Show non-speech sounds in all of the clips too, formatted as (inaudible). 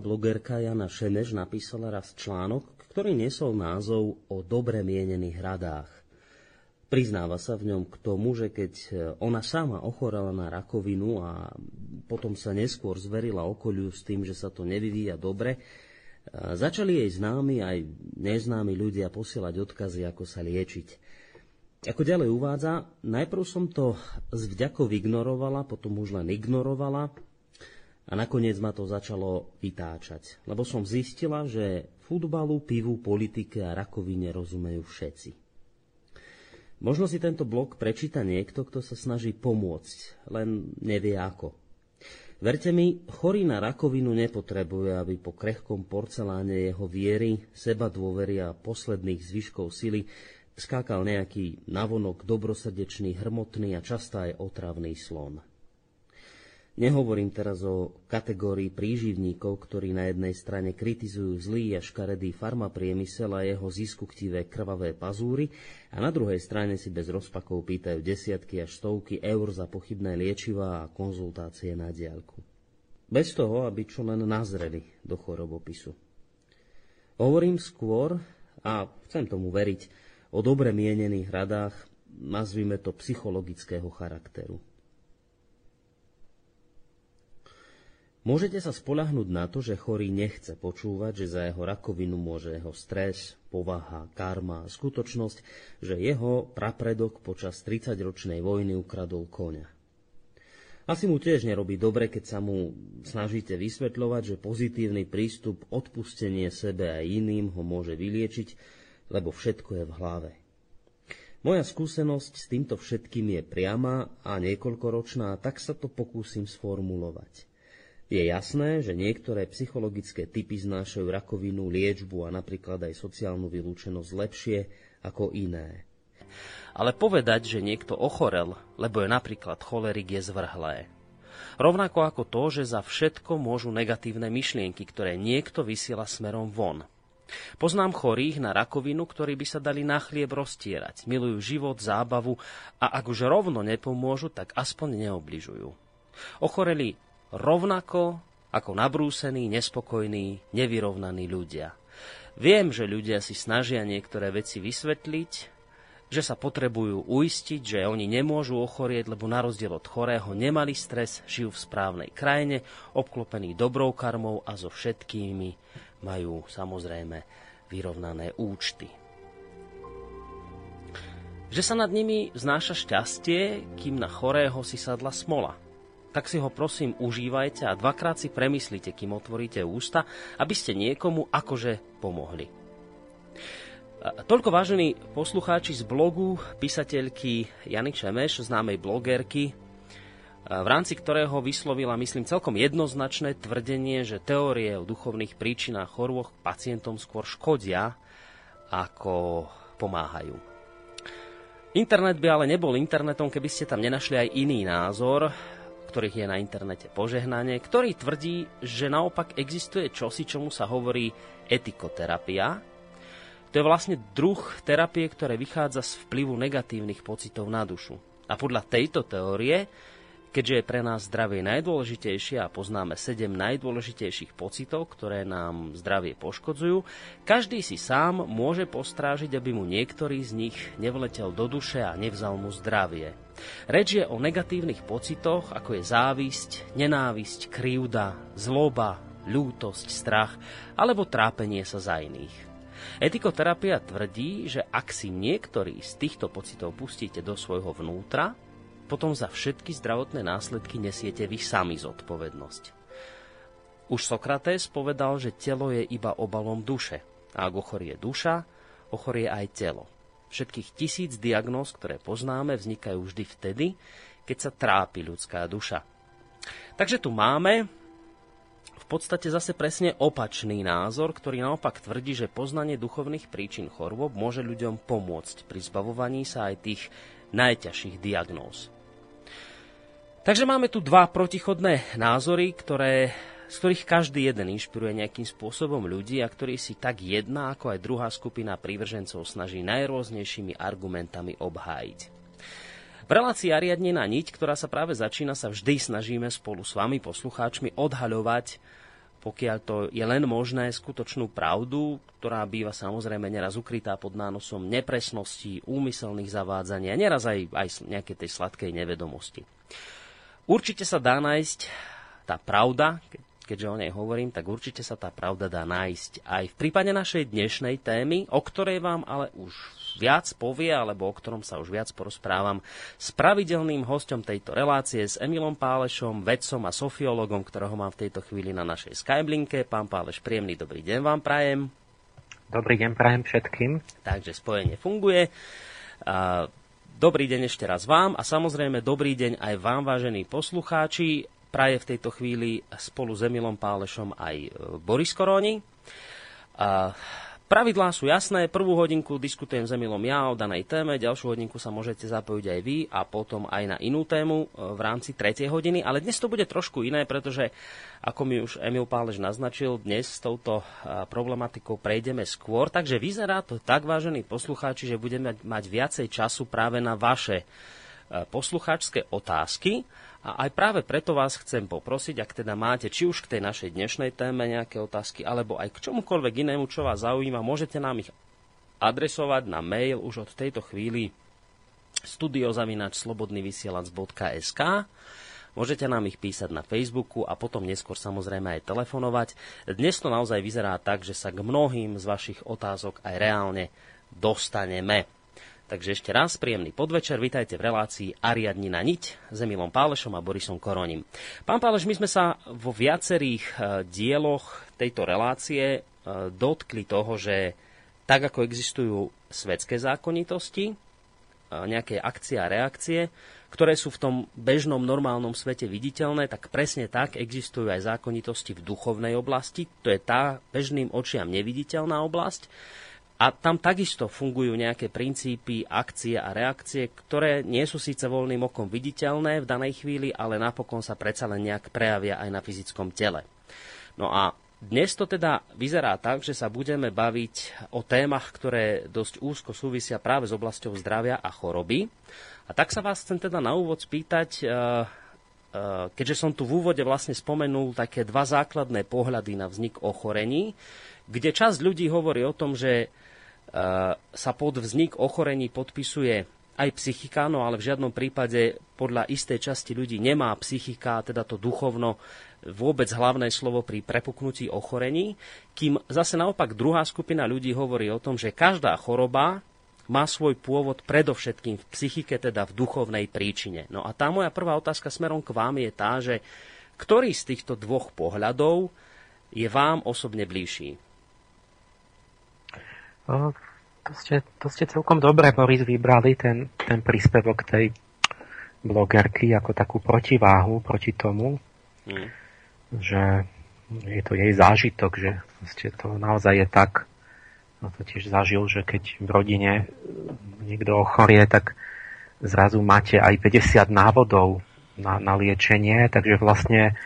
Blogerka Jana Šemeš napísala raz článok, ktorý nesol názov o dobre mienených radách. Priznáva sa v ňom k tomu, že keď ona sama ochorela na rakovinu a potom sa neskôr zverila okoliu s tým, že sa to nevyvíja dobre, začali jej známi aj neznámi ľudia posielať odkazy, ako sa liečiť. Ako ďalej uvádza, najprv som to s vďakou ignorovala, potom už len ignorovala, a nakoniec ma to začalo vytáčať, lebo som zistila, že futbalu, pivu, politike a rakovine rozumejú všetci. Možno si tento blok prečíta niekto, kto sa snaží pomôcť, len nevie ako. Verte mi, chorý na rakovinu nepotrebuje, aby po krehkom porceláne jeho viery, seba dôvery a posledných zvyškov sily skákal nejaký navonok dobrosrdečný, hrmotný a často aj otravný slon. Nehovorím teraz o kategórii príživníkov, ktorí na jednej strane kritizujú zlý a škaredý farmapriemysel a jeho ziskuktivé krvavé pazúry a na druhej strane si bez rozpakov pýtajú desiatky až stovky eur za pochybné liečiva a konzultácie na diaľku. Bez toho, aby čo len nazreli do chorobopisu. Hovorím skôr, a chcem tomu veriť, o dobre mienených radách, nazvime to psychologického charakteru. Môžete sa spolahnúť na to, že chorý nechce počúvať, že za jeho rakovinu môže jeho stres, povaha, karma, skutočnosť, že jeho prapredok počas 30-ročnej vojny ukradol koňa. Asi mu tiež nerobí dobre, keď sa mu snažíte vysvetľovať, že pozitívny prístup, odpustenie sebe a iným ho môže vyliečiť, lebo všetko je v hlave. Moja skúsenosť s týmto všetkým je priama a niekoľkoročná, tak sa to pokúsim sformulovať. Je jasné, že niektoré psychologické typy znášajú rakovinu, liečbu a napríklad aj sociálnu vylúčenosť lepšie ako iné. Ale povedať, že niekto ochorel, lebo je napríklad cholerik, je zvrhlé. Rovnako ako to, že za všetko môžu negatívne myšlienky, ktoré niekto vysiela smerom von. Poznám chorých na rakovinu, ktorí by sa dali na chlieb roztierať, milujú život, zábavu a ak už rovno nepomôžu, tak aspoň neobližujú. Ochoreli rovnako ako nabrúsení, nespokojní, nevyrovnaní ľudia. Viem, že ľudia si snažia niektoré veci vysvetliť, že sa potrebujú uistiť, že oni nemôžu ochorieť, lebo na rozdiel od chorého nemali stres, žijú v správnej krajine, obklopení dobrou karmou a so všetkými majú samozrejme vyrovnané účty. že sa nad nimi znáša šťastie, kým na chorého si sadla smola. Tak si ho prosím užívajte a dvakrát si premyslite, kým otvoríte ústa, aby ste niekomu akože pomohli. Toľko vážení poslucháči z blogu písateľky Jany Čemeš, známej blogerky, v rámci ktorého vyslovila, myslím, celkom jednoznačné tvrdenie, že teórie o duchovných príčinách chorôb pacientom skôr škodia, ako pomáhajú. Internet by ale nebol internetom, keby ste tam nenašli aj iný názor, ktorých je na internete požehnanie, ktorý tvrdí, že naopak existuje čosi, čomu sa hovorí etikoterapia. To je vlastne druh terapie, ktoré vychádza z vplyvu negatívnych pocitov na dušu. A podľa tejto teórie Keďže je pre nás zdravie najdôležitejšie a poznáme 7 najdôležitejších pocitov, ktoré nám zdravie poškodzujú, každý si sám môže postrážiť, aby mu niektorý z nich nevletel do duše a nevzal mu zdravie. Reč je o negatívnych pocitoch, ako je závisť, nenávisť, krivda, zloba, ľútosť, strach alebo trápenie sa za iných. Etikoterapia tvrdí, že ak si niektorý z týchto pocitov pustíte do svojho vnútra, potom za všetky zdravotné následky nesiete vy sami zodpovednosť. Už Sokrates povedal, že telo je iba obalom duše. A ak ochorie duša, ochorie aj telo. Všetkých tisíc diagnóz, ktoré poznáme, vznikajú vždy vtedy, keď sa trápi ľudská duša. Takže tu máme v podstate zase presne opačný názor, ktorý naopak tvrdí, že poznanie duchovných príčin chorôb môže ľuďom pomôcť pri zbavovaní sa aj tých najťažších diagnóz. Takže máme tu dva protichodné názory, ktoré, z ktorých každý jeden inšpiruje nejakým spôsobom ľudí a ktorý si tak jedna ako aj druhá skupina prívržencov snaží najrôznejšími argumentami obhájiť. V relácii Ariadnená niť, ktorá sa práve začína, sa vždy snažíme spolu s vami, poslucháčmi, odhaľovať, pokiaľ to je len možné, skutočnú pravdu, ktorá býva samozrejme neraz ukrytá pod nánosom nepresností, úmyselných zavádzania, neraz aj, aj nejakej tej sladkej nevedomosti. Určite sa dá nájsť tá pravda, keďže o nej hovorím, tak určite sa tá pravda dá nájsť aj v prípade našej dnešnej témy, o ktorej vám ale už viac povie, alebo o ktorom sa už viac porozprávam s pravidelným hostom tejto relácie, s Emilom Pálešom, vedcom a sofiologom, ktorého mám v tejto chvíli na našej Skyblinke. Pán Páleš, príjemný dobrý deň vám prajem. Dobrý deň prajem všetkým. Takže spojenie funguje. Dobrý deň ešte raz vám a samozrejme dobrý deň aj vám, vážení poslucháči. Praje v tejto chvíli spolu s Emilom Pálešom aj e, Boris Koroni. Pravidlá sú jasné, prvú hodinku diskutujem s Emilom ja o danej téme, ďalšiu hodinku sa môžete zapojiť aj vy a potom aj na inú tému e, v rámci tretej hodiny, ale dnes to bude trošku iné, pretože ako mi už Emil Pálež naznačil, dnes s touto e, problematikou prejdeme skôr, takže vyzerá to tak, vážení poslucháči, že budeme mať viacej času práve na vaše poslucháčské otázky. A aj práve preto vás chcem poprosiť, ak teda máte či už k tej našej dnešnej téme nejaké otázky, alebo aj k čomukoľvek inému, čo vás zaujíma, môžete nám ich adresovať na mail už od tejto chvíli studiozavinačslobodnyvysielac.sk Môžete nám ich písať na Facebooku a potom neskôr samozrejme aj telefonovať. Dnes to naozaj vyzerá tak, že sa k mnohým z vašich otázok aj reálne dostaneme. Takže ešte raz príjemný podvečer, vitajte v relácii Ariadni na niť s Emilom Pálešom a Borisom Koroním. Pán Páleš, my sme sa vo viacerých e, dieloch tejto relácie e, dotkli toho, že tak ako existujú svetské zákonitosti, e, nejaké akcie a reakcie, ktoré sú v tom bežnom normálnom svete viditeľné, tak presne tak existujú aj zákonitosti v duchovnej oblasti. To je tá bežným očiam neviditeľná oblasť a tam takisto fungujú nejaké princípy, akcie a reakcie, ktoré nie sú síce voľným okom viditeľné v danej chvíli, ale napokon sa predsa len nejak prejavia aj na fyzickom tele. No a dnes to teda vyzerá tak, že sa budeme baviť o témach, ktoré dosť úzko súvisia práve s oblasťou zdravia a choroby. A tak sa vás chcem teda na úvod spýtať, eh, eh, keďže som tu v úvode vlastne spomenul také dva základné pohľady na vznik ochorení, kde časť ľudí hovorí o tom, že sa pod vznik ochorení podpisuje aj psychika, no ale v žiadnom prípade podľa istej časti ľudí nemá psychika, teda to duchovno, vôbec hlavné slovo pri prepuknutí ochorení, kým zase naopak druhá skupina ľudí hovorí o tom, že každá choroba má svoj pôvod predovšetkým v psychike, teda v duchovnej príčine. No a tá moja prvá otázka smerom k vám je tá, že ktorý z týchto dvoch pohľadov je vám osobne bližší? O, to, ste, to ste celkom dobre, Boris, vybrali ten, ten príspevok tej blogerky ako takú protiváhu proti tomu, mm. že je to jej zážitok, že to naozaj je tak, no to tiež zažil, že keď v rodine niekto ochorie, tak zrazu máte aj 50 návodov na, na liečenie, takže vlastne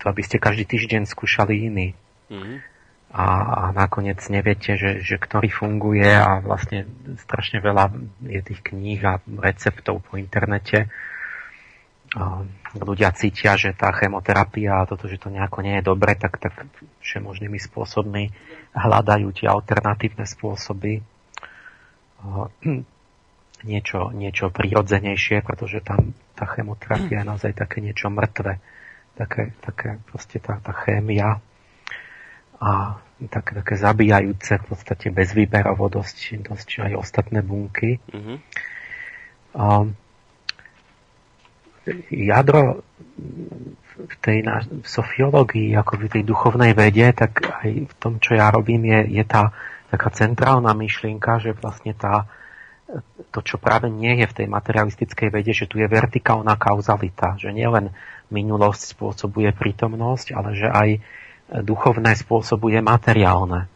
to, aby ste každý týždeň skúšali iný. Mm-hmm. A, a nakoniec neviete, že, že ktorý funguje a vlastne strašne veľa je tých kníh a receptov po internete. A ľudia cítia, že tá chemoterapia a toto, že to nejako nie je dobre, tak, tak všemožnými spôsobmi hľadajú tie alternatívne spôsoby (clears throat) niečo, niečo prirodzenejšie, pretože tam tá chemoterapia je naozaj také niečo mŕtve. Také, také proste tá, tá chémia a také, také zabíjajúce v podstate bezvýberovo dosť, dosť aj ostatné bunky. Mm-hmm. A, jadro v tej na, v sofiológii, ako v tej duchovnej vede, tak aj v tom, čo ja robím, je, je tá taká centrálna myšlienka, že vlastne tá, to, čo práve nie je v tej materialistickej vede, že tu je vertikálna kauzalita, že nielen minulosť spôsobuje prítomnosť, ale že aj duchovné spôsobuje materiálne.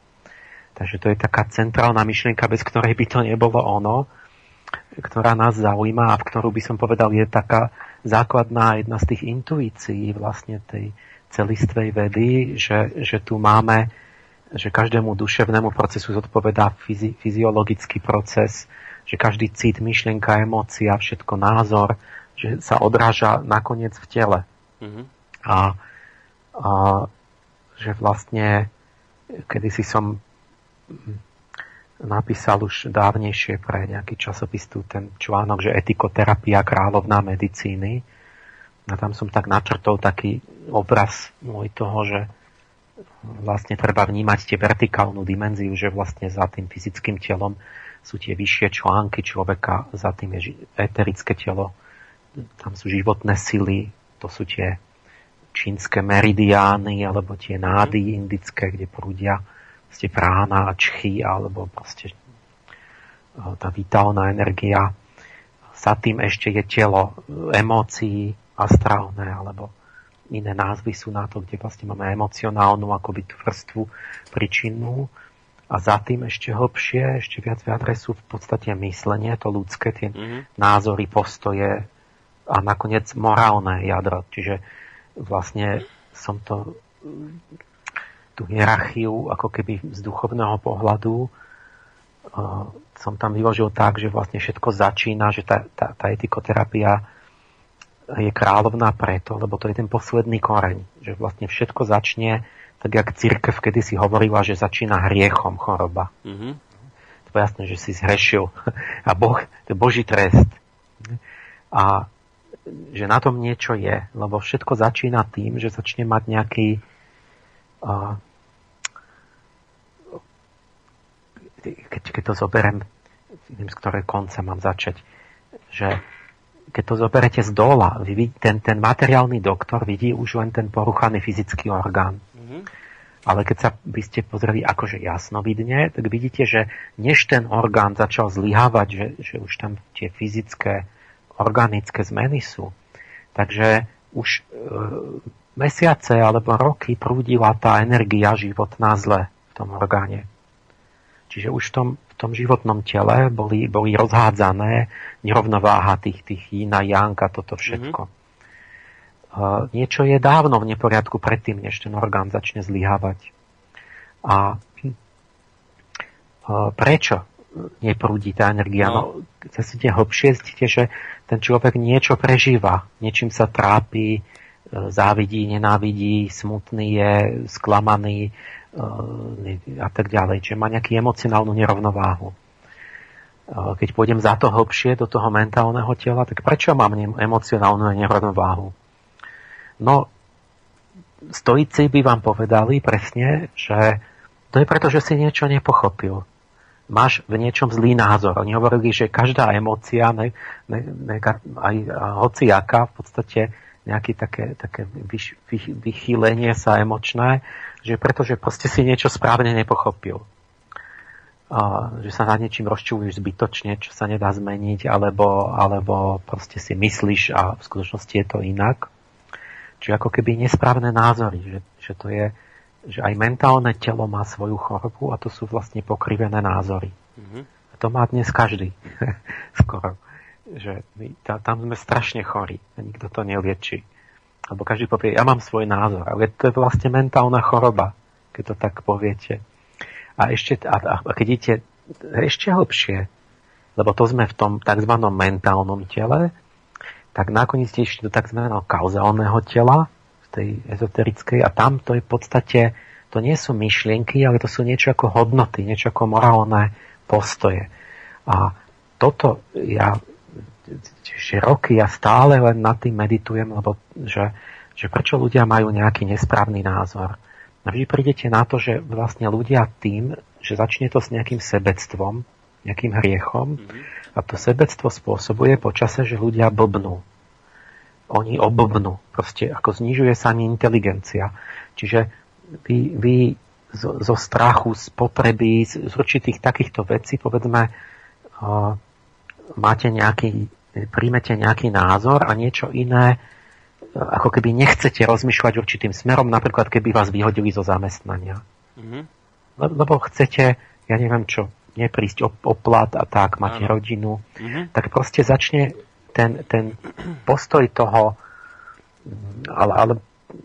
Takže to je taká centrálna myšlienka, bez ktorej by to nebolo ono, ktorá nás zaujíma a v ktorú by som povedal je taká základná jedna z tých intuícií vlastne tej celistvej vedy, že, že tu máme, že každému duševnému procesu zodpovedá fyzi, fyziologický proces, že každý cit, myšlienka, emócia, všetko názor, že sa odráža nakoniec v tele. Mm-hmm. A, a že vlastne kedy si som napísal už dávnejšie pre nejaký časopis tu ten článok, že etikoterapia kráľovná medicíny. A tam som tak načrtol taký obraz môj toho, že vlastne treba vnímať tie vertikálnu dimenziu, že vlastne za tým fyzickým telom sú tie vyššie články človeka, za tým je eterické telo, tam sú životné sily, to sú tie čínske meridiány alebo tie nády indické, kde prúdia proste prána a čchy alebo proste e, tá vitálna energia. Za tým ešte je telo emócií astrálne alebo iné názvy sú na to, kde vlastne máme emocionálnu akoby tú vrstvu príčinnú a za tým ešte hlbšie, ešte viac v sú v podstate myslenie, to ľudské, tie mm-hmm. názory, postoje a nakoniec morálne jadro. Čiže vlastne som to tú hierarchiu ako keby z duchovného pohľadu uh, som tam vyložil tak, že vlastne všetko začína, že tá, tá, tá etikoterapia je kráľovná preto, lebo to je ten posledný koreň, že vlastne všetko začne tak, jak církev kedy si hovorila, že začína hriechom choroba. Mm-hmm. To je jasné, že si zhrešil (laughs) a Boh, to je Boží trest. A že na tom niečo je, lebo všetko začína tým, že začne mať nejaký uh, keď, keď to zoberiem, neviem, z ktorej konca mám začať, že keď to zoberete z dola, vy, ten, ten materiálny doktor vidí už len ten poruchaný fyzický orgán. Mm-hmm. Ale keď sa by ste pozreli akože jasnovidne, tak vidíte, že než ten orgán začal zlyhávať, že, že už tam tie fyzické, organické zmeny sú, takže už e, mesiace alebo roky prúdila tá energia životná zle v tom orgáne. Čiže už v tom, v tom životnom tele boli, boli rozhádzané nerovnováha tých, tých yin a yang a toto všetko. Mm-hmm. Uh, niečo je dávno v neporiadku predtým, než ten orgán začne zlyhávať. A uh, prečo neprúdi tá energia? No, no keď si hlbšie, zistíte, že ten človek niečo prežíva, niečím sa trápi, závidí, nenávidí, smutný je, sklamaný, a tak ďalej. Čiže má nejakú emocionálnu nerovnováhu. Keď pôjdem za to hlbšie do toho mentálneho tela, tak prečo mám emocionálnu nerovnováhu? No, stoici by vám povedali presne, že to je preto, že si niečo nepochopil. Máš v niečom zlý názor. Oni hovorili, že každá emócia, ne, ne, ne, aj hociaká, v podstate nejaké také, také vyš, vy, vychýlenie sa emočné, že pretože proste si niečo správne nepochopil. A, že sa nad niečím rozčuluješ zbytočne, čo sa nedá zmeniť, alebo, alebo proste si myslíš a v skutočnosti je to inak. Čiže ako keby nesprávne názory, že, že to je, že aj mentálne telo má svoju chorobu a to sú vlastne pokrivené názory. Mm-hmm. A to má dnes každý. (laughs) Skoro. Že my, tá, tam sme strašne chorí a nikto to nelieči. Alebo každý povie, ja mám svoj názor, ale to je vlastne mentálna choroba, keď to tak poviete. A, ešte, a, a keď idete ešte hlbšie, lebo to sme v tom tzv. mentálnom tele, tak nakoniec išli do tzv. kauzálneho tela, tej ezoterickej a tam to je v podstate, to nie sú myšlienky, ale to sú niečo ako hodnoty, niečo ako morálne postoje. A toto ja že roky ja stále len nad tým meditujem, lebo že, že prečo ľudia majú nejaký nesprávny názor. A vždy prídete na to, že vlastne ľudia tým, že začne to s nejakým sebectvom, nejakým hriechom, mm-hmm. a to sebectvo spôsobuje počase, že ľudia blbnú oni obobnú. Proste ako znižuje sa ani inteligencia. Čiže vy, vy zo, zo strachu, z potreby, z, z určitých takýchto vecí, povedzme, uh, máte nejaký, príjmete nejaký názor a niečo iné, uh, ako keby nechcete rozmýšľať určitým smerom, napríklad keby vás vyhodili zo zamestnania. Mm-hmm. Le, lebo chcete, ja neviem čo, neprísť o, o plat a tak, máte rodinu, mm-hmm. tak proste začne ten, ten postoj toho, ale, ale,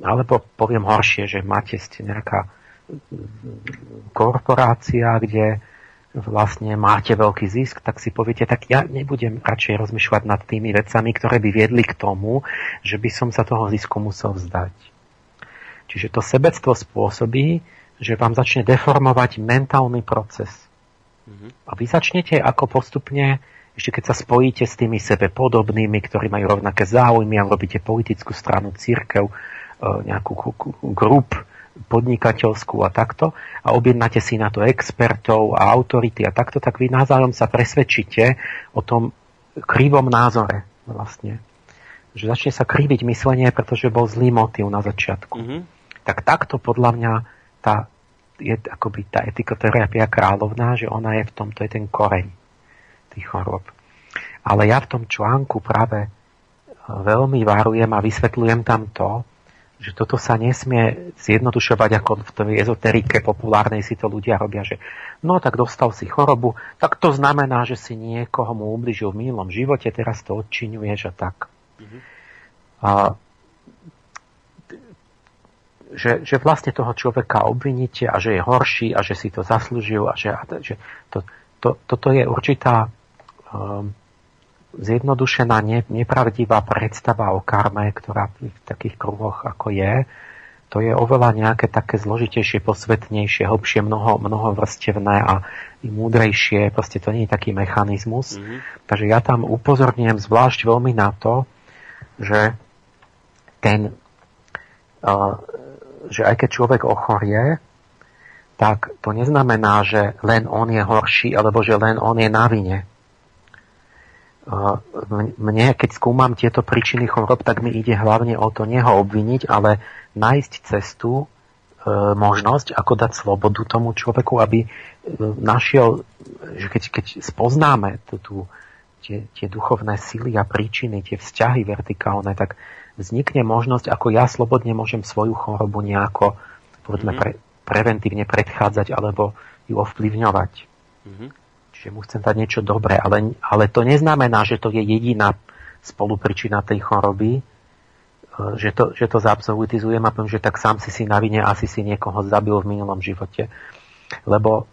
alebo poviem horšie, že máte ste nejaká korporácia, kde vlastne máte veľký zisk, tak si poviete, tak ja nebudem radšej rozmýšľať nad tými vecami, ktoré by viedli k tomu, že by som sa toho zisku musel vzdať. Čiže to sebectvo spôsobí, že vám začne deformovať mentálny proces. Mm-hmm. A vy začnete ako postupne ešte keď sa spojíte s tými sebe podobnými, ktorí majú rovnaké záujmy a robíte politickú stranu, církev, e, nejakú grup podnikateľskú a takto a objednáte si na to expertov a autority a takto, tak vy navzájom sa presvedčíte o tom krivom názore vlastne. Že začne sa kriviť myslenie, pretože bol zlý motív na začiatku. Mm-hmm. Tak takto podľa mňa tá, je akoby tá etikoterapia kráľovná, že ona je v tomto je ten koreň tých chorób. Ale ja v tom článku práve e, veľmi varujem a vysvetľujem tam to, že toto sa nesmie zjednodušovať ako v tej ezoterike populárnej si to ľudia robia, že no tak dostal si chorobu, tak to znamená, že si niekoho mu ubližil v minulom živote, teraz to odčiňuješ a tak. Mm-hmm. A, že, že vlastne toho človeka obviníte a že je horší a že si to zaslúžil a že, a že to, to, toto je určitá zjednodušená, ne, nepravdivá predstava o karme, ktorá v takých kruhoch ako je, to je oveľa nejaké také zložitejšie, posvetnejšie, hlbšie, mnoho, mnoho vrstevné a i múdrejšie, proste to nie je taký mechanizmus. Mm-hmm. Takže ja tam upozorňujem zvlášť veľmi na to, že ten, uh, že aj keď človek ochorie, tak to neznamená, že len on je horší, alebo že len on je na vine mne, keď skúmam tieto príčiny chorob, tak mi ide hlavne o to neho obviniť, ale nájsť cestu, e, možnosť, ako dať slobodu tomu človeku, aby e, našiel, že keď, keď spoznáme tú, tú, tie, tie duchovné sily a príčiny, tie vzťahy vertikálne, tak vznikne možnosť, ako ja slobodne môžem svoju chorobu nejako povedzme, mm-hmm. pre, preventívne predchádzať alebo ju ovplyvňovať. Mm-hmm že mu chcem dať niečo dobré, ale, ale to neznamená, že to je jediná spolupričina tej choroby, e, že to, že to zaabsolutizujem a poviem, že tak sám si si na vine asi si niekoho zabil v minulom živote. Lebo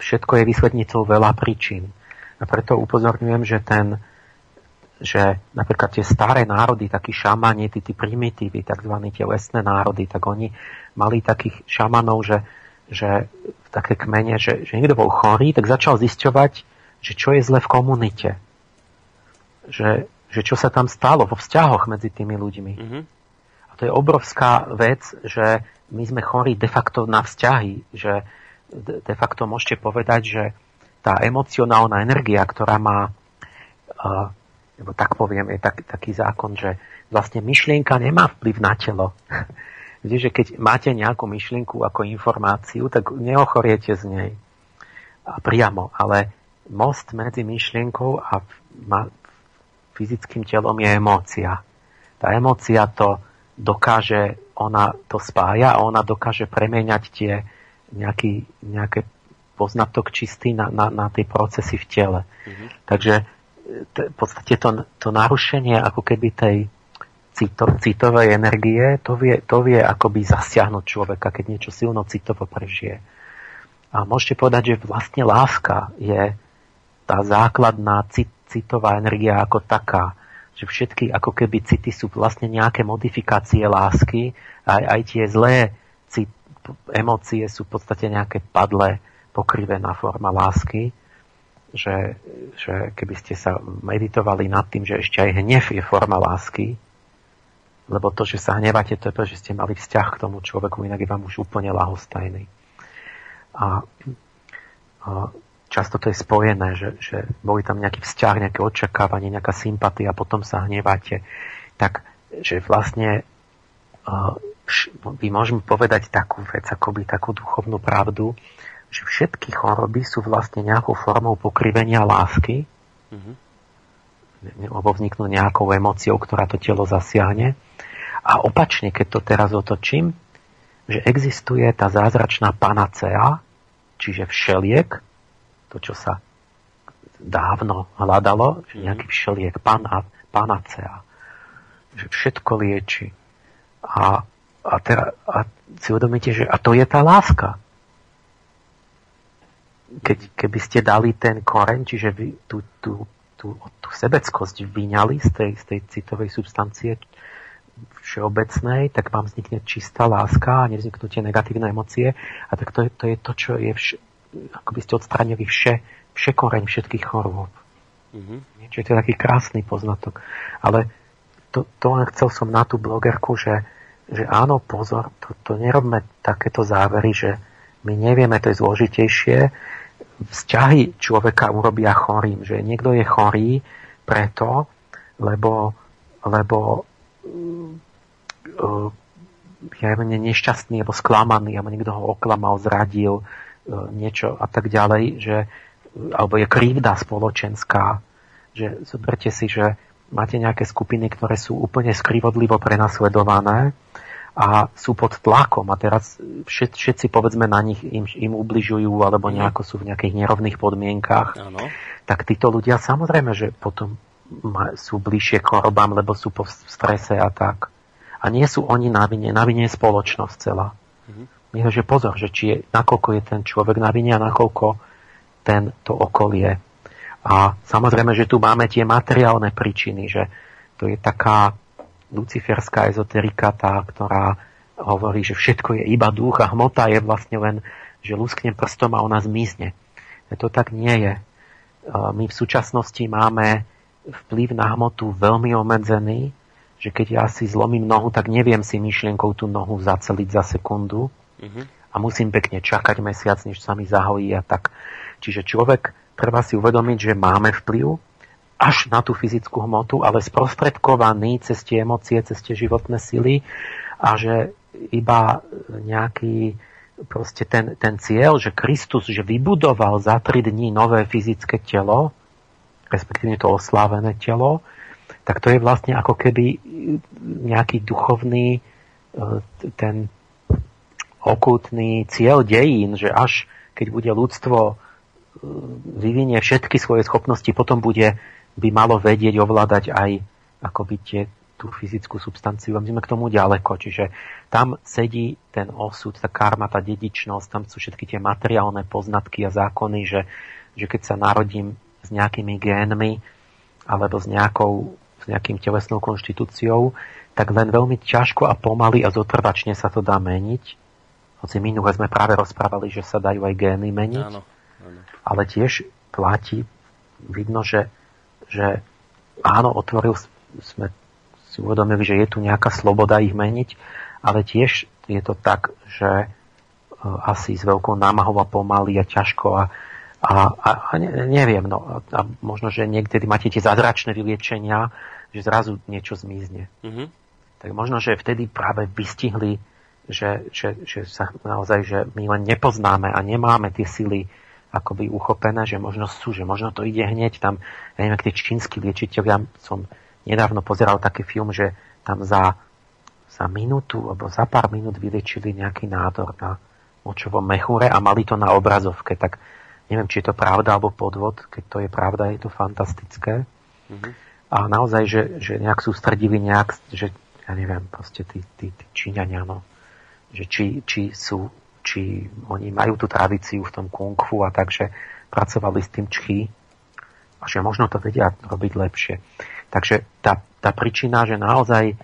všetko je vysvetnicou veľa príčin. A preto upozorňujem, že ten, že napríklad tie staré národy, takí šamani, tí, tí primitívy, tzv. tie lesné národy, tak oni mali takých šamanov, že, že také kmene, že, že niekto bol chorý, tak začal zisťovať, že čo je zle v komunite. Že, že čo sa tam stalo vo vzťahoch medzi tými ľuďmi. Mm-hmm. A to je obrovská vec, že my sme chorí de facto na vzťahy, že de facto môžete povedať, že, tá emocionálna energia, ktorá má, uh, tak poviem, je tak, taký zákon, že vlastne myšlienka nemá vplyv na telo. Viete, že keď máte nejakú myšlienku ako informáciu, tak neochoriete z nej a priamo, ale most medzi myšlienkou a fyzickým telom je emócia. Tá emócia to dokáže, ona to spája a ona dokáže premieňať tie nejaký, nejaké poznatok čistý na, na, na tie procesy v tele. Mm-hmm. Takže t- v podstate to, to narušenie ako keby tej cito, citovej energie, to vie, to vie akoby zasiahnuť človeka, keď niečo silno citovo prežije. A môžete povedať, že vlastne láska je tá základná cit, citová energia ako taká. Že všetky ako keby city sú vlastne nejaké modifikácie lásky, aj, aj tie zlé cit, emócie sú v podstate nejaké padlé pokrivená forma lásky, že, že keby ste sa meditovali nad tým, že ešte aj hnev je forma lásky, lebo to, že sa hnevate, to je to, že ste mali vzťah k tomu človeku, inak je vám už úplne lahostajný. A, a často to je spojené, že, že boli tam nejaký vzťah, nejaké očakávanie, nejaká sympatia a potom sa hnevate. Tak, že vlastne uh, vy môžeme povedať takú vec, akoby takú duchovnú pravdu, že všetky choroby sú vlastne nejakou formou pokrivenia lásky, mm-hmm. Lebo vzniknú nejakou emóciou, ktorá to telo zasiahne. A opačne, keď to teraz otočím, že existuje tá zázračná panacea, čiže všeliek, to, čo sa dávno hľadalo, že mhm. nejaký všeliek, pana, panacea, že všetko lieči. A, a, teda, a si uvedomíte, že a to je tá láska keď, keby ste dali ten koreň, čiže vy tú, tú, tú, tú sebeckosť vyňali z tej, z tej citovej substancie všeobecnej, tak vám vznikne čistá láska a nevzniknú tie negatívne emócie. A tak to je to, je to čo je vš- ako by ste odstránili vše, vše koreň všetkých chorôb. Mm-hmm. To je taký krásny poznatok. Ale to, to len chcel som na tú blogerku, že, že áno, pozor, to, to nerobme takéto závery, že my nevieme, to je zložitejšie, vzťahy človeka urobia chorým, že niekto je chorý preto, lebo, lebo uh, ja neviem, nešťastný alebo sklamaný, alebo niekto ho oklamal, zradil, uh, niečo a tak ďalej, že, alebo je krivda spoločenská, že zoberte si, že máte nejaké skupiny, ktoré sú úplne skrivodlivo prenasledované a sú pod tlakom a teraz všet, všetci povedzme na nich im, im ubližujú alebo mhm. nejako sú v nejakých nerovných podmienkách, ano. tak títo ľudia samozrejme, že potom sú bližšie k chorobám, lebo sú po strese a tak. A nie sú oni na vine, na vine je spoločnosť celá. Mhm. že pozor, že či je, nakoľko je ten človek na vine a nakoľko ten, to okolie. A samozrejme, že tu máme tie materiálne príčiny, že to je taká luciferská ezoterika, tá, ktorá hovorí, že všetko je iba duch a hmota je vlastne len, že lusknem prstom a ona zmizne. To tak nie je. My v súčasnosti máme vplyv na hmotu veľmi obmedzený, že keď ja si zlomím nohu, tak neviem si myšlienkou tú nohu zaceliť za sekundu mm-hmm. a musím pekne čakať mesiac, než sa mi zahojí a tak. Čiže človek treba si uvedomiť, že máme vplyv, až na tú fyzickú hmotu, ale sprostredkovaný cez tie emócie, cez tie životné sily a že iba nejaký proste ten, ten cieľ, že Kristus že vybudoval za tri dní nové fyzické telo, respektíve to oslávené telo, tak to je vlastne ako keby nejaký duchovný e, ten okultný cieľ dejín, že až keď bude ľudstvo e, vyvinie všetky svoje schopnosti, potom bude by malo vedieť ovládať aj akoby tie, tú fyzickú substanciu a my sme k tomu ďaleko. Čiže tam sedí ten osud, tá karma, tá dedičnosť, tam sú všetky tie materiálne poznatky a zákony, že, že keď sa narodím s nejakými génmi alebo s, nejakou, s nejakým telesnou konštitúciou, tak len veľmi ťažko a pomaly a zotrvačne sa to dá meniť. Hoci minule sme práve rozprávali, že sa dajú aj gény meniť. Áno, áno. Ale tiež platí, vidno, že že áno, otvoril, sme si uvedomili, že je tu nejaká sloboda ich meniť, ale tiež je to tak, že e, asi s veľkou námahou a pomaly a ťažko a A, a, a neviem, no, a možno, že niekedy máte tie zázračné vyliečenia, že zrazu niečo zmizne. Mm-hmm. Tak možno, že vtedy práve vystihli, že, že, že sa naozaj, že my len nepoznáme a nemáme tie sily akoby uchopené, že možno sú, že možno to ide hneď tam, ja neviem, tie čínsky liečiteľia, som nedávno pozeral taký film, že tam za, za minútu alebo za pár minút vyliečili nejaký nádor na močovom mechure a mali to na obrazovke, tak Neviem, či je to pravda alebo podvod. Keď to je pravda, je to fantastické. Mm-hmm. A naozaj, že, že nejak sústredili nejak, že ja neviem, proste tí, tí, tí Číňania, no, že či, či sú, či oni majú tú tradíciu v tom kung fu a takže pracovali s tým čchy a že možno to vedia robiť lepšie. Takže tá, tá príčina, že naozaj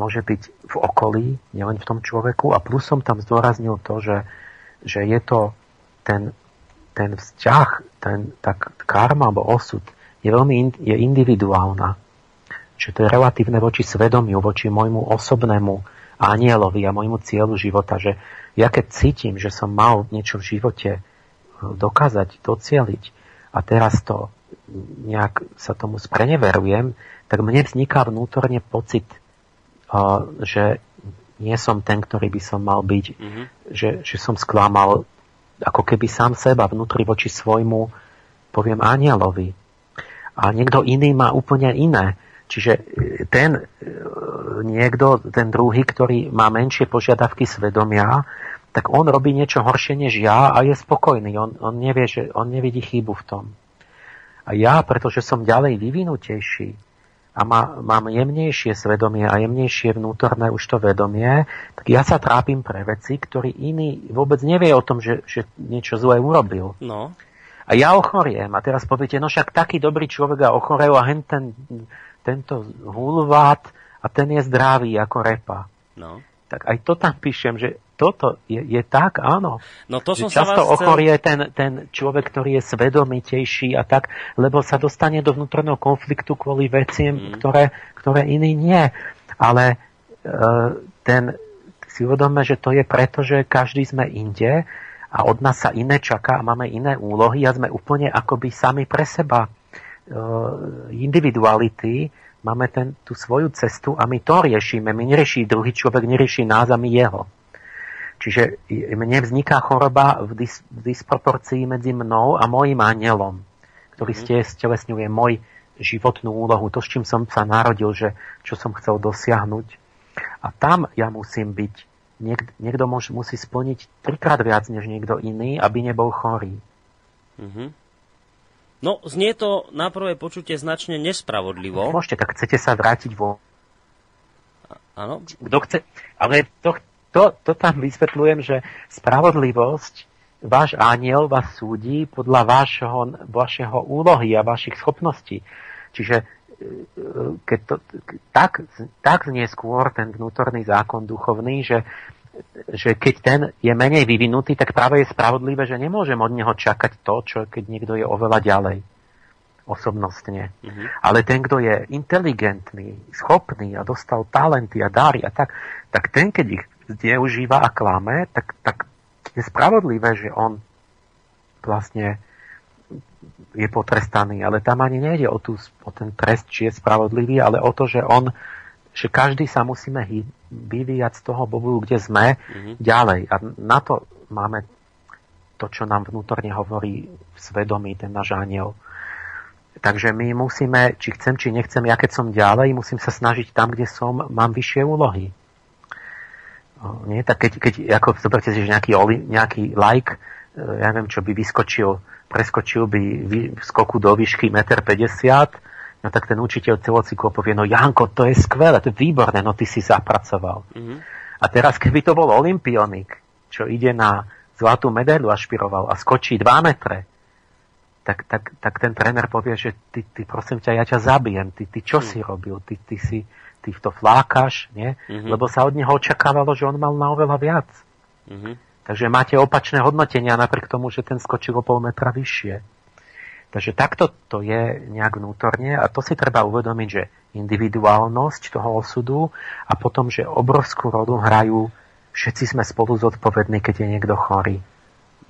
môže byť v okolí, nielen v tom človeku a plus som tam zdôraznil to, že, že je to ten ten vzťah, ten, tak karma alebo osud je veľmi in, je individuálna. Čiže to je relatívne voči svedomiu, voči môjmu osobnému anielovi a môjmu cieľu života, že ja keď cítim, že som mal niečo v živote e, dokázať, docieliť a teraz to nejak sa tomu spreneverujem, tak mne vzniká vnútorne pocit, e, že nie som ten, ktorý by som mal byť, mm-hmm. že, že som sklamal ako keby sám seba vnútri voči svojmu, poviem, anielovi. A niekto iný má úplne iné. Čiže e, ten e, niekto, ten druhý, ktorý má menšie požiadavky svedomia, tak on robí niečo horšie než ja a je spokojný. On, on nevie, že on nevidí chybu v tom. A ja, pretože som ďalej vyvinutejší, a má, mám jemnejšie svedomie a jemnejšie vnútorné už to vedomie, tak ja sa trápim pre veci, ktorý iný vôbec nevie o tom, že, že niečo zlé urobil. No. A ja ochoriem. A teraz poviete, no však taký dobrý človek a ochorel a hen ten, tento hulvát a ten je zdravý ako repa. No. Tak aj to tam píšem, že toto je, je tak, áno. No to som často sa vás ochorie chcel... ten, ten človek, ktorý je svedomitejší a tak, lebo sa dostane do vnútorného konfliktu kvôli veciam, mm. ktoré, ktoré iný nie. Ale e, ten si uvedome, že to je preto, že každý sme inde a od nás sa iné čaká a máme iné úlohy a sme úplne akoby sami pre seba. Individuality, máme ten, tú svoju cestu a my to riešime. My nerieši druhý človek, nerieši nás a my jeho. Čiže mne vzniká choroba v, dis, v disproporcii medzi mnou a mojim anielom, ktorý ste stelesňuje môj životnú úlohu, to, s čím som sa narodil, že čo som chcel dosiahnuť. A tam ja musím byť, niek, niekto môž, musí splniť trikrát viac než niekto iný, aby nebol chorý. Mm-hmm. No, znie to na prvé počutie značne nespravodlivo. Môžete, tak chcete sa vrátiť vo... Áno. Kto chce, ale to, to, to tam vysvetľujem, že spravodlivosť, váš aniel vás súdi podľa vášho, vašeho úlohy a vašich schopností. Čiže e, keď to, tak, tak znie skôr ten vnútorný zákon duchovný, že, že keď ten je menej vyvinutý, tak práve je spravodlivé, že nemôžem od neho čakať to, čo keď niekto je oveľa ďalej osobnostne. Mm-hmm. Ale ten, kto je inteligentný, schopný a dostal talenty a dáry a tak, tak ten, keď ich zneužíva a klame, tak, tak je spravodlivé, že on vlastne je potrestaný. Ale tam ani nejde o, tú, o ten trest, či je spravodlivý, ale o to, že on že každý sa musíme vyvíjať z toho bobu, kde sme, mm-hmm. ďalej. A na to máme to, čo nám vnútorne hovorí v svedomí ten náš aniel. Takže my musíme, či chcem, či nechcem, ja keď som ďalej, musím sa snažiť tam, kde som, mám vyššie úlohy. Nie? Tak keď, keď ako zoberte si, že nejaký, nejaký like, e, ja neviem, čo by vyskočil, preskočil by skoku do výšky 1,50 m, no tak ten učiteľ celocyklo povie, no Janko, to je skvelé, to je výborné, no ty si zapracoval. Mm-hmm. A teraz, keby to bol olimpionik, čo ide na zlatú medailu ašpiroval a skočí 2 metre, tak, tak, tak ten tréner povie, že ty, ty prosím ťa, ja ťa zabijem, ty, ty čo mm. si robil, ty, ty si, ty to flákaš, nie? Mm-hmm. Lebo sa od neho očakávalo, že on mal na oveľa viac. Mm-hmm. Takže máte opačné hodnotenia napriek tomu, že ten skočil o pol metra vyššie. Takže takto to je nejak vnútorne a to si treba uvedomiť, že individuálnosť toho osudu a potom, že obrovskú rodu hrajú všetci sme spolu zodpovední, keď je niekto chorý.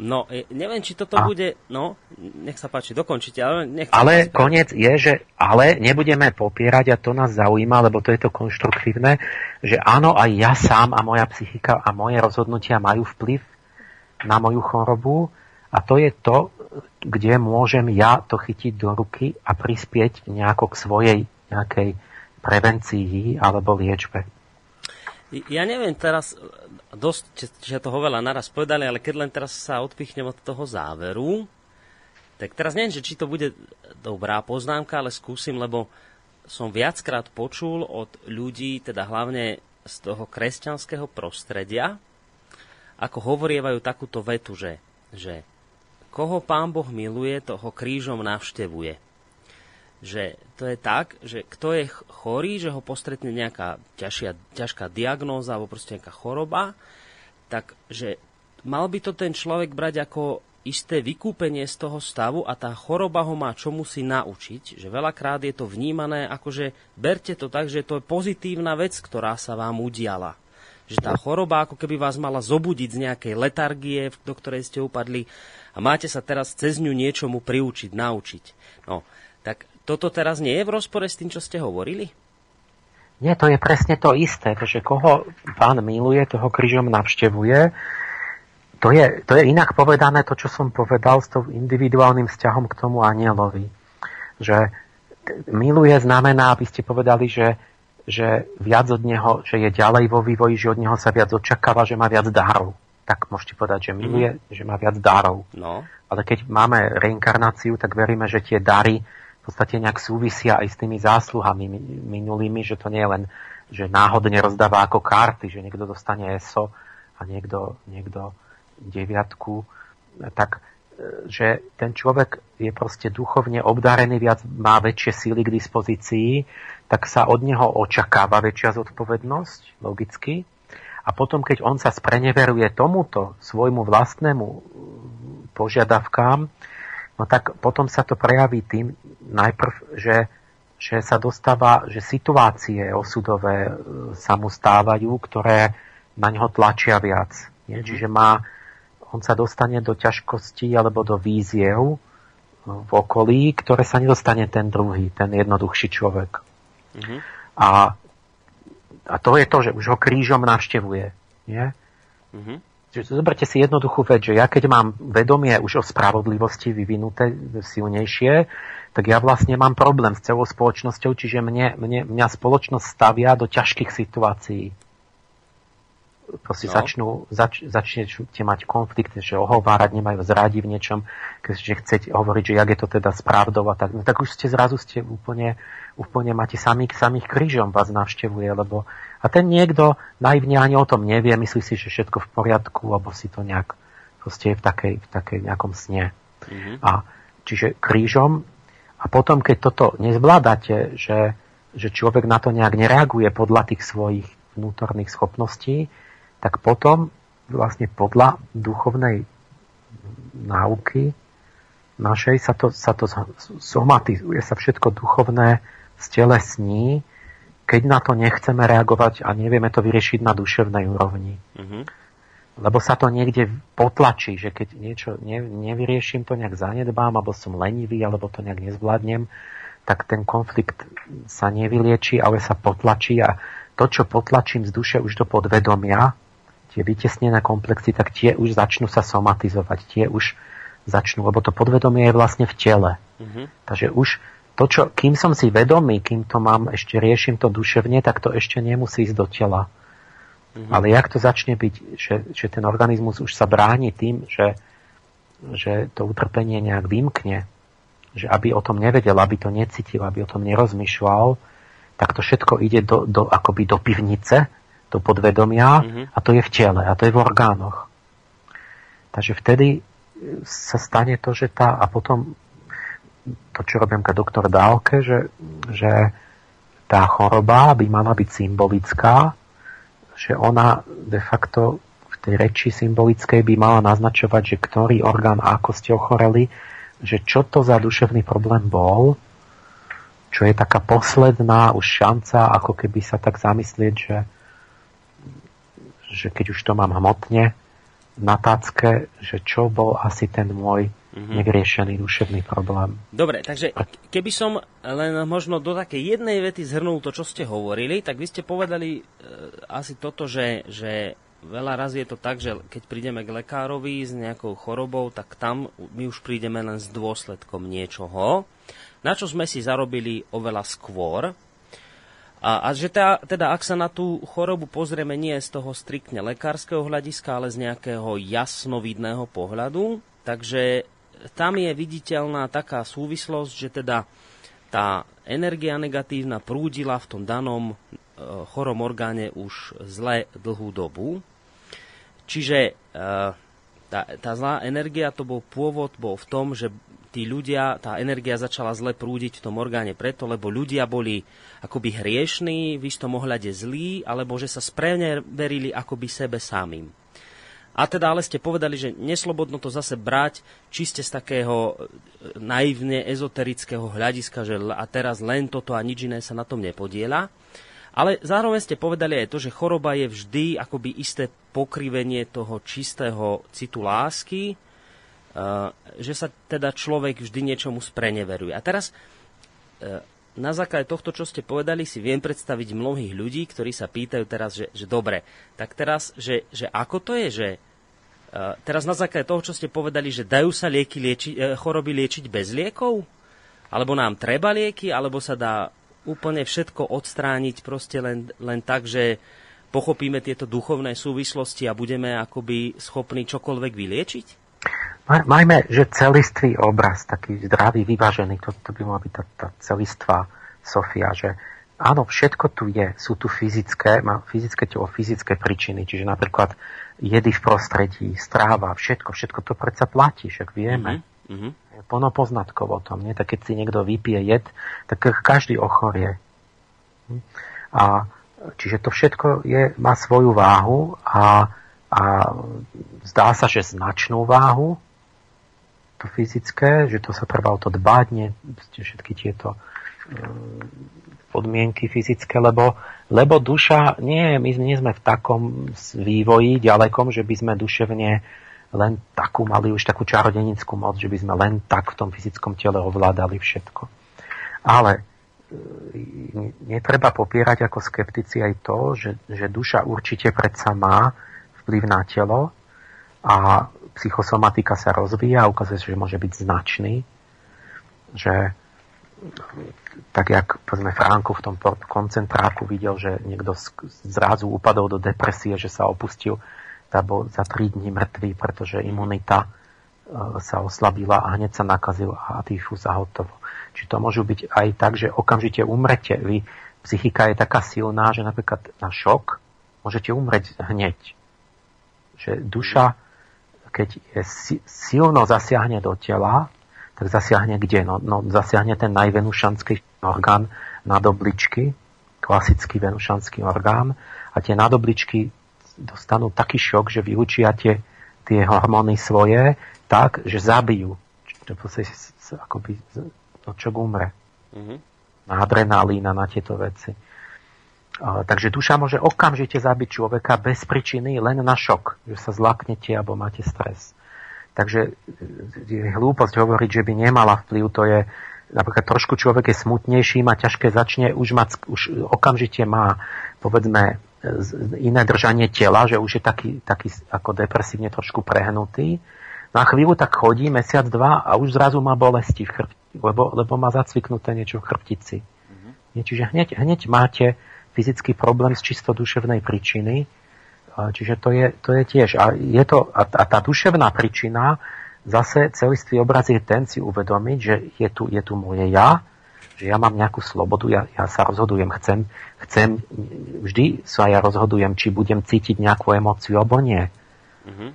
No, neviem, či toto a? bude... No, nech sa páči, dokončite, ale nechcem... Ale koniec je, že ale nebudeme popierať, a to nás zaujíma, lebo to je to konštruktívne, že áno, aj ja sám a moja psychika a moje rozhodnutia majú vplyv na moju chorobu a to je to, kde môžem ja to chytiť do ruky a prispieť nejako k svojej nejakej prevencii alebo liečbe. Ja neviem teraz, dosť, že toho veľa naraz povedali, ale keď len teraz sa odpichnem od toho záveru, tak teraz neviem, že či to bude dobrá poznámka, ale skúsim, lebo som viackrát počul od ľudí, teda hlavne z toho kresťanského prostredia, ako hovorievajú takúto vetu, že, že koho pán Boh miluje, toho krížom navštevuje že to je tak, že kto je chorý, že ho postretne nejaká ťažšia, ťažká diagnóza alebo proste nejaká choroba, tak že mal by to ten človek brať ako isté vykúpenie z toho stavu a tá choroba ho má čomu si naučiť, že veľakrát je to vnímané ako, že berte to tak, že to je pozitívna vec, ktorá sa vám udiala. Že tá choroba ako keby vás mala zobudiť z nejakej letargie, do ktorej ste upadli a máte sa teraz cez ňu niečomu priučiť, naučiť. No, tak toto teraz nie je v rozpore s tým, čo ste hovorili? Nie, to je presne to isté, že koho pán miluje, toho krížom navštevuje. To je, to je inak povedané to, čo som povedal s tou individuálnym vzťahom k tomu anielovi. Že miluje znamená, aby ste povedali, že, že viac od neho, že je ďalej vo vývoji, že od neho sa viac očakáva, že má viac dárov. Tak môžete povedať, že miluje, mm. že má viac dárov. No. Ale keď máme reinkarnáciu, tak veríme, že tie dary v podstate nejak súvisia aj s tými zásluhami minulými, že to nie je len, že náhodne rozdáva ako karty, že niekto dostane ESO a niekto, niekto deviatku, tak e, že ten človek je proste duchovne obdarený, viac má väčšie síly k dispozícii, tak sa od neho očakáva väčšia zodpovednosť, logicky. A potom, keď on sa spreneveruje tomuto svojmu vlastnému požiadavkám, no tak potom sa to prejaví tým najprv, že, že sa dostáva, že situácie osudové e, sa mu stávajú, ktoré na neho tlačia viac. Nie? Mm-hmm. Čiže má, on sa dostane do ťažkostí alebo do víziev e, v okolí, ktoré sa nedostane ten druhý, ten jednoduchší človek. Mm-hmm. A, a to je to, že už ho krížom navštevuje. Nie? Mm-hmm. Zoberte si jednoduchú vec, že ja keď mám vedomie už o spravodlivosti vyvinuté silnejšie, tak ja vlastne mám problém s celou spoločnosťou, čiže mne, mne, mňa spoločnosť stavia do ťažkých situácií. Proste no. začnú, zač, začnete mať konflikt, že ohovárať nemajú zrádi v niečom, keďže chcete hovoriť, že jak je to teda správdou a tak, no tak už ste zrazu ste úplne, úplne máte samých, samých krížom vás navštevuje, lebo a ten niekto naivne ani o tom nevie, myslí si, že všetko v poriadku, alebo si to nejak proste je v takej, v takej nejakom sne. Mm-hmm. A čiže krížom a potom, keď toto nezvládate, že, že človek na to nejak nereaguje podľa tých svojich vnútorných schopností, tak potom vlastne podľa duchovnej náuky našej sa to, sa to somatizuje, sa všetko duchovné stelesní keď na to nechceme reagovať a nevieme to vyriešiť na duševnej úrovni. Mm-hmm. Lebo sa to niekde potlačí, že keď niečo ne, nevyrieším, to nejak zanedbám, alebo som lenivý, alebo to nejak nezvládnem, tak ten konflikt sa nevylieči, ale sa potlačí a to, čo potlačím z duše už do podvedomia, tie vytesnené komplexy, tak tie už začnú sa somatizovať, tie už začnú, lebo to podvedomie je vlastne v tele. Mm-hmm. Takže už to, čo, kým som si vedomý, kým to mám, ešte riešim to duševne, tak to ešte nemusí ísť do tela. Mm-hmm. Ale jak to začne byť, že, že ten organizmus už sa bráni tým, že, že to utrpenie nejak vymkne, že aby o tom nevedel, aby to necítil, aby o tom nerozmýšľal, tak to všetko ide do, do, akoby do pivnice, do podvedomia mm-hmm. a to je v tele a to je v orgánoch. Takže vtedy sa stane to, že tá, a potom to, čo robím ka doktor Dálke, že, že tá choroba by mala byť symbolická, že ona de facto v tej reči symbolickej by mala naznačovať, že ktorý orgán ako ste ochoreli, že čo to za duševný problém bol, čo je taká posledná už šanca, ako keby sa tak zamyslieť, že, že keď už to mám hmotne, na tácke, že čo bol asi ten môj mm-hmm. nevyriešený duševný problém. Dobre, takže keby som len možno do takej jednej vety zhrnul to, čo ste hovorili, tak vy ste povedali e, asi toto, že, že veľa razy je to tak, že keď prídeme k lekárovi s nejakou chorobou, tak tam my už prídeme len s dôsledkom niečoho, na čo sme si zarobili oveľa skôr, a, a že tá, teda ak sa na tú chorobu pozrieme nie z toho striktne lekárskeho hľadiska, ale z nejakého jasnovidného pohľadu, takže tam je viditeľná taká súvislosť, že teda tá energia negatívna prúdila v tom danom e, chorom orgáne už zle dlhú dobu. Čiže e, tá, tá zlá energia, to bol pôvod, bol v tom, že tí ľudia, tá energia začala zle prúdiť v tom orgáne preto, lebo ľudia boli akoby hriešní, v istom ohľade zlí, alebo že sa správne verili akoby sebe samým. A teda ale ste povedali, že neslobodno to zase brať čiste z takého e, naivne ezoterického hľadiska, že a teraz len toto a nič iné sa na tom nepodiela. Ale zároveň ste povedali aj to, že choroba je vždy akoby isté pokrivenie toho čistého citu lásky, že sa teda človek vždy niečomu spreneveruje. A teraz eh, na základe tohto, čo ste povedali, si viem predstaviť mnohých ľudí, ktorí sa pýtajú teraz, že, že dobre, tak teraz, že, že ako to je, že uh, teraz na základe toho, čo ste povedali, že dajú sa lieky lieči, choroby liečiť bez liekov? Alebo nám treba lieky, alebo sa dá úplne všetko odstrániť proste len, len tak, že pochopíme tieto duchovné súvislosti a budeme akoby schopní čokoľvek vyliečiť? Majme, že celistvý obraz, taký zdravý, vyvážený, to, to by mala byť tá, tá celistvá Sofia, že áno, všetko tu je, sú tu fyzické, má fyzické telo, fyzické príčiny, čiže napríklad jedy v prostredí, stráva, všetko, všetko to predsa platí, však vieme. Mm-hmm. Plno poznatkov o tom, nie? Tak keď si niekto vypije jed, tak každý ochorie. A čiže to všetko je, má svoju váhu a, a zdá sa, že značnú váhu, to fyzické, že to sa treba o to dbať, nie všetky tieto e, podmienky fyzické, lebo, lebo duša, nie, my nie sme v takom vývoji ďalekom, že by sme duševne len takú mali už takú čarodenickú moc, že by sme len tak v tom fyzickom tele ovládali všetko. Ale e, netreba popierať ako skeptici aj to, že, že duša určite predsa má vplyv na telo a psychosomatika sa rozvíja a ukazuje sa, že môže byť značný, že tak jak povedzme Franko v tom koncentráku videl, že niekto zrazu upadol do depresie, že sa opustil bol za 3 dní mŕtvý, pretože imunita e, sa oslabila a hneď sa nakazil a tyfus a hotovo. Či to môžu byť aj tak, že okamžite umrete. Vy, psychika je taká silná, že napríklad na šok môžete umrieť hneď. Že duša keď je silno zasiahne do tela, tak zasiahne kde? No, no zasiahne ten najvenušanský orgán nadobličky, klasický venušanský orgán a tie nadobličky dostanú taký šok, že vyučia tie, tie hormóny svoje tak, že zabijú. Čo sa akoby no, čo umre. Mm-hmm. Na adrenalín a na tieto veci. Takže duša môže okamžite zabiť človeka bez príčiny len na šok, že sa zlaknete alebo máte stres. Takže je hlúposť hovoriť, že by nemala vplyv, to je napríklad trošku človek je smutnejší, má ťažké začne, už, má, už okamžite má povedzme iné držanie tela, že už je taký, taký ako depresívne trošku prehnutý. Na chvíľu tak chodí, mesiac, dva a už zrazu má bolesti v chrbti, lebo, lebo má zacviknuté niečo v chrbtici. Mm-hmm. Čiže hneď, hneď máte fyzický problém z čisto duševnej príčiny. Čiže to je, to je tiež. A, je to, a, a tá duševná príčina, zase celistvý obraz je ten si uvedomiť, že je tu, je tu moje ja, že ja mám nejakú slobodu, ja, ja sa rozhodujem, chcem, chcem, vždy sa ja rozhodujem, či budem cítiť nejakú emóciu alebo nie. Mm-hmm.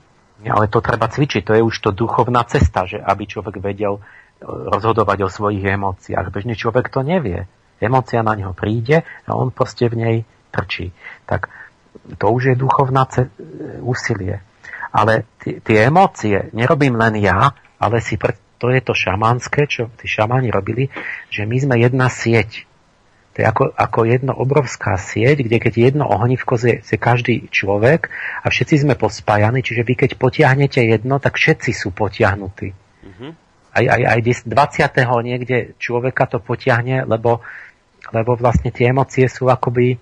Ale to treba cvičiť, to je už to duchovná cesta, že aby človek vedel e, rozhodovať o svojich emóciách. Bežný človek to nevie. Emócia na neho príde a on proste v nej trčí. Tak to už je duchovná úsilie. Ale tie emócie nerobím len ja, ale si pre, to je to šamanské, čo tí šamani robili, že my sme jedna sieť. To je ako, ako jedno obrovská sieť, kde keď jedno ohnívko je, je každý človek a všetci sme pospájani, čiže vy keď potiahnete jedno, tak všetci sú potiahnutí. Mm-hmm. Aj, aj, aj 20. niekde človeka to potiahne, lebo, lebo vlastne tie emócie sú akoby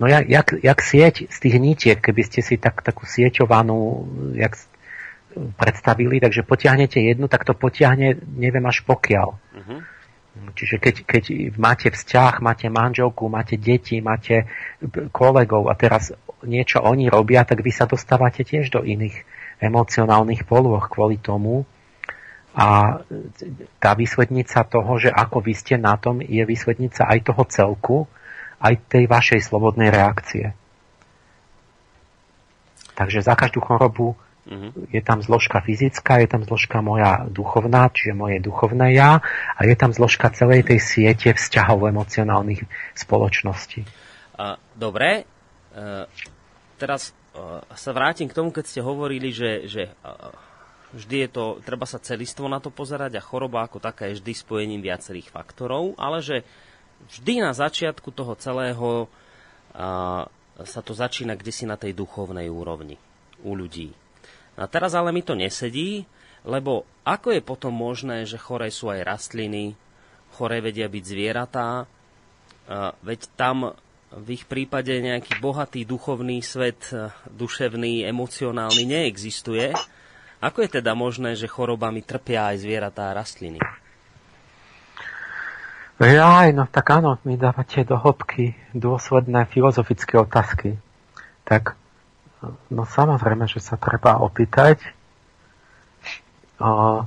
no jak, jak, jak sieť z tých nitiek, keby ste si tak, takú sieťovanú jak predstavili, takže potiahnete jednu, tak to potiahne neviem až pokiaľ. Mm-hmm. Čiže keď, keď máte vzťah, máte manželku, máte deti, máte kolegov a teraz niečo oni robia, tak vy sa dostávate tiež do iných emocionálnych polôch kvôli tomu. A tá vysvetnica toho, že ako vy ste na tom, je vysvetnica aj toho celku, aj tej vašej slobodnej reakcie. Takže za každú chorobu Mm-hmm. Je tam zložka fyzická, je tam zložka moja duchovná, čiže moje duchovné ja a je tam zložka celej tej siete vzťahov emocionálnych spoločností. Dobre, e, teraz e, sa vrátim k tomu, keď ste hovorili, že, že e, vždy je to, treba sa celistvo na to pozerať a choroba ako taká je vždy spojením viacerých faktorov, ale že vždy na začiatku toho celého sa to začína kde si na tej duchovnej úrovni u ľudí. A teraz ale mi to nesedí, lebo ako je potom možné, že chore sú aj rastliny, chore vedia byť zvieratá, veď tam v ich prípade nejaký bohatý duchovný svet, duševný, emocionálny neexistuje. Ako je teda možné, že chorobami trpia aj zvieratá a rastliny? Jaj, no tak áno, mi dávate do hĺbky dôsledné filozofické otázky. Tak No samozrejme, že sa treba opýtať. O,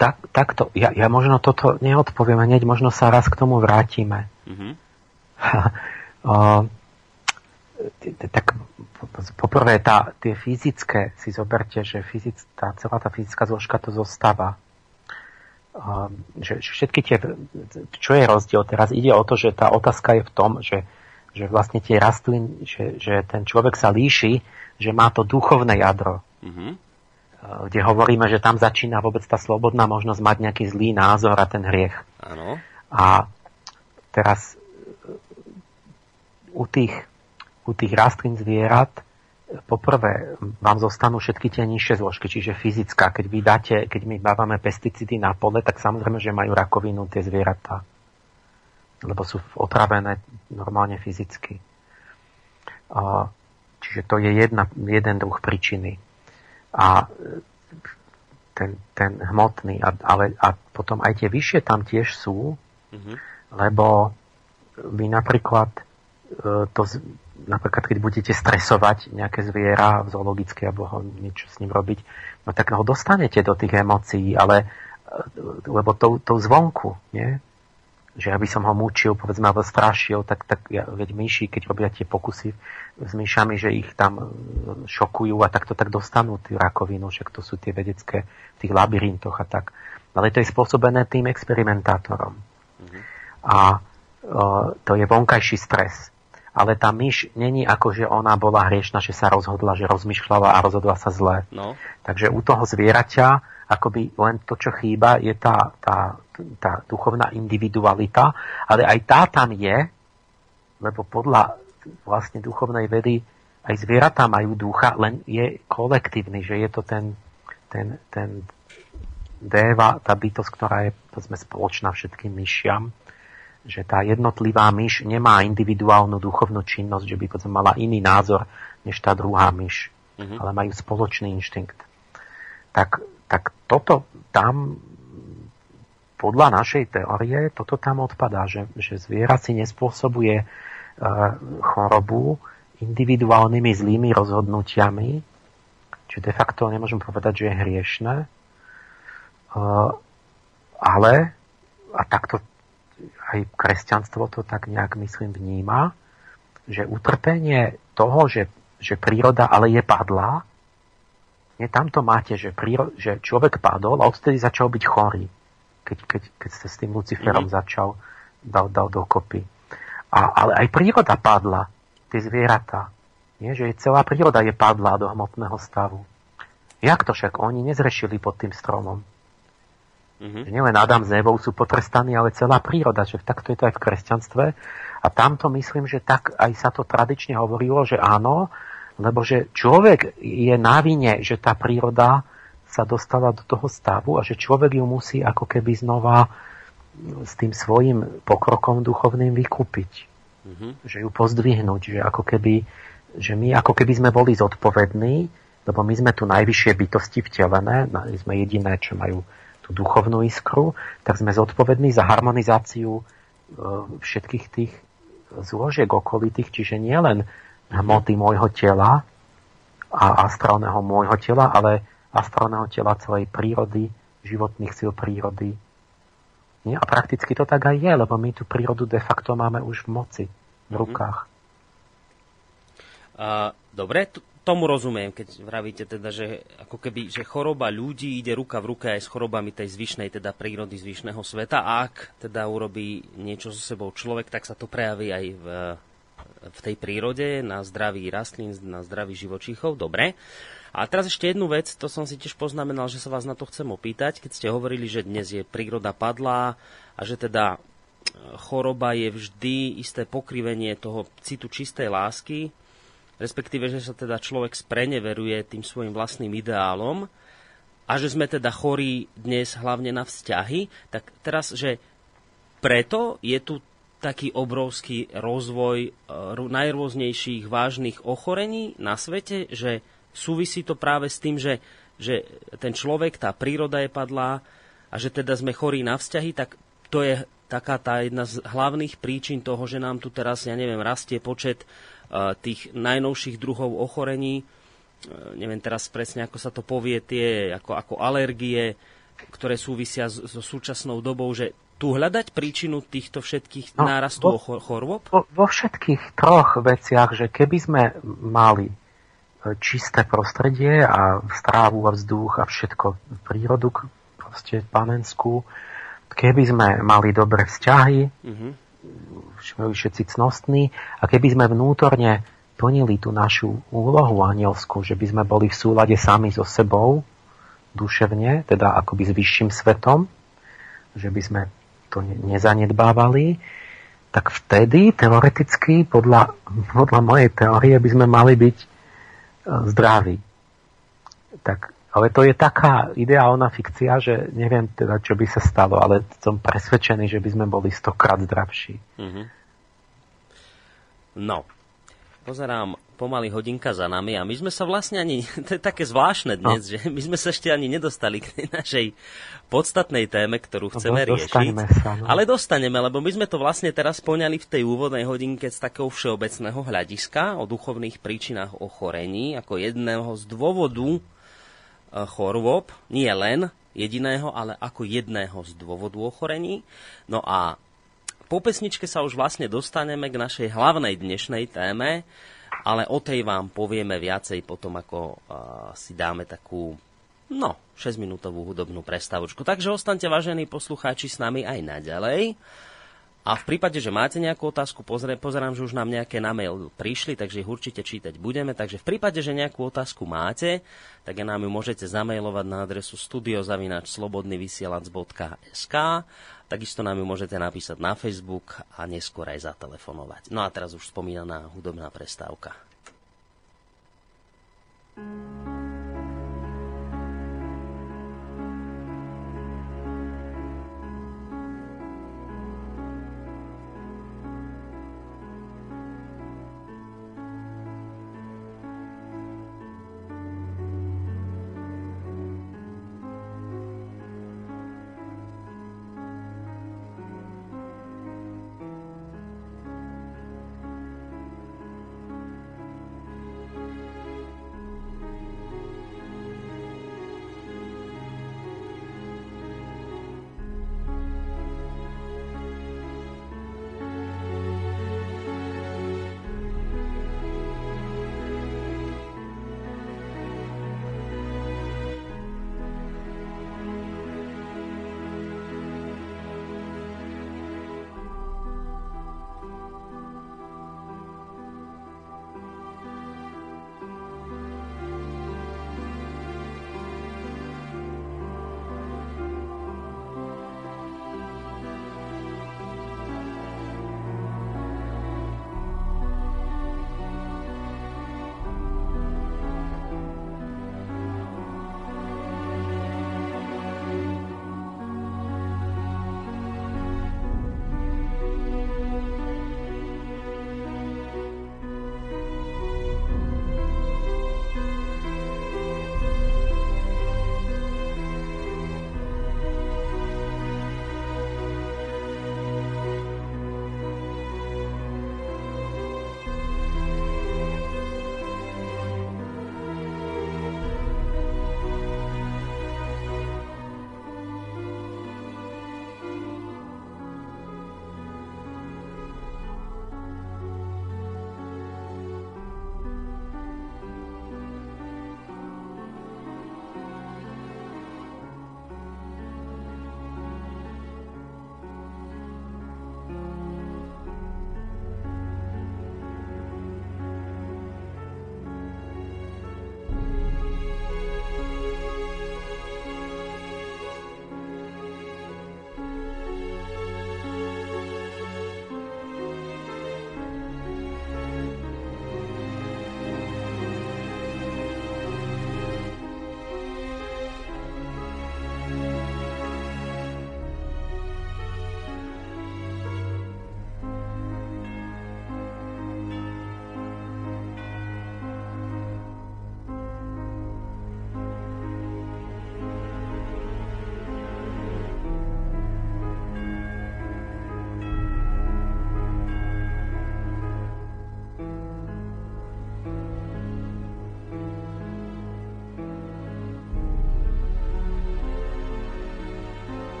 tak, takto, ja, ja možno toto neodpoviem hneď, možno sa raz k tomu vrátime. Mm-hmm. (laughs) o, tak poprvé tá, tie fyzické, si zoberte, že fyzic, tá, celá tá fyzická zložka to zostáva. O, že, že všetky tie, čo je rozdiel teraz? Ide o to, že tá otázka je v tom, že že vlastne tie rastliny, že, že ten človek sa líši, že má to duchovné jadro. Mm-hmm. Kde hovoríme, že tam začína vôbec tá slobodná možnosť mať nejaký zlý názor a ten hriech. Ano. A teraz u tých, u tých rastlín zvierat poprvé vám zostanú všetky tie nižšie zložky, čiže fyzická. Keď vy dáte, keď my bávame pesticídy na pole, tak samozrejme, že majú rakovinu tie zvieratá lebo sú otravené normálne fyzicky. Čiže to je jedna, jeden druh príčiny. A ten, ten hmotný, a, ale, a potom aj tie vyššie tam tiež sú, mm-hmm. lebo vy napríklad e, to, napríklad keď budete stresovať nejaké zviera v zoologické alebo ho niečo s ním robiť, no tak ho dostanete do tých emócií, ale e, lebo tou, tou zvonku, nie? že aby som ho mučil, povedzme, alebo strašil, tak, tak ja, veď myši, keď robia tie pokusy s myšami, že ich tam e, šokujú a takto tak dostanú tú rakovinu, však to sú tie vedecké v tých labyrintoch a tak. Ale to je spôsobené tým experimentátorom. Mm-hmm. A o, e, to je vonkajší stres. Ale tá myš není ako, že ona bola hriešna, že sa rozhodla, že rozmýšľala a rozhodla sa zle. No. Takže u toho zvieraťa akoby len to, čo chýba, je tá, tá tá duchovná individualita, ale aj tá tam je, lebo podľa vlastne duchovnej vedy aj zvieratá majú ducha, len je kolektívny, že je to ten, ten, ten déva, tá bytosť, ktorá je povedzme, spoločná všetkým myšiam, že tá jednotlivá myš nemá individuálnu duchovnú činnosť, že by povedzme, mala iný názor než tá druhá myš, mm-hmm. ale majú spoločný inštinkt. Tak, tak toto tam podľa našej teórie toto tam odpadá, že, že zviera si nespôsobuje e, chorobu individuálnymi zlými rozhodnutiami, čiže de facto nemôžem povedať, že je hriešne, e, ale, a takto aj kresťanstvo to tak nejak, myslím, vníma, že utrpenie toho, že, že príroda ale je padlá, nie, tamto máte, že, príro, že človek padol a odtedy začal byť chorý keď, keď, keď sa s tým Luciferom mm-hmm. začal, dal, dal dokopy. A, ale aj príroda padla, tie zvieratá. Nie, že celá príroda je padla do hmotného stavu. Jak to však oni nezrešili pod tým stromom? Že nielen Adam s Evou sú potrestaní, ale celá príroda, že takto je to aj v kresťanstve. A tamto myslím, že tak aj sa to tradične hovorilo, že áno, lebo že človek je na vine, že tá príroda sa dostala do toho stavu a že človek ju musí ako keby znova s tým svojim pokrokom duchovným vykúpiť. Uh-huh. Že ju pozdvihnúť, že ako keby, že my ako keby sme boli zodpovední, lebo my sme tu najvyššie bytosti vtelené, sme jediné, čo majú tú duchovnú iskru, tak sme zodpovední za harmonizáciu e, všetkých tých zložiek okolitých, čiže nielen hmoty môjho tela a astrálneho môjho tela, ale astrálneho tela celej prírody, životných síl prírody, nie? A prakticky to tak aj je, lebo my tú prírodu de facto máme už v moci, v mhm. rukách. Uh, dobre, t- tomu rozumiem, keď vravíte teda, že ako keby, že choroba ľudí ide ruka v ruke aj s chorobami tej zvyšnej, teda prírody zvyšného sveta. A ak teda urobí niečo so sebou človek, tak sa to prejaví aj v, v tej prírode, na zdraví rastlín, na zdraví živočíchov. Dobre. A teraz ešte jednu vec, to som si tiež poznamenal, že sa vás na to chcem opýtať, keď ste hovorili, že dnes je príroda padlá a že teda e, choroba je vždy isté pokrivenie toho citu čistej lásky, respektíve, že sa teda človek spreneveruje tým svojim vlastným ideálom a že sme teda chorí dnes hlavne na vzťahy, tak teraz, že preto je tu taký obrovský rozvoj e, najrôznejších vážnych ochorení na svete, že súvisí to práve s tým, že, že ten človek, tá príroda je padlá a že teda sme chorí na vzťahy, tak to je taká tá jedna z hlavných príčin toho, že nám tu teraz, ja neviem, rastie počet tých najnovších druhov ochorení. Uh, neviem teraz presne, ako sa to povie, tie ako, ako alergie, ktoré súvisia so súčasnou dobou, že tu hľadať príčinu týchto všetkých no, nárastov chorôb? Vo, vo všetkých troch veciach, že keby sme mali čisté prostredie a strávu a vzduch a všetko prírodu, proste panenskú. Keby sme mali dobré vzťahy, mm-hmm. Všetci cnostní a keby sme vnútorne plnili tú našu úlohu anielskú, že by sme boli v súlade sami so sebou, duševne, teda akoby s vyšším svetom, že by sme to nezanedbávali, tak vtedy teoreticky podľa, podľa mojej teórie by sme mali byť zdraví. Tak, ale to je taká ideálna fikcia, že neviem teda, čo by sa stalo, ale som presvedčený, že by sme boli stokrát zdravší. Mm-hmm. No, pozerám pomaly hodinka za nami a my sme sa vlastne ani, (laughs) to je také zvláštne dnes, no. že my sme sa ešte ani nedostali k tej našej podstatnej téme, ktorú no, chceme no, riešiť. Sa, no. Ale dostaneme, lebo my sme to vlastne teraz poňali v tej úvodnej hodinke z takého všeobecného hľadiska o duchovných príčinách ochorení, ako jedného z dôvodu e, chorôb, nie len jediného, ale ako jedného z dôvodu ochorení. No a po pesničke sa už vlastne dostaneme k našej hlavnej dnešnej téme, ale o tej vám povieme viacej potom, ako uh, si dáme takú, no, 6-minútovú hudobnú prestávočku. Takže ostaňte, vážení poslucháči, s nami aj naďalej. A v prípade, že máte nejakú otázku, pozre, pozerám, že už nám nejaké na mail prišli, takže ich určite čítať budeme. Takže v prípade, že nejakú otázku máte, tak nám ju môžete zamailovať na adresu studiozavinačslobodnyvysielac.sk Takisto nám ju môžete napísať na Facebook a neskôr aj zatelefonovať. No a teraz už spomínaná hudobná prestávka. thank you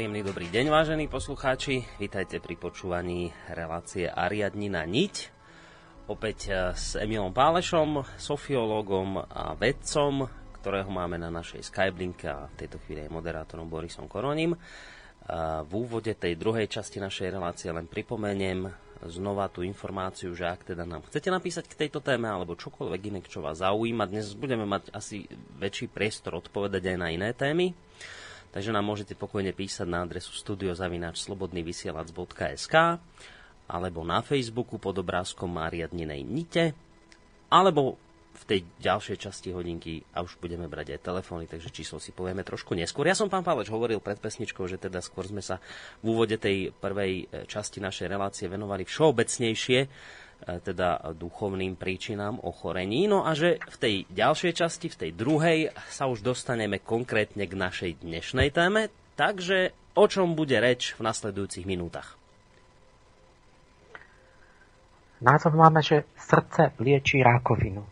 Príjemný dobrý deň, vážení poslucháči. Vítajte pri počúvaní relácie Ariadnina niť. Opäť eh, s Emilom Pálešom, sofiológom a vedcom, ktorého máme na našej Skyblinke a v tejto chvíli aj moderátorom Borisom Koroním. V úvode tej druhej časti našej relácie len pripomeniem znova tú informáciu, že ak teda nám chcete napísať k tejto téme alebo čokoľvek iné, čo vás zaujíma, dnes budeme mať asi väčší priestor odpovedať aj na iné témy takže nám môžete pokojne písať na adresu studiozavináčslobodnyvysielac.sk alebo na Facebooku pod obrázkom Mariadninej Nite alebo v tej ďalšej časti hodinky a už budeme brať aj telefóny, takže číslo si povieme trošku neskôr. Ja som, pán Páleč, hovoril pred pesničkou, že teda skôr sme sa v úvode tej prvej časti našej relácie venovali všeobecnejšie teda duchovným príčinám ochorení. No a že v tej ďalšej časti, v tej druhej, sa už dostaneme konkrétne k našej dnešnej téme. Takže o čom bude reč v nasledujúcich minútach? Názov máme, že srdce lieči rákovinu.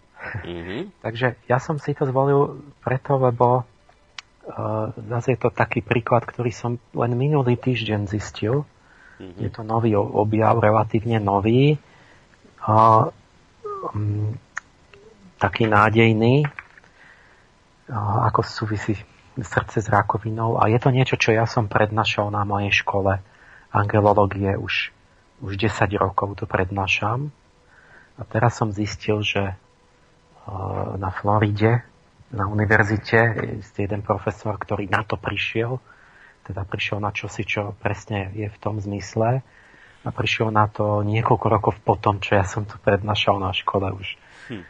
Mm-hmm. (laughs) Takže ja som si to zvolil preto, lebo uh, zase je to taký príklad, ktorý som len minulý týždeň zistil. Mm-hmm. Je to nový objav, relatívne nový a, um, taký nádejný, a, ako súvisí srdce s rakovinou. A je to niečo, čo ja som prednášal na mojej škole angelológie už, už 10 rokov to prednášam. A teraz som zistil, že na Floride, na univerzite, je jeden profesor, ktorý na to prišiel, teda prišiel na čosi, čo presne je v tom zmysle a prišiel na to niekoľko rokov potom, čo ja som to prednášal na škole už. Hm.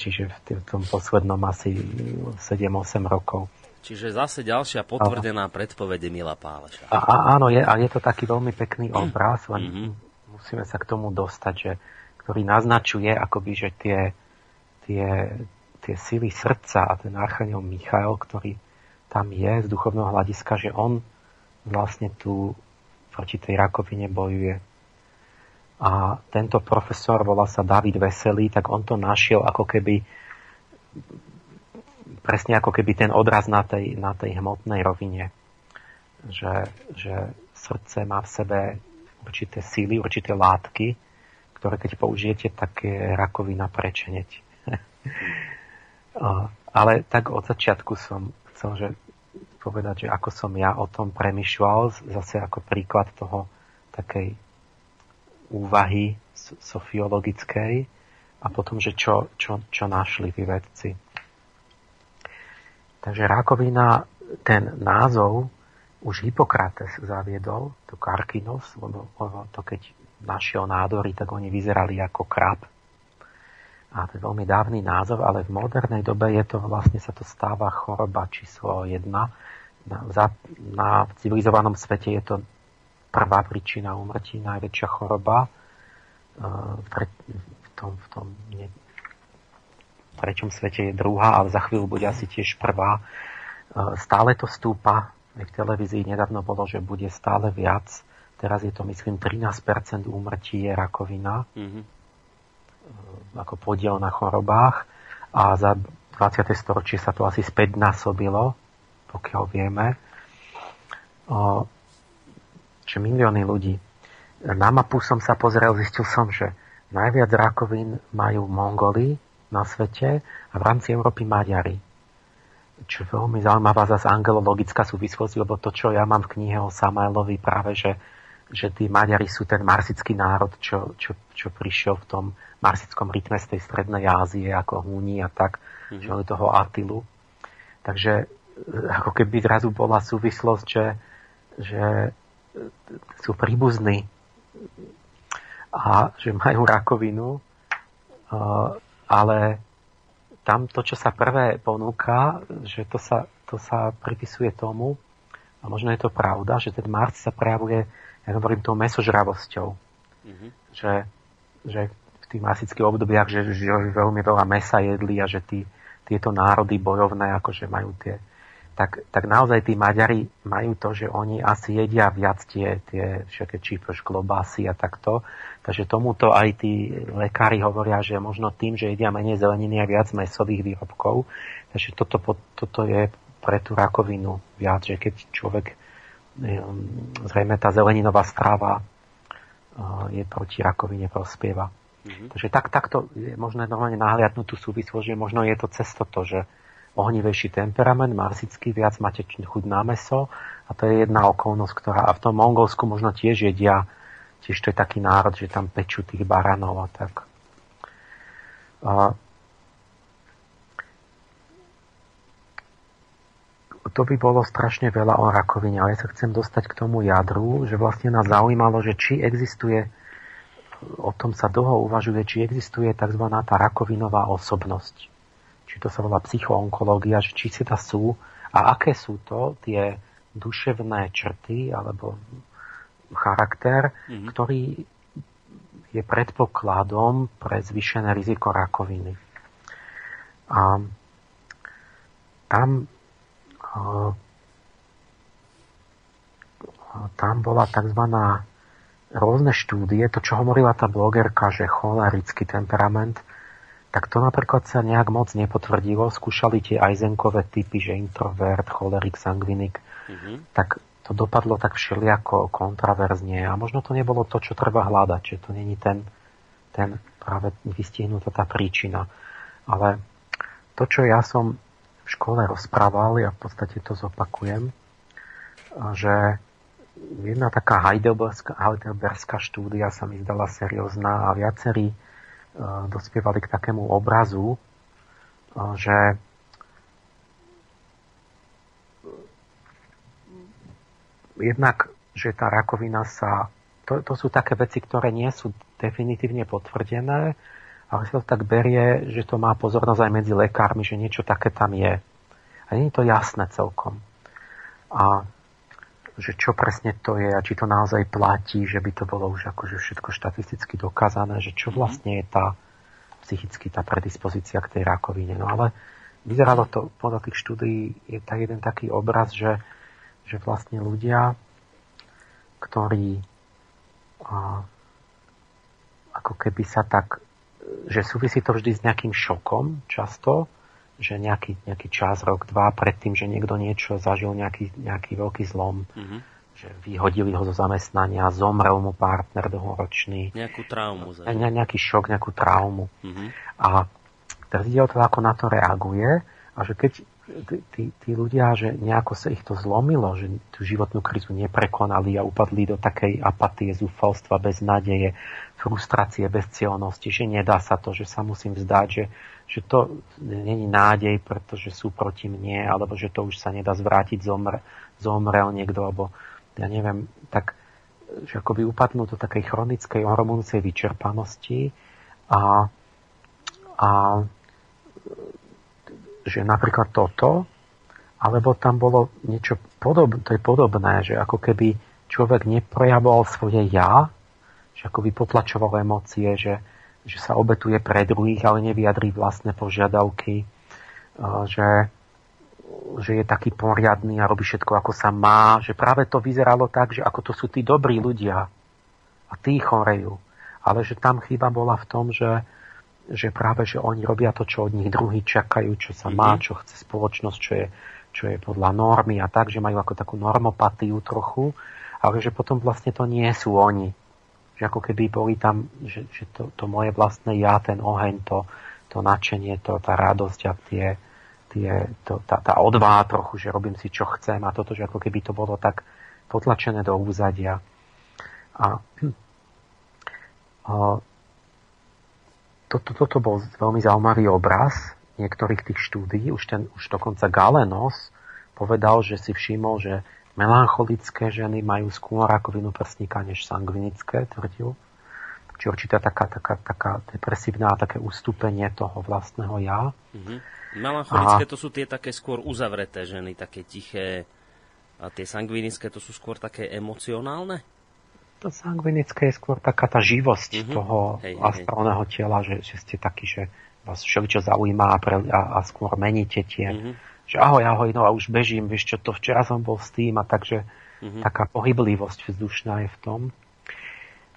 Čiže v tom poslednom asi 7-8 rokov. Čiže zase ďalšia potvrdená predpovede Mila Páleša. A, a, áno, je, a je to taký veľmi pekný obraz, len mm-hmm. musíme sa k tomu dostať, že, ktorý naznačuje akoby, že tie, tie, tie sily srdca a ten archaniel Michael, ktorý tam je z duchovného hľadiska, že on vlastne tu proti tej rakovine bojuje. A tento profesor, volá sa David Veselý, tak on to našiel ako keby presne ako keby ten odraz na tej, na tej hmotnej rovine. Že, že srdce má v sebe určité síly, určité látky, ktoré keď použijete, tak je rakovina prečeneť. (laughs) Ale tak od začiatku som chcel že povedať, že ako som ja o tom premyšľal, zase ako príklad toho takej úvahy sofiologickej a potom, že čo, čo, čo našli tí vedci. Takže rakovina, ten názov už Hippokrates zaviedol, to karkinos, lebo, lebo to keď našiel nádory, tak oni vyzerali ako krab. A to je veľmi dávny názov, ale v modernej dobe je to vlastne sa to stáva choroba číslo 1. Na, za, na civilizovanom svete je to prvá príčina umrtí, najväčšia choroba. V tom, v tom nie, treťom svete je druhá, ale za chvíľu bude asi tiež prvá. Stále to stúpa. Aj v televízii nedávno bolo, že bude stále viac. Teraz je to, myslím, 13% úmrtí je rakovina. Mm-hmm. Ako podiel na chorobách. A za 20. storočie sa to asi späť násobilo, pokiaľ vieme že milióny ľudí. Na mapu som sa pozrel, zistil som, že najviac rakovín majú Mongoli na svete a v rámci Európy Maďari. Čo je veľmi zaujímavá zase angelologická súvislosť, lebo to, čo ja mám v knihe o Samailovi, práve, že, že tí Maďari sú ten marsický národ, čo, čo, čo prišiel v tom marsickom rytme z tej strednej Ázie, ako Húni a tak, mm-hmm. že toho Atilu. Takže e, ako keby zrazu bola súvislosť, že, že sú príbuzní a že majú rakovinu, ale tam to, čo sa prvé ponúka, že to sa, to sa pripisuje tomu, a možno je to pravda, že ten Mars sa prejavuje, ja hovorím, tou mesožravosťou. Mm-hmm. Že, že v tých marsických obdobiach, že, že veľmi veľa mesa jedli a že tí, tieto národy bojovné, akože majú tie tak, tak naozaj tí Maďari majú to, že oni asi jedia viac tie, tie všetké čípoš, klobásy a takto. Takže tomuto aj tí lekári hovoria, že možno tým, že jedia menej zeleniny a viac mesových výrobkov. Takže toto, toto je pre tú rakovinu viac, že keď človek zrejme tá zeleninová strava je proti rakovine prospieva. Mm-hmm. Takže tak, takto je možné normálne nahliadnúť tú súvislosť, že možno je to cez to, že ohnivejší temperament, marsický, viac máte chuť na meso a to je jedna okolnosť, ktorá a v tom Mongolsku možno tiež jedia, tiež to je taký národ, že tam pečú tých baranov a tak. A to by bolo strašne veľa o rakovine, ale ja sa chcem dostať k tomu jadru, že vlastne nás zaujímalo, že či existuje, o tom sa dlho uvažuje, či existuje tzv. tá rakovinová osobnosť či to sa volá psychoonkológia, že či si to sú a aké sú to tie duševné črty alebo charakter, mm-hmm. ktorý je predpokladom pre zvýšené riziko rakoviny. A tam, tam bola tzv. rôzne štúdie, to čo hovorila tá blogerka, že cholerický temperament tak to napríklad sa nejak moc nepotvrdilo. Skúšali tie Eisenkové typy, že introvert, cholerik, sangvinik. Mm-hmm. Tak to dopadlo tak všelijako kontraverzne a možno to nebolo to, čo treba hľadať, že to není ten, ten práve vystihnutá tá príčina. Ale to, čo ja som v škole rozprával, ja v podstate to zopakujem, že jedna taká heidelberská, heidelberská štúdia sa mi zdala seriózna a viacerí dospievali k takému obrazu, že jednak, že tá rakovina sa... To, to sú také veci, ktoré nie sú definitívne potvrdené, ale sa to tak berie, že to má pozornosť aj medzi lekármi, že niečo také tam je. A nie je to jasné celkom. A že čo presne to je a či to naozaj platí, že by to bolo už akože všetko štatisticky dokázané, že čo mhm. vlastne je tá psychicky tá predispozícia k tej rakovine. No ale vyzeralo to podľa tých štúdií, je tak jeden taký obraz, že, že vlastne ľudia, ktorí a, ako keby sa tak, že súvisí to vždy s nejakým šokom často, že nejaký, nejaký čas, rok, dva predtým, že niekto niečo zažil, nejaký, nejaký veľký zlom, mm-hmm. že vyhodili ho zo zamestnania, zomrel mu partner dlhoročný. Nejakú traumu. Ne, nejaký šok, nejakú traumu. Mm-hmm. A teraz ide o to, ako na to reaguje a že keď tí, tí ľudia, že nejako sa ich to zlomilo, že tú životnú krizu neprekonali a upadli do takej apatie, zúfalstva, bez nádeje, frustrácie, bezcielnosti, že nedá sa to, že sa musím vzdať, že, že to není nádej, pretože sú proti mne, alebo že to už sa nedá zvrátiť, zomr, zomrel niekto, alebo ja neviem, tak že akoby upadnú do takej chronickej hormonúcej vyčerpanosti a, a že napríklad toto, alebo tam bolo niečo podobné, to je podobné, že ako keby človek neprejavoval svoje ja, že ako by potlačoval emócie, že, že sa obetuje pre druhých, ale nevyjadrí vlastné požiadavky, že, že je taký poriadný a robí všetko, ako sa má, že práve to vyzeralo tak, že ako to sú tí dobrí ľudia a tí chorejú. Ale že tam chyba bola v tom, že, že práve, že oni robia to, čo od nich druhí čakajú, čo sa má, mhm. čo chce spoločnosť, čo je, čo je podľa normy a tak, že majú ako takú normopatiu trochu, ale že potom vlastne to nie sú oni. Že ako keby boli tam, že, že to, to moje vlastné ja, ten oheň, to, to nadšenie, to, tá radosť a tie, tie, to, tá, tá odvaha trochu, že robím si, čo chcem a toto, že ako keby to bolo tak potlačené do úzadia. A, (clears throat) a toto, toto bol veľmi zaujímavý obraz niektorých tých štúdií. Už, ten, už dokonca Galenos povedal, že si všimol, že melancholické ženy majú skôr rakovinu prsníka než sangvinické, tvrdil. Či určitá taká, taká, taká depresívna, také ustúpenie toho vlastného ja. Mm-hmm. Melancholické a... to sú tie také skôr uzavreté ženy, také tiché. A tie sangvinické to sú skôr také emocionálne? to sangvinické je skôr taká tá živosť mm-hmm. toho hej, astrálneho hej. tela, že, že ste takí, že vás všeličo zaujíma a, pre, a, a skôr meníte tie, mm-hmm. Že ahoj, ahoj, no a už bežím, vieš čo, to včera som bol s tým a takže mm-hmm. taká pohyblivosť vzdušná je v tom.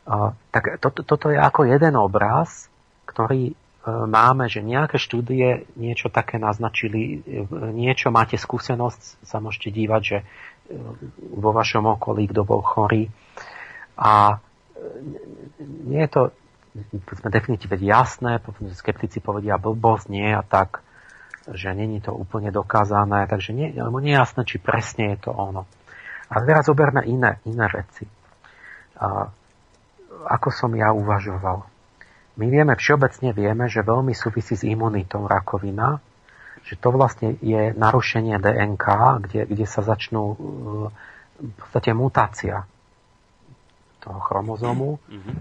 A, tak to, to, toto je ako jeden obraz, ktorý e, máme, že nejaké štúdie niečo také naznačili, e, niečo máte skúsenosť, sa môžete dívať, že vo vašom okolí, kto bol chorý. A nie je to, sme definitívne jasné, skeptici povedia blbosť, nie a tak, že není to úplne dokázané, takže nie, nie je jasné, či presne je to ono. A teraz zoberme iné, iné veci. A, ako som ja uvažoval. My vieme, všeobecne vieme, že veľmi súvisí s imunitou rakovina, že to vlastne je narušenie DNK, kde, kde sa začnú e, v podstate mutácia toho chromozomu. Mm-hmm.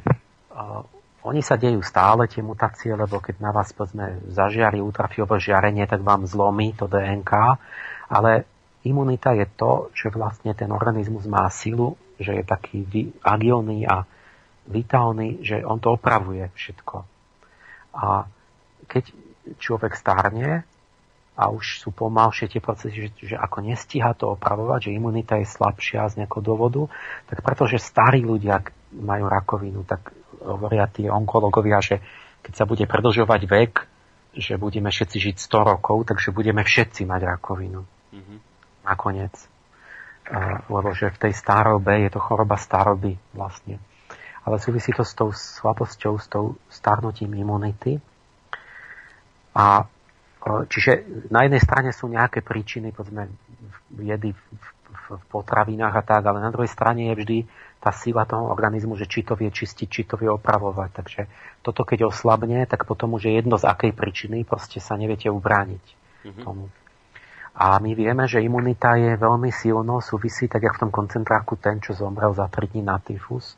Oni sa dejú stále, tie mutácie, lebo keď na vás povedzme zažiari ultrafiové žiarenie, tak vám zlomí to DNK, ale imunita je to, že vlastne ten organizmus má silu, že je taký agilný a vitálny, že on to opravuje všetko. A keď človek stárne a už sú pomalšie tie procesy, že, že ako nestíha to opravovať, že imunita je slabšia z nejakého dôvodu, tak pretože starí ľudia majú rakovinu, tak hovoria tí onkologovia, že keď sa bude predlžovať vek, že budeme všetci žiť 100 rokov, takže budeme všetci mať rakovinu. Mm-hmm. Nakoniec. Lebo že v tej starobe je to choroba staroby vlastne ale súvisí to s tou slabosťou, s tou starnutím imunity. A čiže na jednej strane sú nejaké príčiny, povedzme, jedy v, v, v potravinách a tak, ale na druhej strane je vždy tá sila toho organizmu, že či to vie čistiť, či to vie opravovať. Takže toto keď oslabne, tak potom už je jedno z akej príčiny, proste sa neviete ubrániť mm-hmm. tomu. A my vieme, že imunita je veľmi silno, súvisí, tak jak v tom koncentráku ten, čo zomrel za 3 dní na tyfus,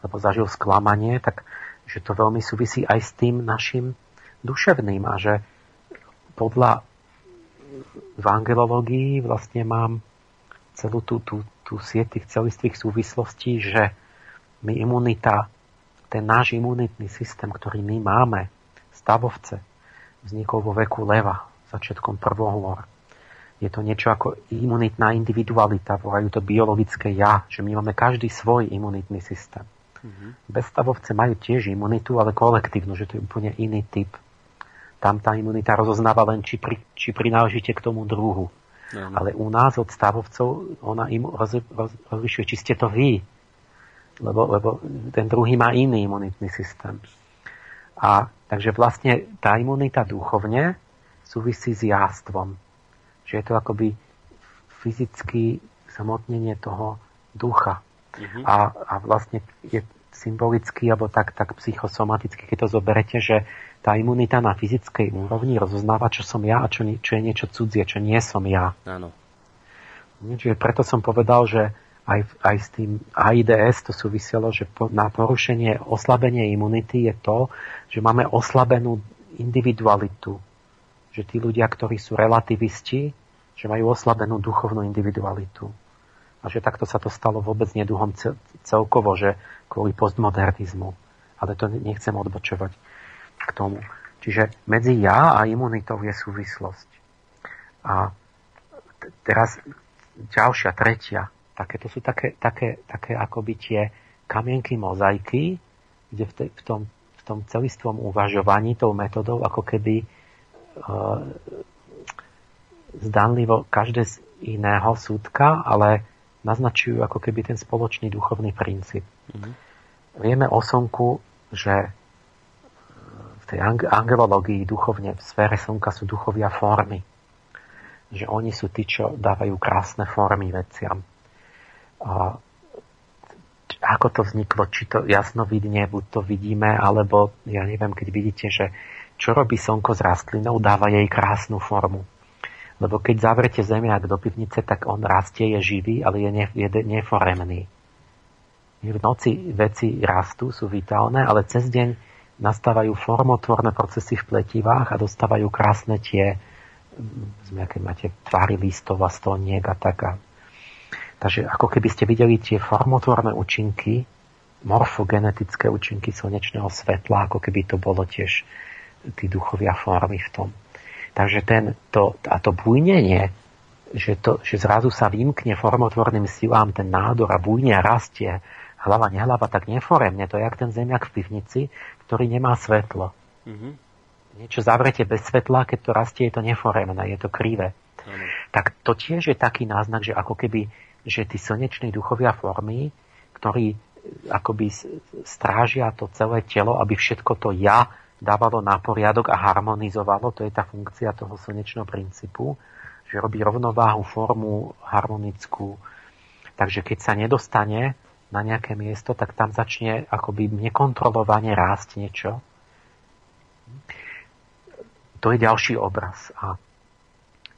alebo zažil sklamanie, tak že to veľmi súvisí aj s tým našim duševným a že podľa v angelológii vlastne mám celú tú, tú, tú sieť tých celistvých súvislostí, že my imunita, ten náš imunitný systém, ktorý my máme, stavovce, vznikol vo veku leva, začiatkom prvohôr. Je to niečo ako imunitná individualita, volajú to biologické ja, že my máme každý svoj imunitný systém. Mm-hmm. Bezstavovce majú tiež imunitu, ale kolektívnu, že to je úplne iný typ. Tam tá imunita rozoznáva len, či, pri, či prináležíte k tomu druhu. No, no. Ale u nás od stavovcov ona im roz, roz, rozlišuje, či ste to vy. Lebo, lebo ten druhý má iný imunitný systém. A takže vlastne tá imunita duchovne súvisí s jástvom. Že je to akoby fyzicky samotnenie toho ducha. Uh-huh. A, a vlastne je symbolicky alebo tak, tak psychosomaticky, keď to zoberete, že tá imunita na fyzickej úrovni rozoznáva, čo som ja a čo, čo je niečo cudzie, čo nie som ja. Áno. Čiže preto som povedal, že aj, aj s tým AIDS to súviselo, že po, na porušenie, oslabenie imunity je to, že máme oslabenú individualitu. Že tí ľudia, ktorí sú relativisti, že majú oslabenú duchovnú individualitu a že takto sa to stalo vôbec neduhom celkovo, že kvôli postmodernizmu. Ale to nechcem odbočovať k tomu. Čiže medzi ja a imunitou je súvislosť. A teraz ďalšia, tretia. Také, to sú také, také, také akoby tie kamienky mozaiky, kde v, te, v, tom, v tom celistvom uvažovaní tou metodou ako keby uh, zdanlivo každé z iného súdka, ale naznačujú ako keby ten spoločný duchovný princíp. Mm-hmm. Vieme o Slnku, že tej angelológii duchovne v sfére Slnka sú duchovia formy. Že oni sú tí, čo dávajú krásne formy veciam. A ako to vzniklo, či to jasnovidne, buď to vidíme, alebo ja neviem, keď vidíte, že čo robí slnko s rastlinou, dáva jej krásnu formu. Lebo keď zavrete zemiak do pivnice, tak on rastie, je živý, ale je, ne, je neforemný. V noci veci rastú, sú vitálne, ale cez deň nastávajú formotvorné procesy v pletivách a dostávajú krásne tie, keď máte tvary listov a stoniek a tak. A, takže ako keby ste videli tie formotvorné účinky, morfogenetické účinky slnečného svetla, ako keby to bolo tiež tí duchovia formy v tom. Takže ten, to, a to bujnenie, že, to, že zrazu sa vymkne formotvorným silám ten nádor a bujne rastie, hlava, nehlava, tak neforemne. To je jak ten zemiak v pivnici, ktorý nemá svetlo. Mm-hmm. Niečo zavrete bez svetla, keď to rastie, je to neforemné, je to krivé. Mm-hmm. Tak to tiež je taký náznak, že ako keby že tí slneční duchovia formy, ktorí akoby strážia to celé telo, aby všetko to ja dávalo na poriadok a harmonizovalo, to je tá funkcia toho slnečného princípu, že robí rovnováhu, formu harmonickú. Takže keď sa nedostane na nejaké miesto, tak tam začne akoby nekontrolovane rásť niečo. To je ďalší obraz. A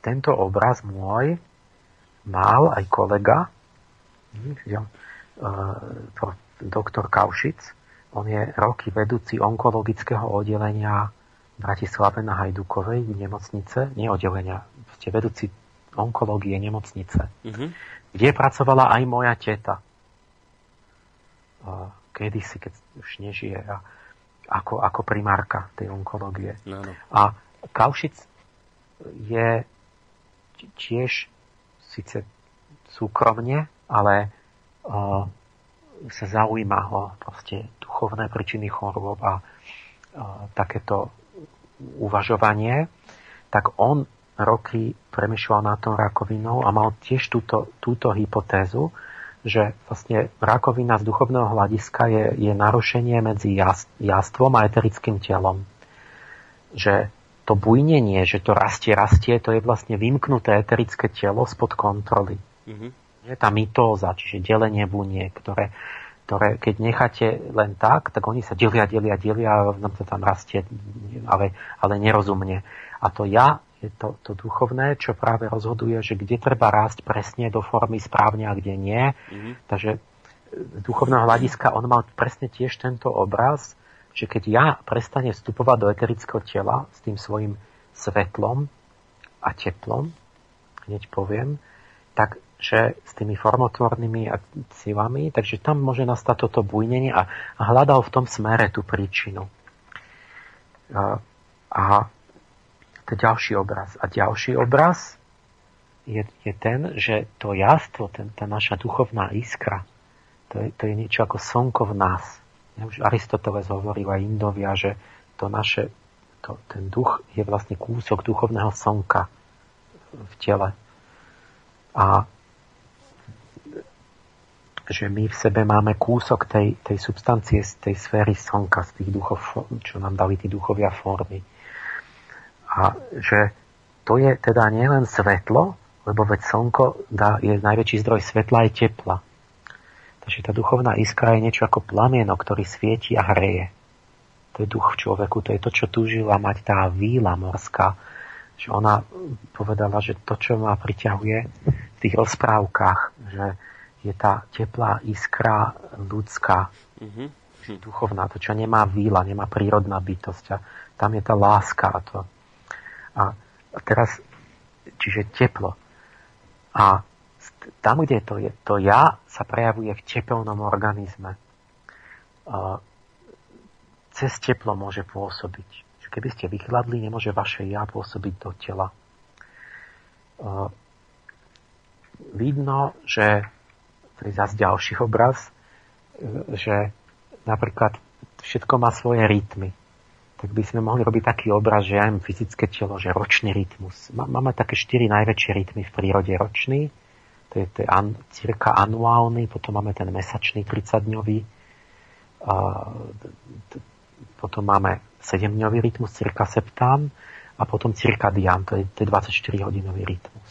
tento obraz môj mal aj kolega, hm, doktor Kaušic. On je roky vedúci onkologického oddelenia Bratislave na Hajdukovej nemocnice, nie oddelenia, ste vedúci onkológie nemocnice, mm-hmm. kde pracovala aj moja teta. Kedysi, keď už nežije, a ako, ako primárka tej onkológie. No, no. A Kaušic je tiež síce súkromne, ale sa zaujíma o proste duchovné príčiny chorôb a, a takéto uvažovanie, tak on roky premyšľal nad tou rakovinou a mal tiež túto, túto hypotézu, že vlastne rakovina z duchovného hľadiska je, je narušenie medzi jastvom a eterickým telom. Že to bujnenie, že to rastie, rastie, to je vlastne vymknuté eterické telo spod kontroly. Mm-hmm. Je tá mitóza, čiže delenie buniek, ktoré, ktoré keď necháte len tak, tak oni sa delia, delia, delia a nám tam rastie, ale, ale nerozumne. A to ja je to, to duchovné, čo práve rozhoduje, že kde treba rásť presne do formy správne a kde nie. Mm-hmm. Takže z duchovného hľadiska on mal presne tiež tento obraz, že keď ja prestane vstupovať do eterického tela s tým svojim svetlom a teplom, hneď poviem, tak že s tými formotvornými silami, takže tam môže nastať toto bujnenie a, a hľadal v tom smere tú príčinu. A, a to ďalší obraz. A ďalší obraz je, je ten, že to jastvo, ten, tá naša duchovná iskra, to je, to je niečo ako slnko v nás. Už Aristoteles hovoril aj Indovia, že to naše, to, ten duch je vlastne kúsok duchovného slnka v tele. A že my v sebe máme kúsok tej, tej substancie z tej sféry slnka, z tých duchov, čo nám dali tí duchovia formy. A že to je teda nielen svetlo, lebo veď slnko dá, je najväčší zdroj svetla aj tepla. Takže tá duchovná iskra je niečo ako plamienok, ktorý svieti a hreje. To je duch v človeku, to je to, čo túžila mať tá víla morská. Že ona povedala, že to, čo ma priťahuje v tých rozprávkach, že je tá teplá iskra ľudská, mm-hmm. duchovná, to, čo nemá víla, nemá prírodná bytosť. A tam je tá láska a to. A, teraz, čiže teplo. A tam, kde to, je, to ja sa prejavuje v tepelnom organizme. Cez teplo môže pôsobiť. Keby ste vychladli, nemôže vaše ja pôsobiť do tela. Vidno, že je zase ďalší obraz, že napríklad všetko má svoje rytmy. Tak by sme mohli robiť taký obraz, že ja mám fyzické telo, že ročný rytmus. Máme také štyri najväčšie rytmy v prírode ročný, to je, to je an, cirka anuálny, potom máme ten mesačný 30-dňový, a, potom máme 7-dňový rytmus, cirka septán, a potom cirkadián, to je, to je 24-hodinový rytmus.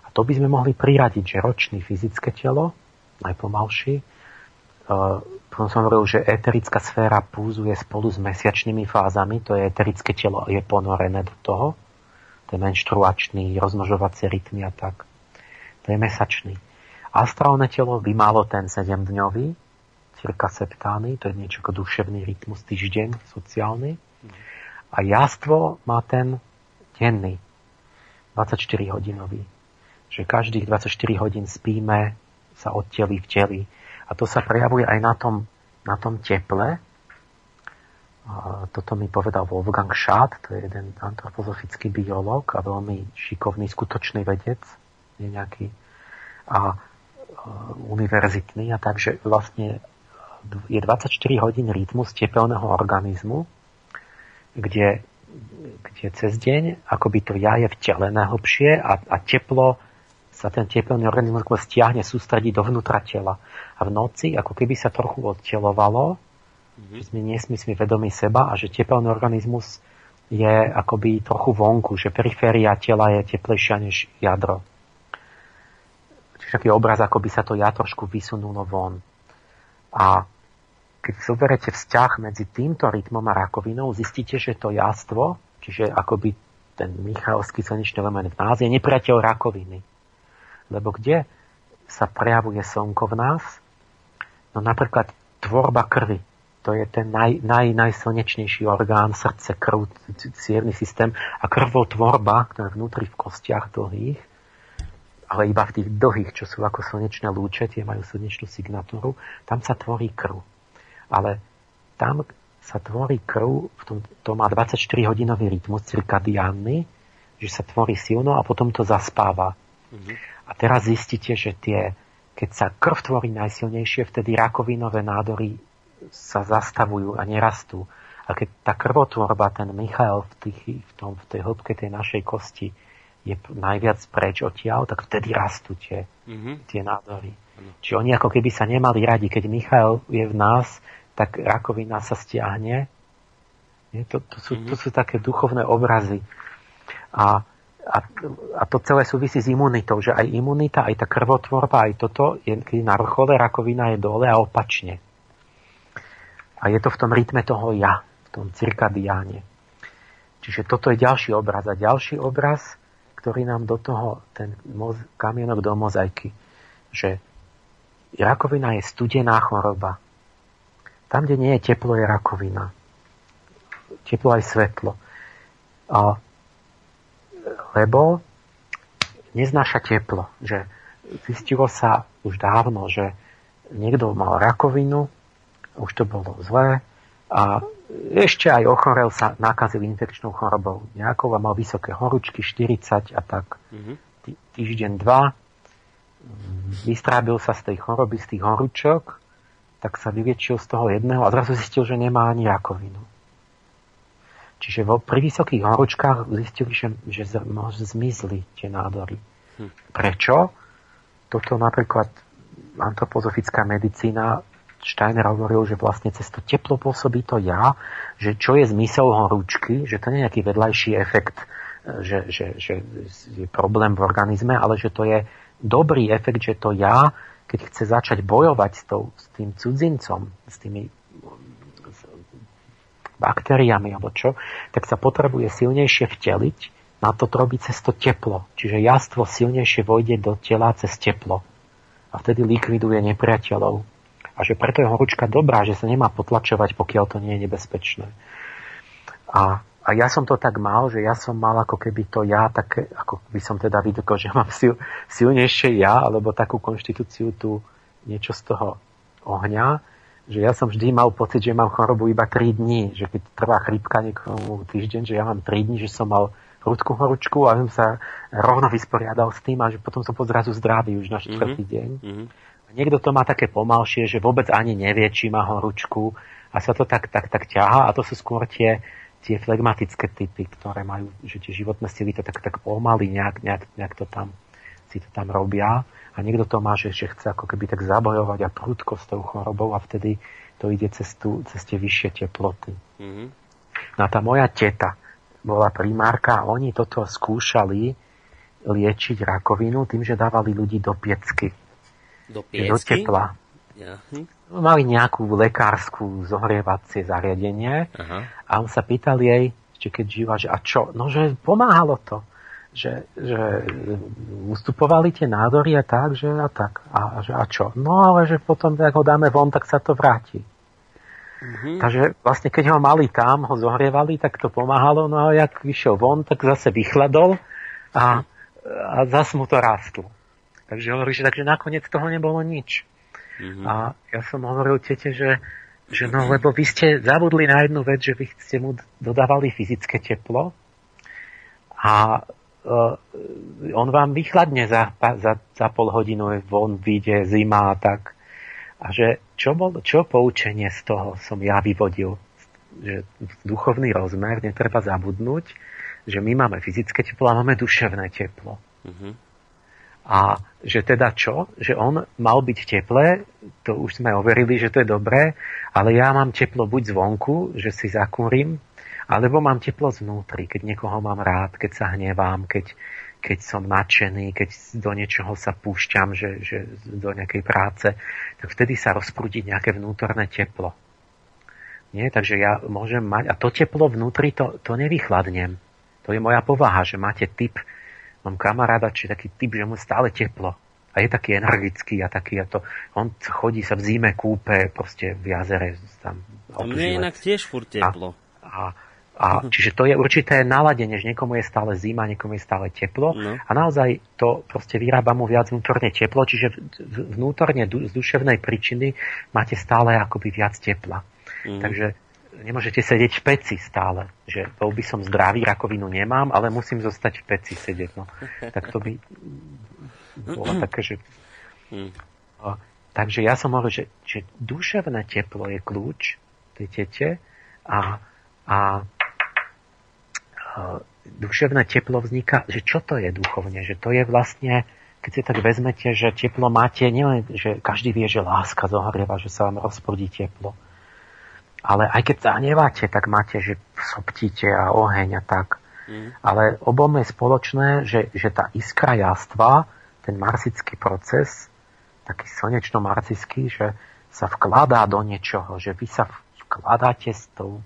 A to by sme mohli priradiť, že ročný fyzické telo, najpomalší. Potom som hovoril, že eterická sféra púzuje spolu s mesiačnými fázami, to je eterické telo, je ponorené do toho. To je menštruačný, rozmnožovacie rytmy a tak. To je mesačný. Astrálne telo by malo ten 7-dňový, cirka septány, to je niečo ako duševný rytmus, týždeň sociálny. A jastvo má ten denný, 24-hodinový. Že každých 24 hodín spíme sa odteli v teli. A to sa prejavuje aj na tom, na tom teple. Toto mi povedal Wolfgang Schad, to je jeden antropozofický biolog a veľmi šikovný, skutočný vedec, nie nejaký a, a univerzitný. A takže vlastne je 24 hodín rytmus tepelného organizmu, kde, kde cez deň akoby to ja je v tele najhlbšie a, a teplo sa ten tepelný organizmus stiahne, sústredí dovnútra tela. A v noci, ako keby sa trochu odtelovalo, mm-hmm. že sme nie sme si vedomi seba a že tepelný organizmus je akoby trochu vonku, že periféria tela je teplejšia než jadro. Čiže taký obraz, ako by sa to ja trošku vysunulo von. A keď zoberete vzťah medzi týmto rytmom a rakovinou, zistíte, že to jastvo, čiže akoby ten Michalský slnečný element v nás je nepriateľ rakoviny. Lebo kde sa prejavuje slnko v nás? No napríklad tvorba krvi. To je ten naj, naj, najslnečnejší orgán, srdce, krv, cierny systém. A krvotvorba, ktorá vnútri v kostiach dlhých, ale iba v tých dlhých, čo sú ako slnečné lúče, tie majú slnečnú signatúru, tam sa tvorí krv. Ale tam sa tvorí krv, v tom, to má 24-hodinový rytmus cirkadiánny, že sa tvorí silno a potom to zaspáva. Mm-hmm. A teraz zistíte, že tie, keď sa krv tvorí najsilnejšie, vtedy rakovinové nádory sa zastavujú a nerastú. A keď tá krvotvorba, ten Michael v, tých, v, tom, v tej hĺbke tej našej kosti je najviac preč odtiaľ, tak vtedy rastú tie, mm-hmm. tie nádory. Mm-hmm. Čiže oni ako keby sa nemali radi. Keď Michael je v nás, tak rakovina sa stiahne. Nie? To, to, sú, to mhm. sú také duchovné obrazy. A, a, a to celé súvisí s imunitou, že aj imunita, aj tá krvotvorba, aj toto, je, keď na vrchole rakovina je dole a opačne. A je to v tom rytme toho ja, v tom cirkadiáne. Čiže toto je ďalší obraz. A ďalší obraz, ktorý nám do toho, ten moz, kamienok do mozaiky, že rakovina je studená choroba. Tam, kde nie je teplo, je rakovina. Teplo aj svetlo. A, lebo neznáša teplo. Že zistilo sa už dávno, že niekto mal rakovinu, už to bolo zlé a ešte aj ochorel sa, nakazil infekčnou chorobou nejakou a mal vysoké horúčky, 40 a tak. Mm-hmm. Týždeň, dva. Vystrábil sa z tej choroby, z tých horúčok tak sa vyliečil z toho jedného a zrazu zistil, že nemá ani rakovinu. Čiže vo, pri vysokých horúčkach zistili, že, že zmizli tie nádory. Hm. Prečo? Toto napríklad antropozofická medicína Steiner hovoril, že vlastne cez to teplo pôsobí to ja, že čo je zmysel horúčky, že to nie je nejaký vedľajší efekt, že, že, že je problém v organizme, ale že to je dobrý efekt, že to ja keď chce začať bojovať s, tou, s tým cudzincom, s tými baktériami alebo čo, tak sa potrebuje silnejšie vteliť, na to robí cez to teplo. Čiže jastvo silnejšie vojde do tela cez teplo. A vtedy likviduje nepriateľov. A že preto je horúčka dobrá, že sa nemá potlačovať, pokiaľ to nie je nebezpečné. A a ja som to tak mal, že ja som mal ako keby to ja, také, ako by som teda videl, (laughs) že mám sil, silnejšie ja, alebo takú konštitúciu tu niečo z toho ohňa, že ja som vždy mal pocit, že mám chorobu iba 3 dní, že keď trvá chrípka niekomu týždeň, že ja mám 3 dní, že som mal prudkú horúčku a som sa rovno vysporiadal s tým a že potom som pozrazu zdravý už na štvrtý mm-hmm. deň. Mm-hmm. A niekto to má také pomalšie, že vôbec ani nevie, či má horúčku a sa to tak, tak, tak ťaha a to sú skôr tie tie flegmatické typy, ktoré majú, že tie životné sily to tak, tak pomaly nejak, nejak, nejak to tam, si to tam robia a niekto to má, že, že chce ako keby tak zabojovať a prudko s tou chorobou a vtedy to ide cez, tú, cez tie vyššie teploty. Mm-hmm. No a tá moja teta bola primárka a oni toto skúšali liečiť rakovinu tým, že dávali ľudí do piecky. Do piecky? Do tepla. Ja. Hm? mali nejakú lekárskú zohrievacie zariadenie Aha. a on sa pýtal jej, ešte keď žila, že a čo? No, že pomáhalo to. Že, že ustupovali tie nádory a tak, že a tak. A, že, a čo? No ale že potom, ak ho dáme von, tak sa to vráti. Mm-hmm. Takže vlastne keď ho mali tam, ho zohrievali, tak to pomáhalo, no a jak vyšiel von, tak zase vychladol a, a zase mu to rástlo. Takže hovorí, že takže nakoniec toho nebolo nič. Mm-hmm. A ja som hovoril tete, že, že no, lebo vy ste zabudli na jednu vec, že vy ste mu dodávali fyzické teplo a on vám vychladne za, za, za pol hodinu, von vyjde zima a tak. A že čo, bol, čo poučenie z toho som ja vyvodil? Že duchovný rozmer netreba zabudnúť, že my máme fyzické teplo a máme duševné teplo. Mm-hmm. A že teda čo? Že on mal byť v teple, to už sme overili, že to je dobré, ale ja mám teplo buď zvonku, že si zakúrim, alebo mám teplo zvnútri, keď niekoho mám rád, keď sa hnevám, keď, keď som nadšený, keď do niečoho sa púšťam, že, že do nejakej práce, tak vtedy sa rozprúdi nejaké vnútorné teplo. Nie? Takže ja môžem mať, a to teplo vnútri, to, to nevychladnem. To je moja povaha, že máte typ, mám kamaráda, či taký typ, že mu stále teplo. A je taký energický a taký, a to, on chodí sa v zime kúpe, proste v jazere. Tam a mne je inak tiež furt teplo. A, a, a uh-huh. čiže to je určité naladenie, že niekomu je stále zima, niekomu je stále teplo no. a naozaj to proste vyrába mu viac vnútorne teplo, čiže vnútorne z duševnej príčiny máte stále akoby viac tepla. Uh-huh. Takže nemôžete sedieť v peci stále. Že bol by som zdravý, rakovinu nemám, ale musím zostať v peci sedieť. No. (laughs) Tak to by bolo také, že... Mm. takže ja som hovoril, že, že duševné teplo je kľúč tej tete a, a, a duševné teplo vzniká, že čo to je duchovne, že to je vlastne, keď si tak vezmete, že teplo máte, nielen, že každý vie, že láska zohrieva, že sa vám rozprudí teplo, ale aj keď sa hneváte, tak máte, že soptíte a oheň a tak. Mm. Ale obom je spoločné, že, že tá iskra jastva, ten marsický proces, taký slnečno-marsický, že sa vkladá do niečoho, že vy sa vkladáte s tou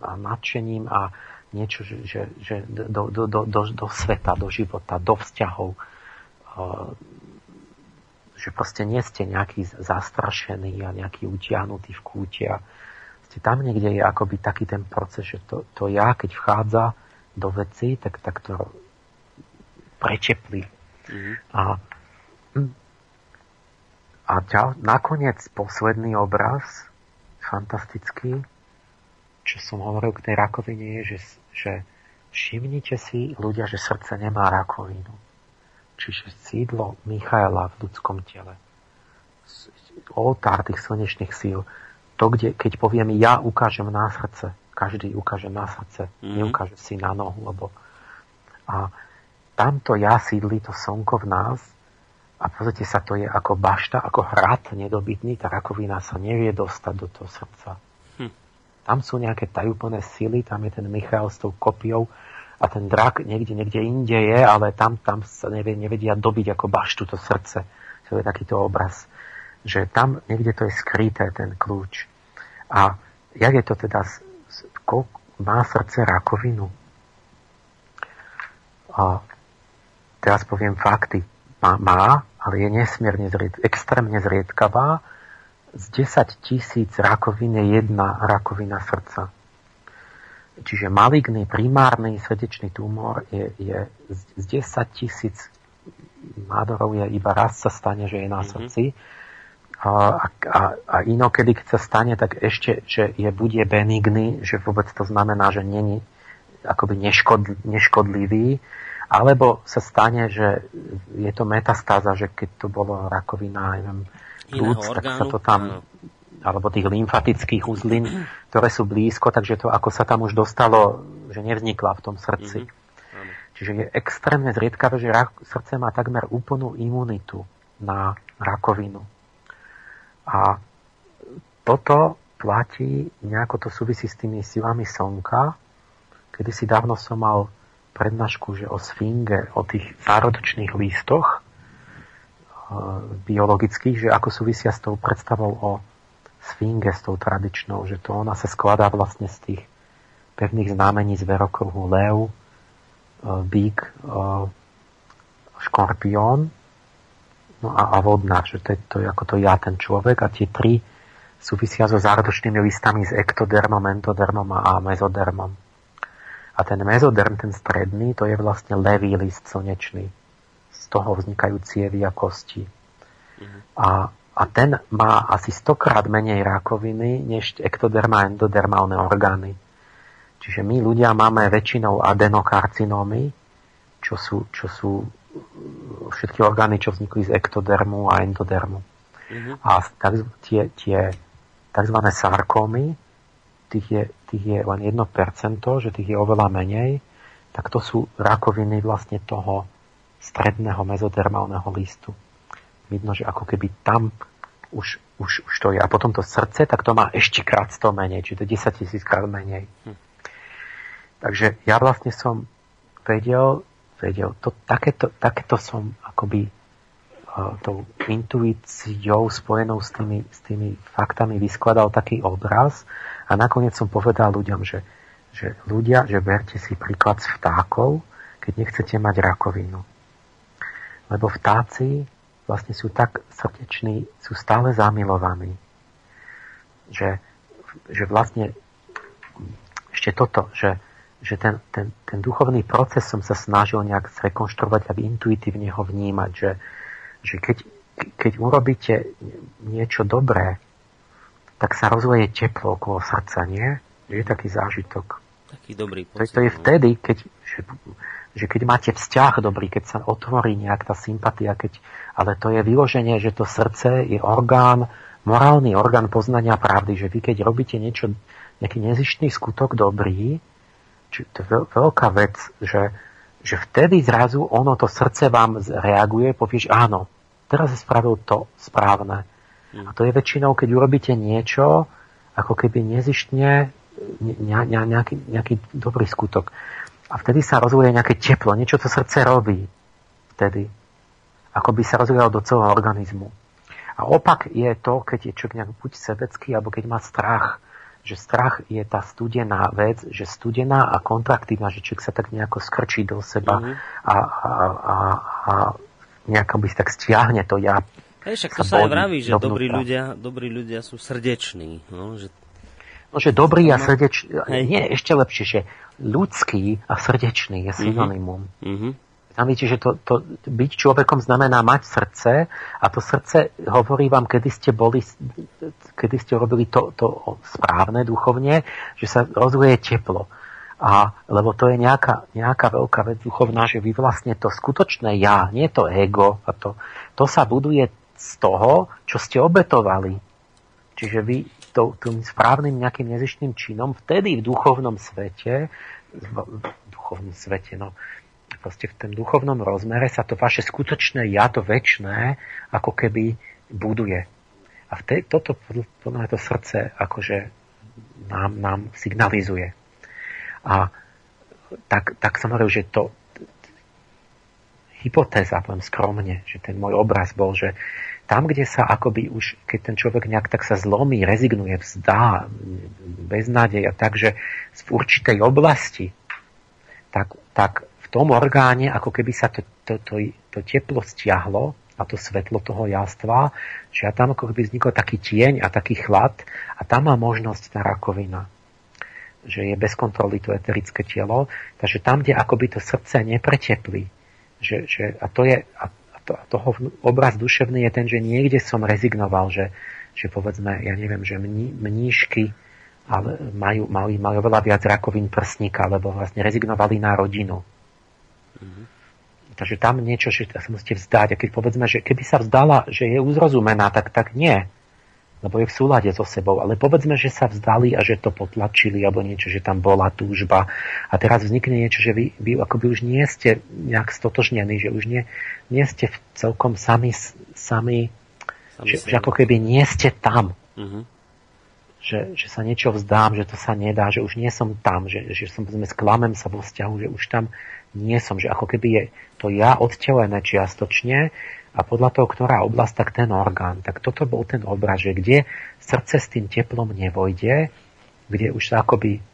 a nadšením a niečo, že, že, že do, do, do, do, do sveta, do života, do vzťahov. Že proste nie ste nejaký zastrašený a nejaký utiahnutý v kúte a, proste tam niekde je akoby taký ten proces, že to, to ja, keď vchádza do veci, tak, tak to prečeplí. Mm-hmm. A, a ďal, nakoniec posledný obraz, fantastický, čo som hovoril k tej rakovine, je, že, že všimnite si ľudia, že srdce nemá rakovinu. Čiže sídlo Michaela v ľudskom tele. Oltár tých slnečných síl to, kde, keď poviem ja ukážem na srdce, každý ukáže na srdce, mm-hmm. neukáže si na nohu, lebo a tamto ja sídli to slnko v nás a pozrite sa, to je ako bašta, ako hrad nedobytný, tá rakovina sa nevie dostať do toho srdca. Tam sú nejaké tajúplné sily, tam je ten Michal s tou kopiou a ten drak niekde, niekde inde je, ale tam, tam sa nevie, nevedia dobiť ako baštu to srdce. To je takýto obraz, že tam niekde to je skryté, ten kľúč. A jak je to teda, má srdce rakovinu? A teraz poviem fakty. Má, má ale je nesmierne zried, extrémne zriedkavá. Z 10 tisíc rakovín je jedna rakovina srdca. Čiže maligný primárny srdečný tumor je, je z 10 tisíc nádorov je iba raz sa stane, že je na mhm. srdci. Mm-hmm a, a, a inokedy, keď sa stane, tak ešte, že je bude benigný, že vôbec to znamená, že není akoby neškodl, neškodlivý, alebo sa stane, že je to metastáza, že keď to bolo rakovina, neviem, plúc, tak sa to tam, alebo tých lymfatických uzlín, ktoré sú blízko, takže to ako sa tam už dostalo, že nevznikla v tom srdci. Mm-hmm. Čiže je extrémne zriedkavé, že rak, srdce má takmer úplnú imunitu na rakovinu. A toto platí, nejako to súvisí s tými silami slnka. Kedy si dávno som mal prednášku, že o sfinge, o tých zárodočných listoch e, biologických, že ako súvisia s tou predstavou o sfinge, s tou tradičnou, že to ona sa skladá vlastne z tých pevných znamení z verokruhu lev, e, bík, e, škorpión No a, a vodná, že to je, to je ako to ja, ten človek a tie tri súvisia so zárodočnými listami s ektodermom, entodermom a mezodermom. A ten mezoderm, ten stredný, to je vlastne levý list slnečný. Toho vznikajú cievy a kosti. Mm-hmm. A, a ten má asi stokrát menej rakoviny, než ektoderma a endodermálne orgány. Čiže my ľudia máme väčšinou adenokarcinómy, čo sú, čo sú všetky orgány, čo vznikli z ektodermu a endodermu. Mm-hmm. A tak, tie, tie tzv. sarkómy, tých je, tých je len 1%, že tých je oveľa menej, tak to sú rakoviny vlastne toho stredného mezodermálneho listu. Vidno, že ako keby tam už, už, už to je. A potom to srdce, tak to má ešte krát 100 menej, čiže to je 10 tisíc krát menej. Hm. Takže ja vlastne som vedel, vedel to, takéto, takéto som akoby uh, tou intuíciou spojenou s tými, s tými faktami vyskladal taký obraz a nakoniec som povedal ľuďom, že, že ľudia, že berte si príklad z vtákov, keď nechcete mať rakovinu. Lebo vtáci vlastne sú tak srdeční, sú stále zamilovaní, že, že vlastne ešte toto, že, že ten, ten, ten duchovný proces som sa snažil nejak zrekonštruovať, aby intuitívne ho vnímať, že, že keď, keď urobíte niečo dobré, tak sa rozvoje teplo okolo srdca, nie? Je taký zážitok. Taký dobrý pocit. To je no. vtedy, keď, že, že keď máte vzťah dobrý, keď sa otvorí nejak tá sympatia, keď, ale to je vyloženie, že to srdce je orgán, morálny orgán poznania pravdy, že vy keď robíte niečo, nejaký nezištný skutok dobrý, či, to je veľká vec, že, že vtedy zrazu ono, to srdce vám reaguje, povie, že áno, teraz je spravil to správne. A to je väčšinou, keď urobíte niečo, ako keby nezištne ne, ne, nejaký, nejaký dobrý skutok. A vtedy sa rozvoje nejaké teplo, niečo to srdce robí vtedy. Ako by sa rozvíjalo do celého organizmu. A opak je to, keď je človek nejak buď sebecký, alebo keď má strach že strach je tá studená vec, že studená a kontraktívna, že človek sa tak nejako skrčí do seba mm-hmm. a, a, a, a nejako by tak stiahne to ja. Hej, však to sa aj vraví, že dobrí ľudia, dobrí ľudia sú srdeční. No, že... no, že dobrý a srdečný, nie, ešte lepšie, že ľudský a srdečný je mhm. synonymum. Mm-hmm. Tam vidíte, že to, to, byť človekom znamená mať srdce a to srdce hovorí vám, kedy ste boli, kedy ste robili to, to správne duchovne, že sa rozvoje teplo. A, lebo to je nejaká, nejaká veľká vec duchovná, že vy vlastne to skutočné ja, nie to ego, a to, to sa buduje z toho, čo ste obetovali. Čiže vy to, tým správnym nejakým nezištným činom vtedy v duchovnom svete, v duchovnom svete, no, proste v tom duchovnom rozmere sa to vaše skutočné ja, to väčšné, ako keby buduje. A v tej, toto podľa to srdce akože nám, nám signalizuje. A tak, tak som hovoril, že to hypotéza, poviem skromne, že ten môj obraz bol, že tam, kde sa akoby už, keď ten človek nejak tak sa zlomí, rezignuje, vzdá, beznádej a tak, že v určitej oblasti, tak, tak tom orgáne, ako keby sa to, to, to, to teplo stiahlo a to svetlo toho jastva, že a tam ako keby vznikol taký tieň a taký chlad a tam má možnosť tá rakovina že je bez kontroly to eterické telo, takže tam, kde akoby to srdce nepreteplí, že, že, a to je, a, to, toho obraz duševný je ten, že niekde som rezignoval, že, že povedzme, ja neviem, že mní, mníšky ale majú, majú, majú veľa viac rakovín prsníka, lebo vlastne rezignovali na rodinu. Mm-hmm. Takže tam niečo, že sa musíte vzdať. A keď povedzme, že keby sa vzdala, že je uzrozumená, tak, tak nie. Lebo je v súlade so sebou. Ale povedzme, že sa vzdali a že to potlačili, alebo niečo, že tam bola túžba. A teraz vznikne niečo, že vy, vy akoby už nie ste nejak stotožnení, že už nie, nie ste celkom sami, sami, sami že, že ako keby nie ste tam. Mm-hmm že, že sa niečo vzdám, že to sa nedá, že už nie som tam, že, že som povedzme, sklamem sa vo vzťahu, že už tam nie som, že ako keby je to ja odtelené čiastočne a podľa toho, ktorá oblasť, tak ten orgán. Tak toto bol ten obraz, že kde srdce s tým teplom nevojde, kde už akoby,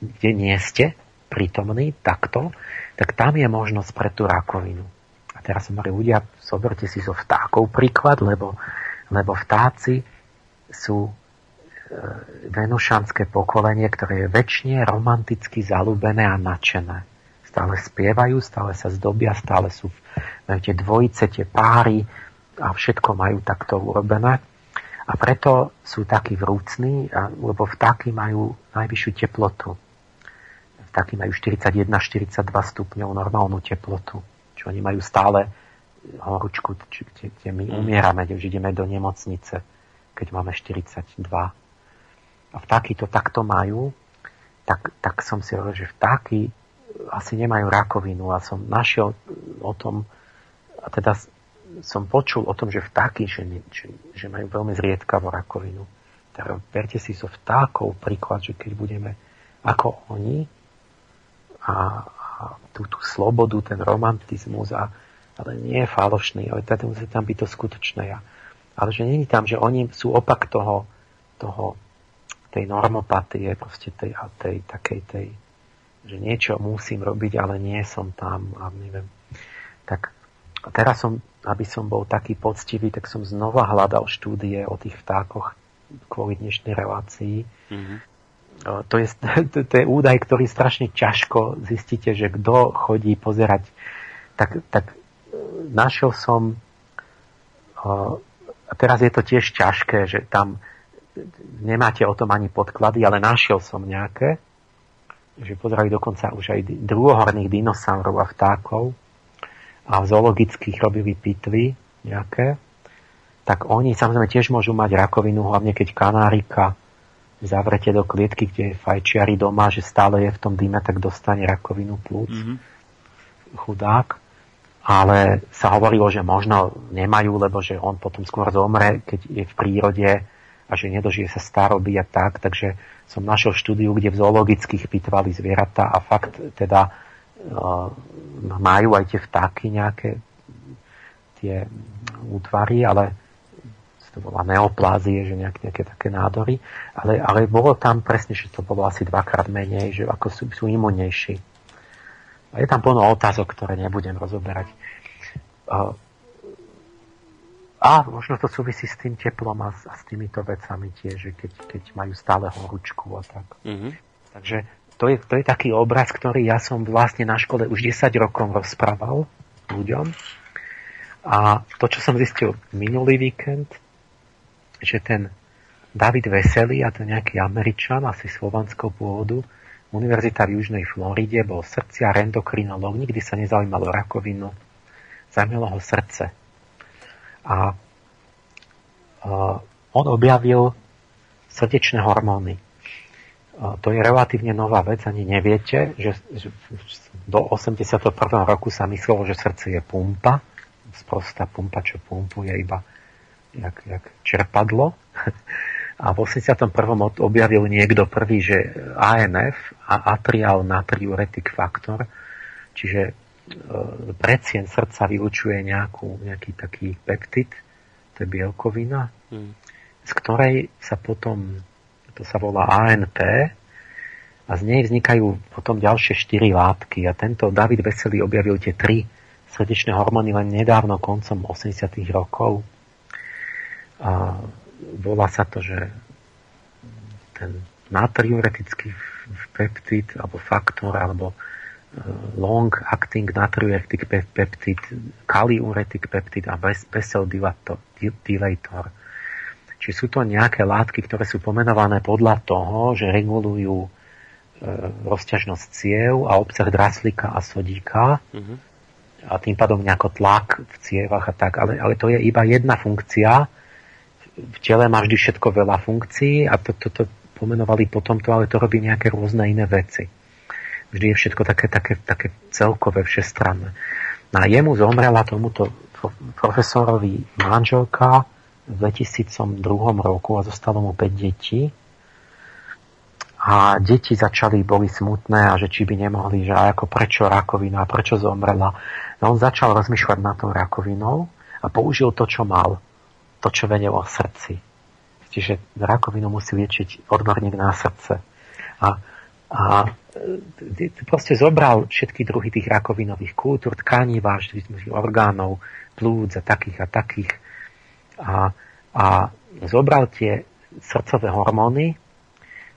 kde nie ste prítomní takto, tak tam je možnosť pre tú rakovinu. A teraz som hovoril, ľudia, zoberte si zo vtákov príklad, lebo, lebo vtáci sú E, venušanské pokolenie, ktoré je väčšine romanticky zalúbené a nadšené. Stále spievajú, stále sa zdobia, stále sú majú tie dvojice, tie páry a všetko majú takto urobené. A preto sú takí vrúcni, lebo vtáky majú najvyššiu teplotu. Vtáky majú 41-42 stupňov normálnu teplotu. Čo oni majú stále horúčku, kde my mm. umierame, kde už ideme do nemocnice, keď máme 42 a vtáky to takto majú, tak, tak som si hovoril, že vtáky asi nemajú rakovinu a som našiel o tom, a teda som počul o tom, že vtáky, že, že, že majú veľmi zriedkavú rakovinu. Teda berte si so vtákov príklad, že keď budeme ako oni a, a tú, tú slobodu, ten romantizmus, a, ale nie je falošný, ale teda musí tam byť to skutočné ja. Ale že není tam, že oni sú opak toho, toho tej normopatie, proste tej, tej, takej tej, že niečo musím robiť, ale nie som tam a neviem. Tak a teraz som, aby som bol taký poctivý, tak som znova hľadal štúdie o tých vtákoch kvôli dnešnej relácii. Mm-hmm. To, je, (laughs) to, to je údaj, ktorý strašne ťažko zistíte, že kto chodí pozerať. Tak, tak e, našiel som a teraz je to tiež ťažké, že tam nemáte o tom ani podklady, ale našiel som nejaké, že pozerali dokonca už aj druhohorných dinosaurov a vtákov a v zoologických robili pitvy nejaké, tak oni samozrejme tiež môžu mať rakovinu, hlavne keď kanárika zavrete do klietky, kde je fajčiari doma, že stále je v tom dýme, tak dostane rakovinu plúc. Mm-hmm. Chudák. Ale sa hovorilo, že možno nemajú, lebo že on potom skôr zomre, keď je v prírode a že nedožije sa staroby a tak, takže som našiel štúdiu, kde v zoologických pitvali zvieratá a fakt teda uh, majú aj tie vtáky nejaké tie útvary, ale to bola neoplázie, že nejaké, nejaké také nádory, ale, ale bolo tam presne, že to bolo asi dvakrát menej, že ako sú, sú imunnejší. A je tam plno otázok, ktoré nebudem rozoberať. Uh, a možno to súvisí s tým teplom a, a s týmito vecami tiež, že keď, keď majú stále horúčku a tak. Mm-hmm. Takže to je, to je taký obraz, ktorý ja som vlastne na škole už 10 rokov rozprával ľuďom. A to, čo som zistil minulý víkend, že ten David Veselý, a to nejaký Američan, asi slovanského pôvodu, Univerzita v Južnej Floride, bol srdcia endokrinolog, nikdy sa nezaujímal o rakovinu, zaujímalo ho srdce a on objavil srdečné hormóny. To je relatívne nová vec, ani neviete, že, do 81. roku sa myslelo, že srdce je pumpa, sprostá pumpa, čo pumpuje iba jak, jak čerpadlo. A v 81. objavil niekto prvý, že ANF, a atrial natriuretic factor, čiže predsien srdca vylučuje nejakú, nejaký taký peptid, to je bielkovina, hmm. z ktorej sa potom, to sa volá ANP, a z nej vznikajú potom ďalšie štyri látky. A tento David Veselý objavil tie tri srdečné hormóny len nedávno, koncom 80 rokov. A volá sa to, že ten natriuretický peptid, alebo faktor, alebo long acting natriuretic peptid, kaliuretic peptid a Bessel dilator. Čiže sú to nejaké látky, ktoré sú pomenované podľa toho, že regulujú e, rozťažnosť ciev a obsah draslíka a sodíka mm-hmm. a tým pádom nejako tlak v cievach a tak. Ale, ale to je iba jedna funkcia. V tele má vždy všetko veľa funkcií a toto to, to pomenovali potom to, ale to robí nejaké rôzne iné veci vždy je všetko také, také, také celkové, všestranné. No a jemu zomrela tomuto profesorovi manželka v 2002 roku a zostalo mu 5 detí. A deti začali, boli smutné a že či by nemohli, že ako prečo rakovina, prečo zomrela. No on začal rozmýšľať nad tou rakovinou a použil to, čo mal. To, čo vedelo v srdci. Čiže rakovinu musí liečiť odborník na srdce. A a e, proste zobral všetky druhy tých rakovinových kultúr, tkaniva, orgánov, plúc a takých a takých. A, a zobral tie srdcové hormóny,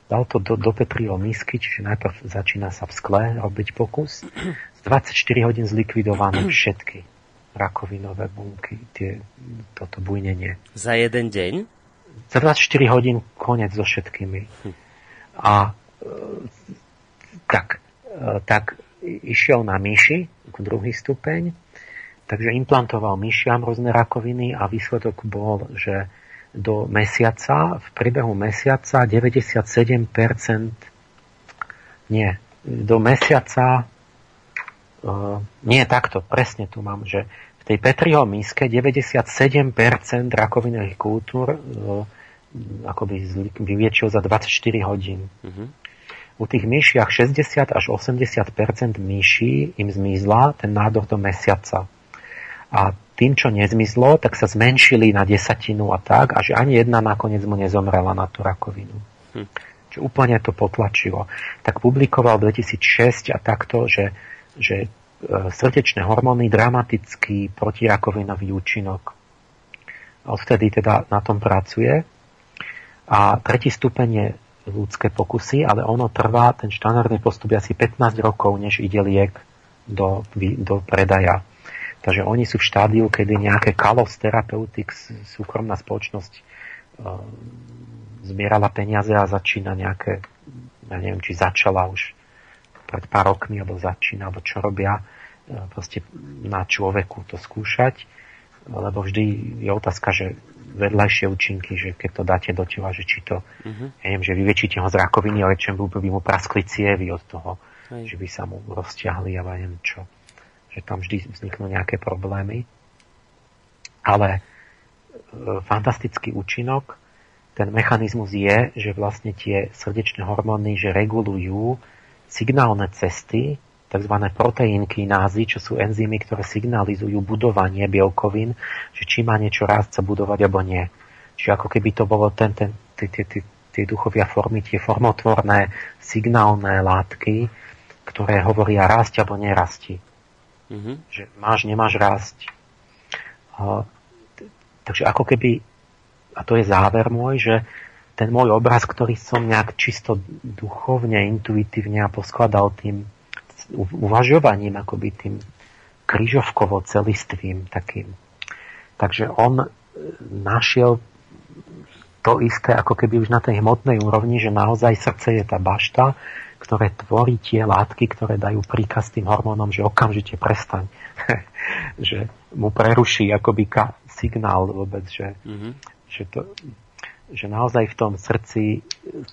dal to do, do Petriho misky, čiže najprv začína sa v skle robiť pokus. Z 24 hodín zlikvidované (clears throat) všetky rakovinové bunky, tie, toto bujnenie. Za jeden deň? Za 24 hodín konec so všetkými. Hm. A tak, e, tak išiel na myši, druhý stupeň, takže implantoval myšiam rôzne rakoviny a výsledok bol, že do mesiaca, v priebehu mesiaca 97% nie, do mesiaca Uh, nie takto, presne tu mám, že v tej Petriho miske 97% rakovinových kultúr uh, akoby vyviečil za 24 hodín. Uh-huh. U tých myšiach 60 až 80% myší im zmizla ten nádor do mesiaca. A tým, čo nezmizlo, tak sa zmenšili na desatinu a tak, a že ani jedna nakoniec mu nezomrela na tú rakovinu. Hm. Čiže úplne to potlačilo. Tak publikoval v 2006 a takto, že, že e, srdečné hormóny dramatický protirakovinový účinok. Odvtedy teda na tom pracuje. A tretí stupeň je ľudské pokusy, ale ono trvá, ten štandardný postup asi 15 rokov, než ide liek do, do predaja. Takže oni sú v štádiu, kedy nejaké Kalos Therapeutics, súkromná spoločnosť, e, zbierala peniaze a začína nejaké, ja neviem, či začala už pred pár rokmi, alebo začína, alebo čo robia, e, proste na človeku to skúšať, lebo vždy je otázka, že vedľajšie účinky, že keď to dáte do tela, že či to, uh-huh. ja neviem, že vyväčšíte ho z rakoviny, ale čem by mu praskli cievy od toho, Hej. že by sa mu rozťahli, a neviem čo že tam vždy vzniknú nejaké problémy. Ale e, fantastický účinok, ten mechanizmus je, že vlastne tie srdečné hormóny, že regulujú signálne cesty, tzv. proteínky názy, čo sú enzymy, ktoré signalizujú budovanie bielkovín, že či má niečo rásť sa budovať alebo nie. Čiže ako keby to bolo ten, ten, tie, tie, tie, tie duchovia formy, tie formotvorné signálne látky, ktoré hovoria rásť alebo nerasti. Mm-hmm. Že máš, nemáš rásť. Takže ako keby, a to je záver môj, že ten môj obraz, ktorý som nejak čisto duchovne, intuitívne a poskladal tým uvažovaním, akoby tým kryžovkovo celistvým takým. Takže on e, našiel to isté, ako keby už na tej hmotnej úrovni, že naozaj srdce je tá bašta, ktoré tvorí tie látky, ktoré dajú príkaz tým hormónom, že okamžite prestaň. (laughs) že mu preruší akoby ka- signál vôbec, že, mm-hmm. že, to, že naozaj v tom srdci,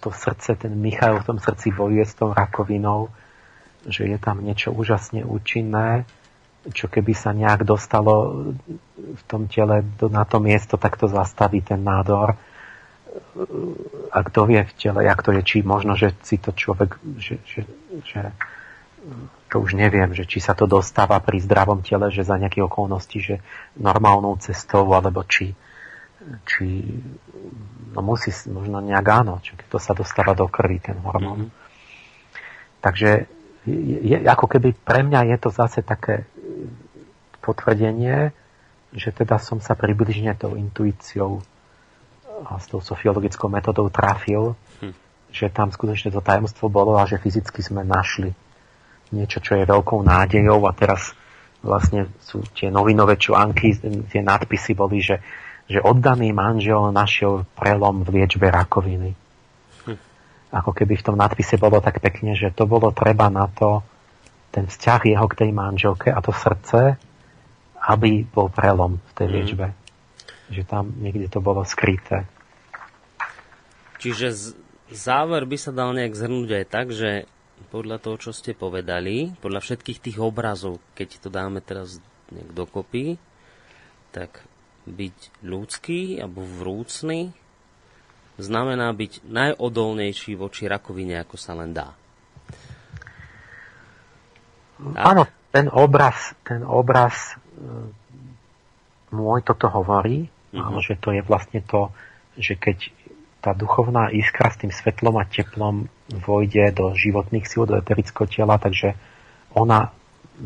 to srdce, ten Michal v tom srdci bojuje s tou rakovinou, že je tam niečo úžasne účinné, čo keby sa nejak dostalo v tom tele do, na to miesto, tak to zastaví ten nádor a kto vie v tele, jak to je, či možno, že si to človek, že, že, že to už neviem, že či sa to dostáva pri zdravom tele, že za nejaké okolnosti, že normálnou cestou, alebo či, či no musí, možno nejak áno, či to sa dostáva do krvi, ten hormón. Mm-hmm. Takže je, ako keby pre mňa je to zase také potvrdenie, že teda som sa približne tou intuíciou a s tou sofiologickou metodou trafil, hm. že tam skutočne to tajomstvo bolo a že fyzicky sme našli niečo, čo je veľkou nádejou a teraz vlastne sú tie novinové články, tie nadpisy boli, že, že oddaný manžel našiel prelom v liečbe rakoviny. Ako keby v tom nadpise bolo tak pekne, že to bolo treba na to, ten vzťah jeho k tej manželke a to srdce, aby bol prelom v tej hm. liečbe. Že tam niekde to bolo skryté. Čiže z, záver by sa dal nejak zhrnúť aj tak, že podľa toho, čo ste povedali, podľa všetkých tých obrazov, keď to dáme teraz nejak dokopy, tak byť ľudský alebo vrúcný znamená byť najodolnejší voči rakovine, ako sa len dá. Áno, ten obraz, ten obraz e, môj toto hovorí, Mm-hmm. že to je vlastne to, že keď tá duchovná iskra s tým svetlom a teplom vojde do životných síl, do eterického tela, takže ona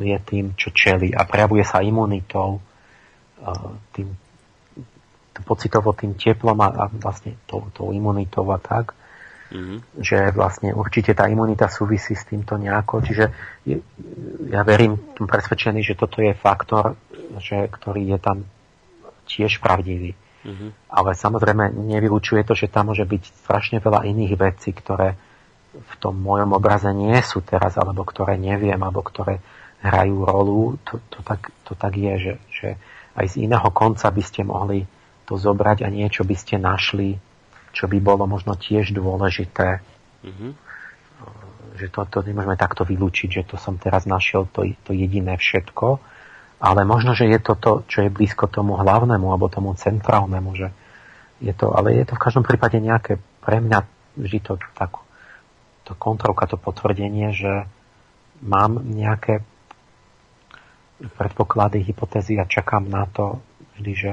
je tým, čo čeli a prejavuje sa imunitou, tým, pocitovo tým teplom a, a vlastne tou, tou imunitou a tak. Mm-hmm. Že vlastne určite tá imunita súvisí s týmto nejako. Čiže ja verím, presvedčený, že toto je faktor, že, ktorý je tam tiež pravdivý. Mm-hmm. Ale samozrejme nevylučuje to, že tam môže byť strašne veľa iných vecí, ktoré v tom mojom obraze nie sú teraz, alebo ktoré neviem, alebo ktoré hrajú rolu. To, to, tak, to tak je, že, že aj z iného konca by ste mohli to zobrať a niečo by ste našli, čo by bolo možno tiež dôležité. Mm-hmm. že to, to nemôžeme takto vylúčiť, že to som teraz našiel to, to jediné všetko, ale možno, že je to to, čo je blízko tomu hlavnému alebo tomu centrálnemu, že je to, ale je to v každom prípade nejaké, pre mňa vždy to tak, to kontrolka, to potvrdenie, že mám nejaké predpoklady, hypotézy a čakám na to vždy, že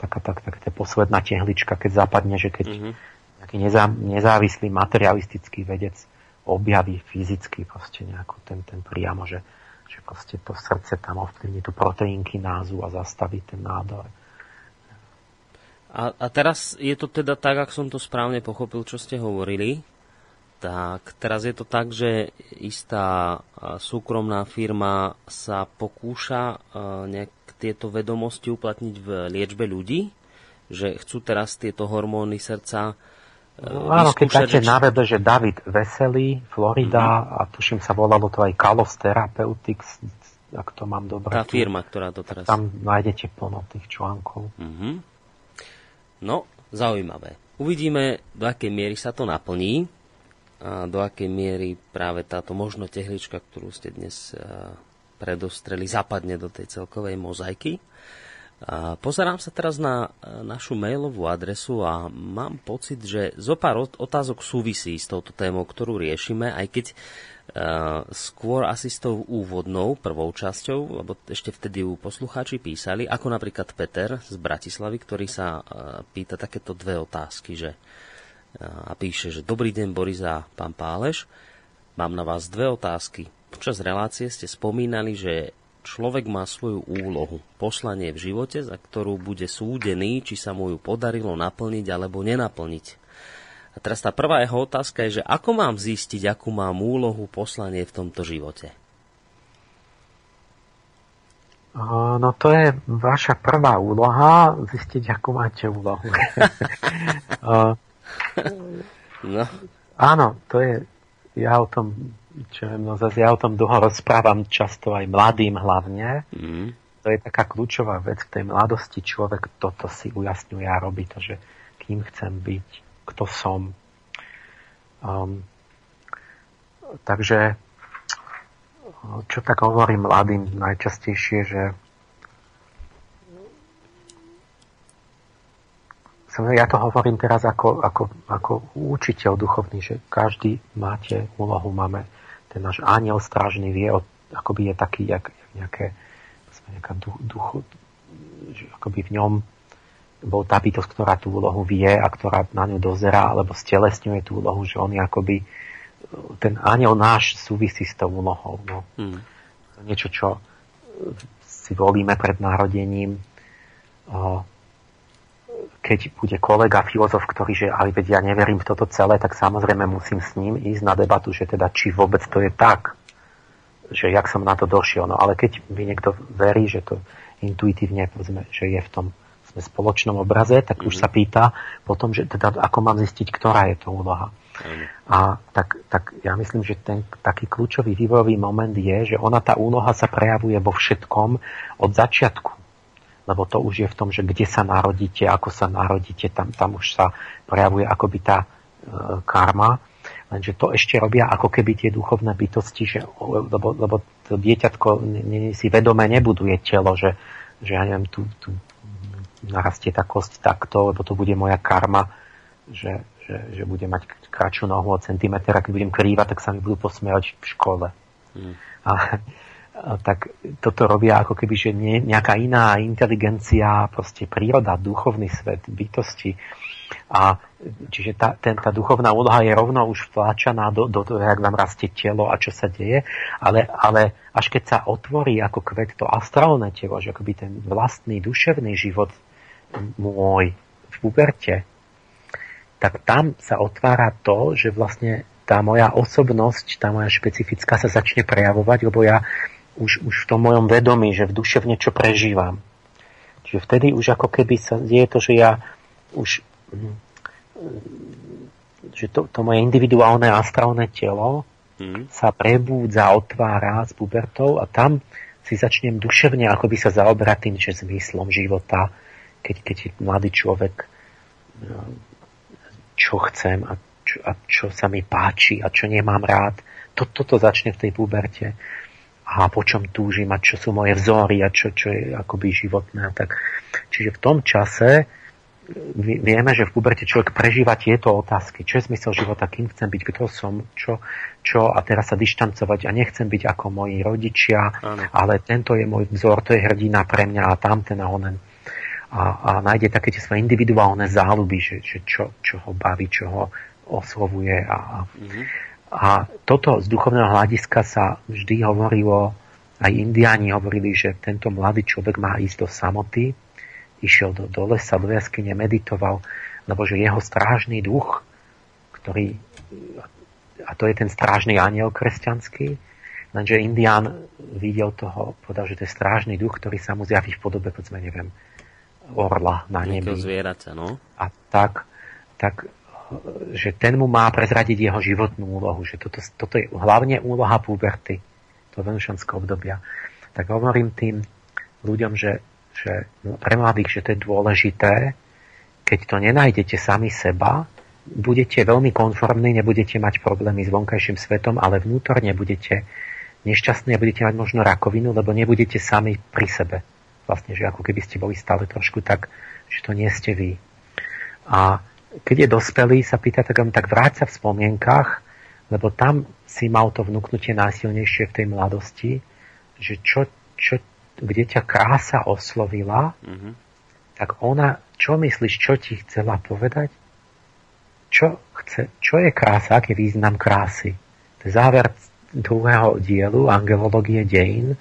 taká, tak, tak, tá posledná tehlička, keď zapadne, že keď mm-hmm. nejaký nezá, nezávislý materialistický vedec objaví fyzicky proste nejakú ten, ten priamo, že, že proste to srdce tam ovplyvní tú proteínky názu a zastaví ten nádor. A, a teraz je to teda tak, ak som to správne pochopil, čo ste hovorili, tak teraz je to tak, že istá súkromná firma sa pokúša nejak tieto vedomosti uplatniť v liečbe ľudí, že chcú teraz tieto hormóny srdca No, áno, keď dáte na webe, že David Veselý, Florida mm-hmm. a tuším sa volalo to aj Kalos Therapeutics, ak to mám dobre. Tá firma, ktorá to teraz... Tam nájdete plno tých článkov. Mm-hmm. No, zaujímavé. Uvidíme, do akej miery sa to naplní a do akej miery práve táto možno tehlička, ktorú ste dnes predostreli, zapadne do tej celkovej mozaiky. A pozerám sa teraz na našu mailovú adresu a mám pocit, že zo pár otázok súvisí s touto témou, ktorú riešime, aj keď uh, skôr asi s tou úvodnou prvou časťou, lebo ešte vtedy ju poslucháči písali, ako napríklad Peter z Bratislavy, ktorý sa uh, pýta takéto dve otázky, že a píše, že dobrý deň Boris a pán Páleš, mám na vás dve otázky. Počas relácie ste spomínali, že človek má svoju úlohu, poslanie v živote, za ktorú bude súdený, či sa mu ju podarilo naplniť alebo nenaplniť. A teraz tá prvá jeho otázka je, že ako mám zistiť, akú mám úlohu, poslanie v tomto živote? No to je vaša prvá úloha, zistiť, akú máte úlohu. (laughs) No. Áno, to je, ja o tom, čo viem, no zase ja o tom dlho rozprávam často aj mladým hlavne. Mm. To je taká kľúčová vec v tej mladosti. Človek toto si ujasňuje a robí to, že kým chcem byť, kto som. Um, takže čo tak hovorím mladým najčastejšie, že ja to hovorím teraz ako, ako, ako učiteľ duchovný, že každý máte úlohu, máme ten náš aniel strážny vie, akoby je taký, jak, nejaké, nejaká duch, duch, že akoby v ňom bol tá bytosť, ktorá tú úlohu vie a ktorá na ňu dozerá, alebo stelesňuje tú úlohu, že on je akoby ten aniel náš súvisí s tou úlohou. No. Hmm. Niečo, čo si volíme pred narodením keď bude kolega filozof, ktorý, že ale veď ja neverím v toto celé, tak samozrejme musím s ním ísť na debatu, že teda či vôbec to je tak, že jak som na to došiel. No ale keď mi niekto verí, že to intuitívne, povedzme, že je v tom sme spoločnom obraze, tak mm-hmm. už sa mhm. pýta potom, že teda ako mám zistiť, ktorá je to úloha. Mm-hmm. A tak, tak ja myslím, že ten taký kľúčový vývojový moment je, že ona tá úloha sa prejavuje vo všetkom od začiatku lebo to už je v tom, že kde sa narodíte, ako sa narodíte, tam, tam už sa prejavuje akoby tá e, karma. Lenže to ešte robia ako keby tie duchovné bytosti, že, lebo, lebo to dieťatko si vedome nebuduje telo, že, že ja neviem, tu, tu narastie tá kosť takto, lebo to bude moja karma, že, že, že bude mať kratšiu nohu o centimeter a keď budem krývať, tak sa mi budú posmievať v škole. Hmm. A, tak toto robia ako keby, že nie, nejaká iná inteligencia, proste príroda, duchovný svet, bytosti. A čiže tá, ten, tá duchovná úloha je rovno už vtláčaná do, do toho, jak nám rastie telo a čo sa deje, ale, ale až keď sa otvorí ako kvet to astrálne telo, že akoby ten vlastný duševný život môj v puberte, tak tam sa otvára to, že vlastne tá moja osobnosť, tá moja špecifická sa začne prejavovať, lebo ja už, už v tom mojom vedomí, že v duše v niečo prežívam. Čiže vtedy už ako keby sa deje to, že ja už hm, že to, to moje individuálne astrálne telo mm. sa prebúdza, otvára s pubertou a tam si začnem duševne akoby sa zaoberať tým, že zmyslom života, keď, keď je mladý človek, čo chcem a čo, a čo sa mi páči a čo nemám rád to, toto začne v tej puberte a po čom túžim a čo sú moje vzory a čo, čo je akoby životné. Tak. Čiže v tom čase vieme, že v puberte človek prežíva tieto otázky. Čo je zmysel života, kým chcem byť, kto som, čo, čo a teraz sa dištancovať a nechcem byť ako moji rodičia, ano. ale tento je môj vzor, to je hrdina pre mňa a tamten a onen. A, a nájde také tie svoje individuálne záľuby, že, že čo, čo ho baví, čo ho oslovuje. A, mm-hmm. A toto z duchovného hľadiska sa vždy hovorilo, aj indiáni hovorili, že tento mladý človek má ísť do samoty, išiel do, do lesa, do jaskyne, meditoval, lebo že jeho strážny duch, ktorý, a to je ten strážny aniel kresťanský, lenže Indián videl toho, povedal, že to je strážny duch, ktorý sa mu zjaví v podobe, povedzme, neviem, orla na nebi. zvieraca, no. A tak, tak, že ten mu má prezradiť jeho životnú úlohu, že toto, toto je hlavne úloha puberty, to venušanského obdobia. Tak hovorím tým ľuďom, že že pre mladých, že to je dôležité, keď to nenájdete sami seba, budete veľmi konformní, nebudete mať problémy s vonkajším svetom, ale vnútorne budete nešťastní a budete mať možno rakovinu, lebo nebudete sami pri sebe. Vlastne, že ako keby ste boli stále trošku tak, že to nie ste vy. A keď je dospelý, sa pýta, tak, tak vráť sa v spomienkach, lebo tam si mal to vnúknutie najsilnejšie v tej mladosti, že čo, čo kde ťa krása oslovila, mm-hmm. tak ona, čo myslíš, čo ti chcela povedať? Čo, chce, čo je krása, aký význam krásy? To je záver druhého dielu Angelológie dejín.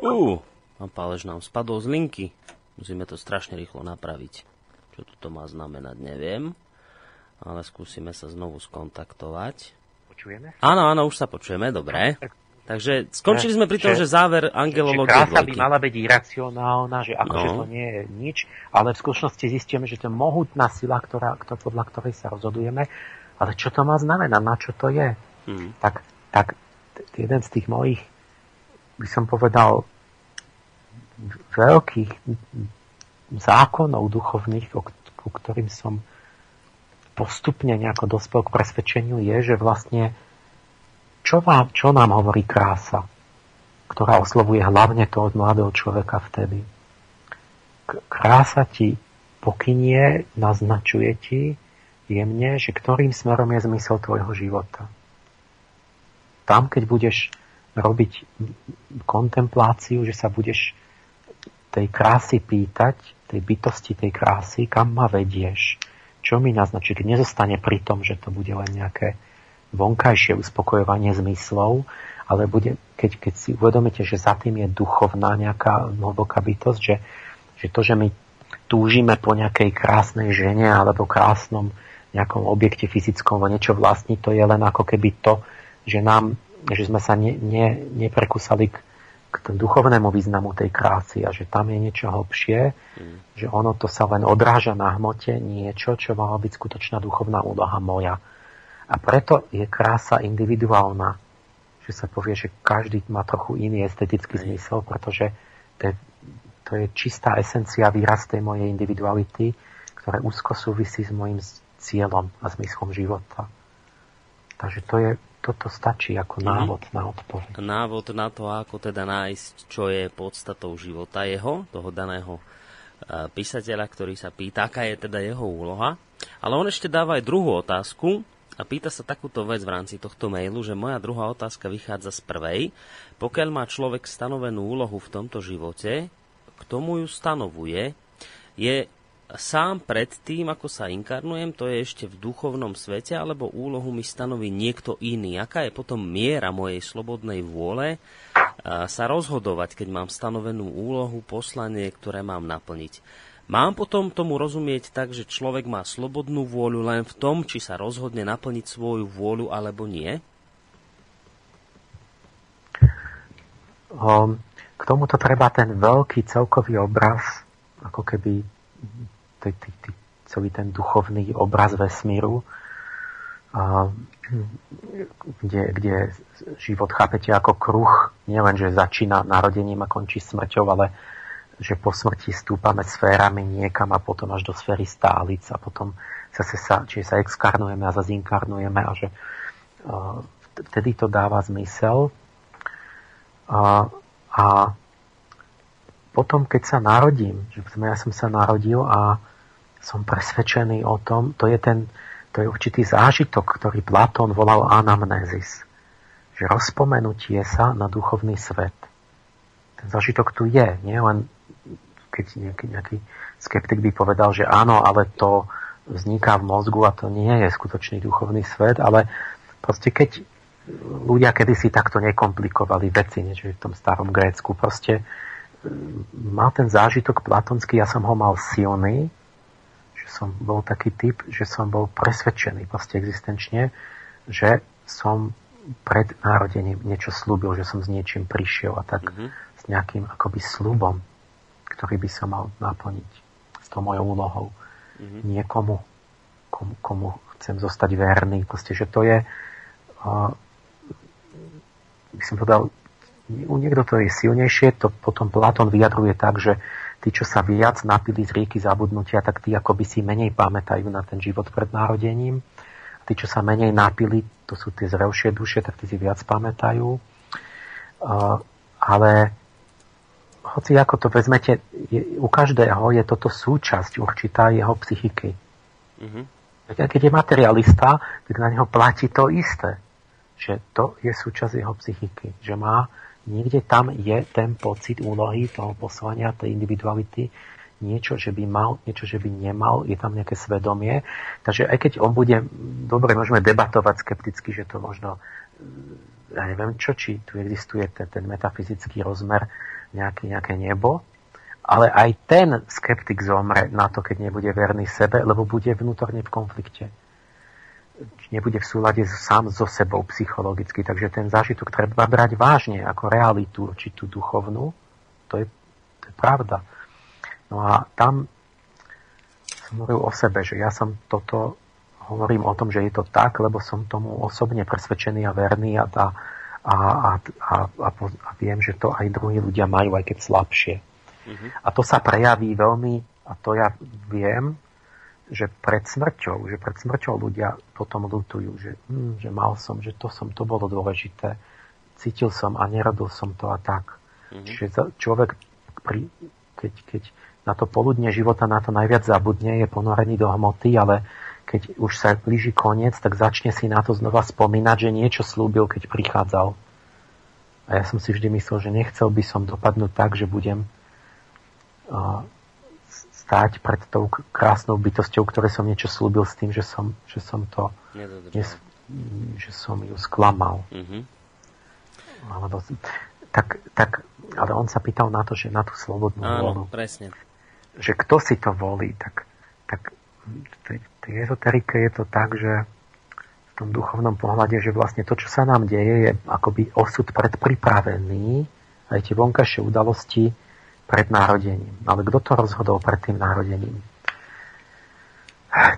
Uh, a pálež nám spadol z linky. Musíme to strašne rýchlo napraviť. Čo to má znamenať, neviem. Ale skúsime sa znovu skontaktovať. Počujeme? Áno, áno, už sa počujeme, dobre. Tak Takže skončili sme pri tom, že, že záver angelológie že krása by mala byť iracionálna, že akože no. to nie je nič, ale v skutočnosti zistíme, že to je mohutná sila, ktorá, ktorá, podľa ktorej sa rozhodujeme. Ale čo to má znamená? Na čo to je? Hmm. Tak, tak jeden z tých mojich, by som povedal, veľkých zákonov duchovných, ku ktorým som postupne nejako dospel k presvedčeniu, je, že vlastne čo, vám, čo nám hovorí krása, ktorá oslovuje hlavne toho mladého človeka vtedy? Krása ti pokynie, naznačuje ti jemne, že ktorým smerom je zmysel tvojho života. Tam, keď budeš robiť kontempláciu, že sa budeš tej krásy pýtať, tej bytosti tej krásy, kam ma vedieš, čo mi naznačí, keď nezostane pri tom, že to bude len nejaké vonkajšie uspokojovanie zmyslov, ale bude, keď, keď si uvedomíte, že za tým je duchovná nejaká hlboká bytosť, že, že to, že my túžime po nejakej krásnej žene alebo krásnom nejakom objekte fyzickom a niečo vlastní, to je len ako keby to, že nám, že sme sa ne, ne, neprekusali k, k duchovnému významu tej krásy a že tam je niečo hlbšie, mm. že ono to sa len odráža na hmote niečo, čo mala byť skutočná duchovná úloha moja. A preto je krása individuálna, že sa povie, že každý má trochu iný estetický zmysel, pretože to je, to je čistá esencia, výraz tej mojej individuality, ktoré úzko súvisí s mojim cieľom a zmyslom života. Takže to je, toto stačí ako mhm. návod mm-hmm. na odpoveď. Návod na to, ako teda nájsť, čo je podstatou života jeho, toho daného e, písateľa, ktorý sa pýta, aká je teda jeho úloha. Ale on ešte dáva aj druhú otázku, a pýta sa takúto vec v rámci tohto mailu, že moja druhá otázka vychádza z prvej. Pokiaľ má človek stanovenú úlohu v tomto živote, k tomu ju stanovuje, je sám pred tým, ako sa inkarnujem, to je ešte v duchovnom svete, alebo úlohu mi stanoví niekto iný. Aká je potom miera mojej slobodnej vôle sa rozhodovať, keď mám stanovenú úlohu, poslanie, ktoré mám naplniť. Mám potom tomu rozumieť tak, že človek má slobodnú vôľu len v tom, či sa rozhodne naplniť svoju vôľu alebo nie? Um, k tomuto treba ten veľký celkový obraz, ako keby tý, tý, tý, celý ten duchovný obraz vesmíru, uh, kde, kde život chápete ako kruh, nielen, že začína narodením a končí smrťou, ale že po smrti stúpame sférami niekam a potom až do sféry stálic a potom zase sa, či sa exkarnujeme a zase inkarnujeme a že uh, vtedy to dáva zmysel. Uh, a potom, keď sa narodím, že ja som sa narodil a som presvedčený o tom, to je ten, to je určitý zážitok, ktorý Platón volal anamnézis. Že rozpomenutie sa na duchovný svet. Ten zážitok tu je, nie len keď nejaký, nejaký skeptik by povedal, že áno, ale to vzniká v mozgu a to nie je skutočný duchovný svet, ale proste keď ľudia kedysi takto nekomplikovali veci, nie, v tom starom Grécku, proste mal ten zážitok platonský, ja som ho mal silný, som bol taký typ, že som bol presvedčený proste existenčne, že som pred narodením niečo slúbil, že som s niečím prišiel a tak mm-hmm. s nejakým akoby slubom ktorý by sa mal naplniť s tou mojou úlohou. Mm-hmm. Niekomu, komu, komu chcem zostať verný. Proste, že to je, uh, by som povedal, u niekto to je silnejšie, to potom Platón vyjadruje tak, že tí, čo sa viac napili z rieky zabudnutia, tak tí by si menej pamätajú na ten život pred narodením. A tí, čo sa menej napili, to sú tie zrelšie duše, tak tí si viac pamätajú. Uh, ale hoci ako to vezmete, je, u každého je toto súčasť určitá jeho psychiky. Mm-hmm. Keď je materialista, tak na neho platí to isté. Že to je súčasť jeho psychiky. Že má, niekde tam je ten pocit úlohy toho poslania, tej individuality, niečo, že by mal, niečo, že by nemal, je tam nejaké svedomie. Takže aj keď on bude, dobre, môžeme debatovať skepticky, že to možno, ja neviem čo, či tu existuje ten, ten metafyzický rozmer nejaké, nejaké nebo, ale aj ten skeptik zomre na to, keď nebude verný sebe, lebo bude vnútorne v konflikte. Nebude v súlade sám so sebou psychologicky. Takže ten zážitok treba brať vážne ako realitu, či tú duchovnú. To je, to je pravda. No a tam som hovoril o sebe, že ja som toto, hovorím o tom, že je to tak, lebo som tomu osobne presvedčený a verný a tá, a, a, a, a, a viem, že to aj druhí ľudia majú, aj keď slabšie. Mm-hmm. A to sa prejaví veľmi, a to ja viem, že pred smrťou, že pred smrťou ľudia potom lutujú, že, hm, že mal som, že to som, to bolo dôležité, cítil som a nerobil som to a tak. Mm-hmm. Čiže človek, pri, keď, keď na to poludne života na to najviac zabudne, je ponorený do hmoty, ale keď už sa blíži koniec, tak začne si na to znova spomínať, že niečo slúbil, keď prichádzal. A ja som si vždy myslel, že nechcel by som dopadnúť tak, že budem uh, stáť pred tou krásnou bytosťou, ktoré som niečo slúbil s tým, že som, že som to nes, že som ju sklamal. Mm-hmm. Alebo, tak, tak, ale on sa pýtal na to, že na tú slobodnú Áno, vôľu. presne. Že kto si to volí, tak, tak tej ezoterike je to tak, že v tom duchovnom pohľade, že vlastne to, čo sa nám deje, je akoby osud predpripravený, aj tie vonkajšie udalosti pred narodením. Ale kto to rozhodol pred tým narodením?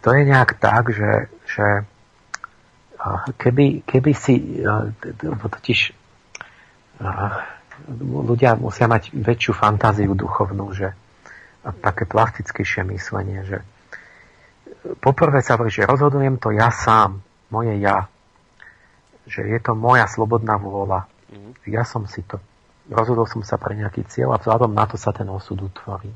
To je nejak tak, že, že keby, keby si totiž ľudia musia mať väčšiu fantáziu duchovnú, že také plastickejšie myslenie, že poprvé sa hovorí, že rozhodujem to ja sám, moje ja. Že je to moja slobodná vôľa. Mm. Ja som si to, rozhodol som sa pre nejaký cieľ a vzhľadom na to sa ten osud utvorí.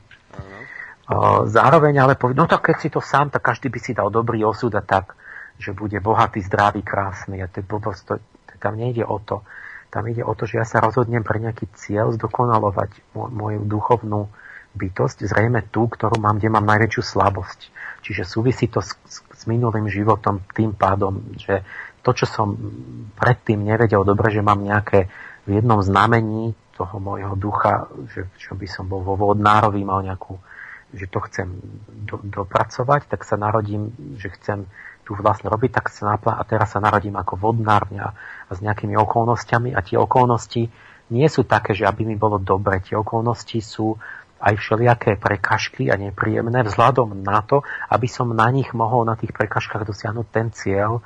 Zároveň ale povedal, no tak keď si to sám, tak každý by si dal dobrý osud a tak, že bude bohatý, zdravý, krásny. A to je blbosť, to, tam nejde o to. Tam ide o to, že ja sa rozhodnem pre nejaký cieľ zdokonalovať moju duchovnú bytosť, zrejme tú, ktorú mám, kde mám najväčšiu slabosť. Čiže súvisí to s, s, s minulým životom tým pádom, že to, čo som predtým nevedel dobre, že mám nejaké v jednom znamení toho môjho ducha, že čo by som bol vo vodnárovi, mal nejakú, že to chcem do, dopracovať, tak sa narodím, že chcem tu vlastne robiť, tak sa napla- a teraz sa narodím ako vodnár a, a s nejakými okolnostiami a tie okolnosti nie sú také, že aby mi bolo dobre. Tie okolnosti sú aj všelijaké prekažky a nepríjemné vzhľadom na to, aby som na nich mohol na tých prekažkách dosiahnuť ten cieľ,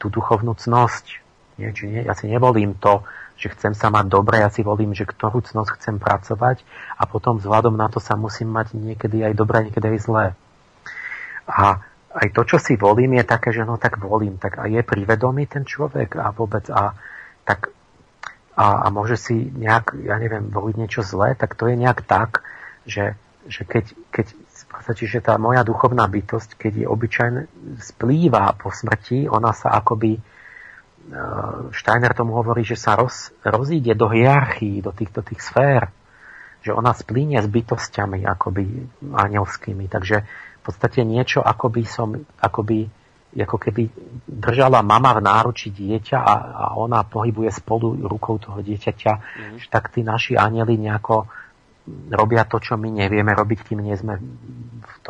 tú duchovnú cnosť. Nie, či nie? Ja si nevolím to, že chcem sa mať dobre, ja si volím, že ktorú cnosť chcem pracovať a potom vzhľadom na to sa musím mať niekedy aj dobré, niekedy aj zlé. A aj to, čo si volím, je také, že no tak volím, tak a je privedomý ten človek a vôbec a tak a, a môže si nejak, ja neviem, voliť niečo zlé, tak to je nejak tak, že, že keď, keď v podstate, že tá moja duchovná bytosť, keď je obyčajne splýva po smrti, ona sa akoby Steiner tomu hovorí, že sa roz, rozíde do hierarchii, do týchto tých sfér, že ona splíne s bytostiami akoby anielskými. Takže v podstate niečo, ako by som, ako by, ako keby držala mama v náruči dieťa a, a ona pohybuje spolu rukou toho dieťaťa, mm-hmm. tak tí naši anieli nejako robia to, čo my nevieme robiť, kým nie sme,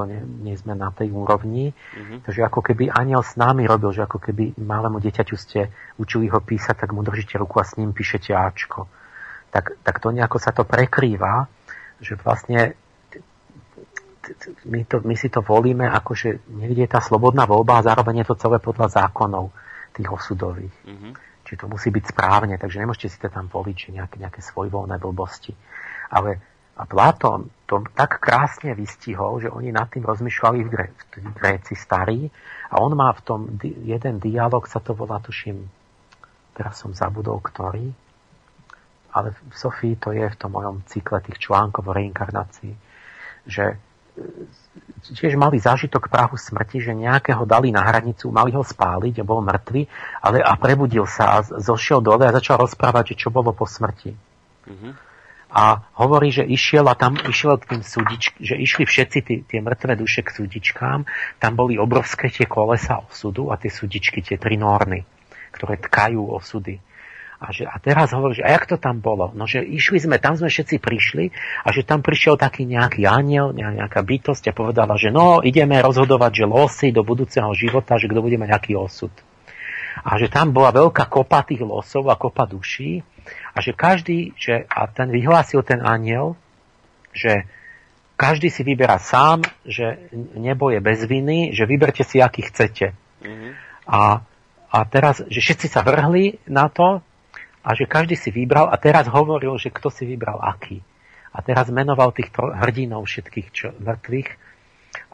to nie, nie sme na tej úrovni. Mm-hmm. Takže ako keby aniel s nami robil, že ako keby malému dieťaťu ste učili ho písať, tak mu držíte ruku a s ním píšete Ačko. Tak, tak to nejako sa to prekrýva, že vlastne my, to, my si to volíme ako, že niekde je tá slobodná voľba a zároveň je to celé podľa zákonov tých osudových. Mm-hmm. Čiže to musí byť správne, takže nemôžete si to tam voliť, či nejaké, nejaké svojvoľné blbosti. Ale a Platón to tak krásne vystihol, že oni nad tým rozmýšľali v, Gré, v Gréci starí a on má v tom jeden dialog, sa to volá, tuším, teraz som zabudol, ktorý, ale v Sofii to je v tom mojom cykle tých článkov o reinkarnácii, že tiež mali zážitok prahu smrti, že nejakého dali na hranicu, mali ho spáliť a bol mŕtvy, ale a prebudil sa a zošiel dole a začal rozprávať, čo bolo po smrti. Mm-hmm. A hovorí, že išiel a tam išiel k tým súdič, že išli všetci tí, tie mŕtve duše k súdičkám, tam boli obrovské tie kolesa osudu a tie súdičky, tie tri norny, ktoré tkajú osudy. A, že, a teraz hovorí, že a jak to tam bolo? No, že išli sme, tam sme všetci prišli a že tam prišiel taký nejaký aniel, nejaká bytosť a povedala, že no, ideme rozhodovať, že losy do budúceho života, že kto bude mať nejaký osud. A že tam bola veľká kopa tých losov a kopa duší a že každý, že, a ten vyhlásil ten aniel, že každý si vyberá sám, že nebo je bez viny, že vyberte si, aký chcete. Mm-hmm. A, a teraz, že všetci sa vrhli na to a že každý si vybral a teraz hovoril, že kto si vybral aký. A teraz menoval týchto hrdinov všetkých čo, mŕtvych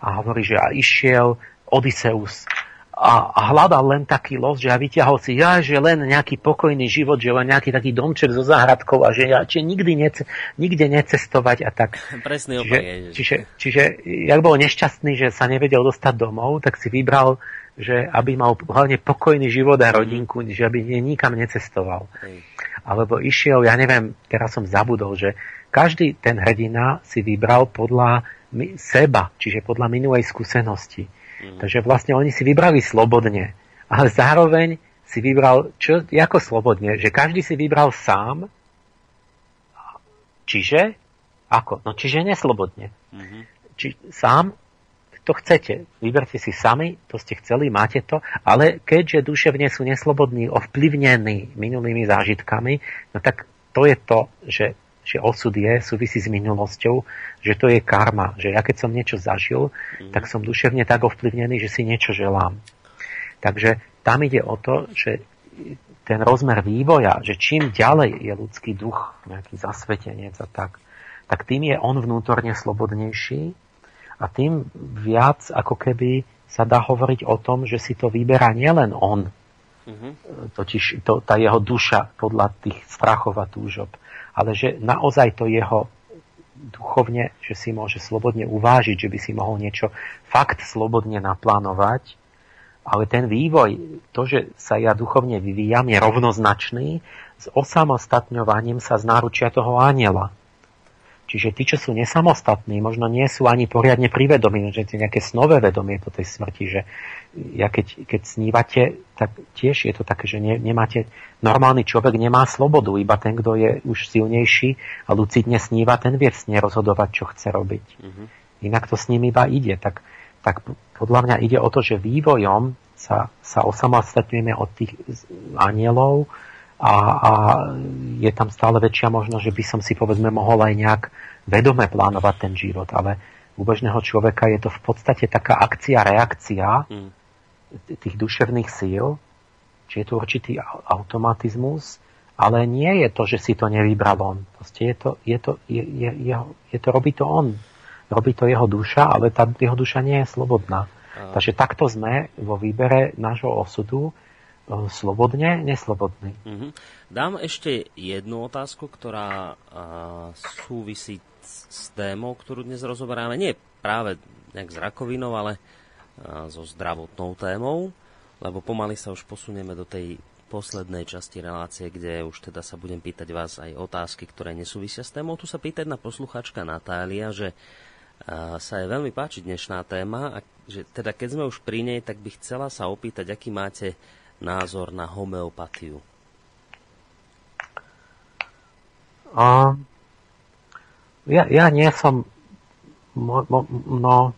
a hovorí, že a išiel Odysseus a, a hľadal len taký los, že a vyťahol si, ja, že len nejaký pokojný život, že len nejaký taký domček so záhradkou a že ja, či nikdy nece, nikde necestovať a tak. (laughs) Presný čiže, čiže, čiže, jak bol nešťastný, že sa nevedel dostať domov, tak si vybral že aby mal hlavne pokojný život a rodinku, že aby nikam necestoval. Alebo išiel, ja neviem, teraz som zabudol, že každý ten hrdina si vybral podľa seba, čiže podľa minulej skúsenosti. Mm. Takže vlastne oni si vybrali slobodne, ale zároveň si vybral, čo, ako slobodne, že každý si vybral sám, čiže, ako? No čiže neslobodne. Mm-hmm. Či, sám to chcete. Vyberte si sami, to ste chceli, máte to, ale keďže duševne sú neslobodní, ovplyvnení minulými zážitkami, no tak to je to, že, že osud je, súvisí s minulosťou, že to je karma, že ja keď som niečo zažil, mm. tak som duševne tak ovplyvnený, že si niečo želám. Takže tam ide o to, že ten rozmer vývoja, že čím ďalej je ľudský duch, nejaký zasvetenec a tak, tak tým je on vnútorne slobodnejší a tým viac ako keby sa dá hovoriť o tom, že si to vyberá nielen on, mm-hmm. totiž to, tá jeho duša podľa tých strachov a túžob, ale že naozaj to jeho duchovne, že si môže slobodne uvážiť, že by si mohol niečo fakt slobodne naplánovať, ale ten vývoj, to, že sa ja duchovne vyvíjam, je rovnoznačný s osamostatňovaním sa z náručia toho aniela. Čiže tí, čo sú nesamostatní, možno nie sú ani poriadne privedomí, že to je nejaké snové vedomie po tej smrti, že ja keď, keď snívate, tak tiež je to také, že ne, nemáte, normálny človek nemá slobodu, iba ten, kto je už silnejší a lucidne sníva, ten vie sne rozhodovať, čo chce robiť. Mm-hmm. Inak to s ním iba ide. Tak, tak podľa mňa ide o to, že vývojom sa, sa osamostatňujeme od tých anielov, a, a je tam stále väčšia možnosť, že by som si povedzme mohol aj nejak vedome plánovať ten život, ale u bežného človeka je to v podstate taká akcia-reakcia hmm. Tých duševných síl, či je to určitý automatizmus, ale nie je to, že si to nevybral on. Proste je to, je to, je, je, je, je to robí to on. Robí to jeho duša, ale tá jeho duša nie je slobodná. Takže takto sme vo výbere nášho osudu e, slobodne, neslobodný. Uh-huh. Dám ešte jednu otázku, ktorá uh, súvisí s témou, ktorú dnes rozoberáme. Nie práve nejak s rakovinou, ale uh, so zdravotnou témou, lebo pomaly sa už posunieme do tej poslednej časti relácie, kde už teda sa budem pýtať vás aj otázky, ktoré nesúvisia s témou. Tu sa pýtať na posluchačka Natália, že sa je veľmi páči dnešná téma a že teda keď sme už pri nej, tak by chcela sa opýtať, aký máte názor na homeopatiu. A, ja, ja nie som, mo, mo, no,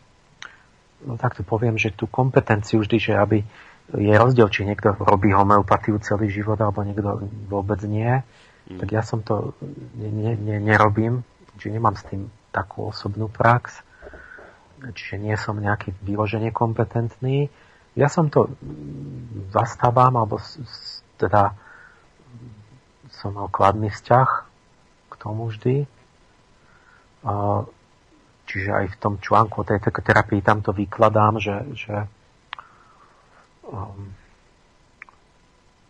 no tak to poviem, že tú kompetenciu vždy, že aby je rozdiel, či niekto robí homeopatiu celý život, alebo niekto vôbec nie. Mm. Tak ja som to ne, ne, ne, nerobím, čiže nemám s tým takú osobnú prax, čiže nie som nejaký vyložene kompetentný. Ja som to zastávam, alebo teda som mal kladný vzťah tomu vždy. Čiže aj v tom článku o tej terapii tam to vykladám, že, že um,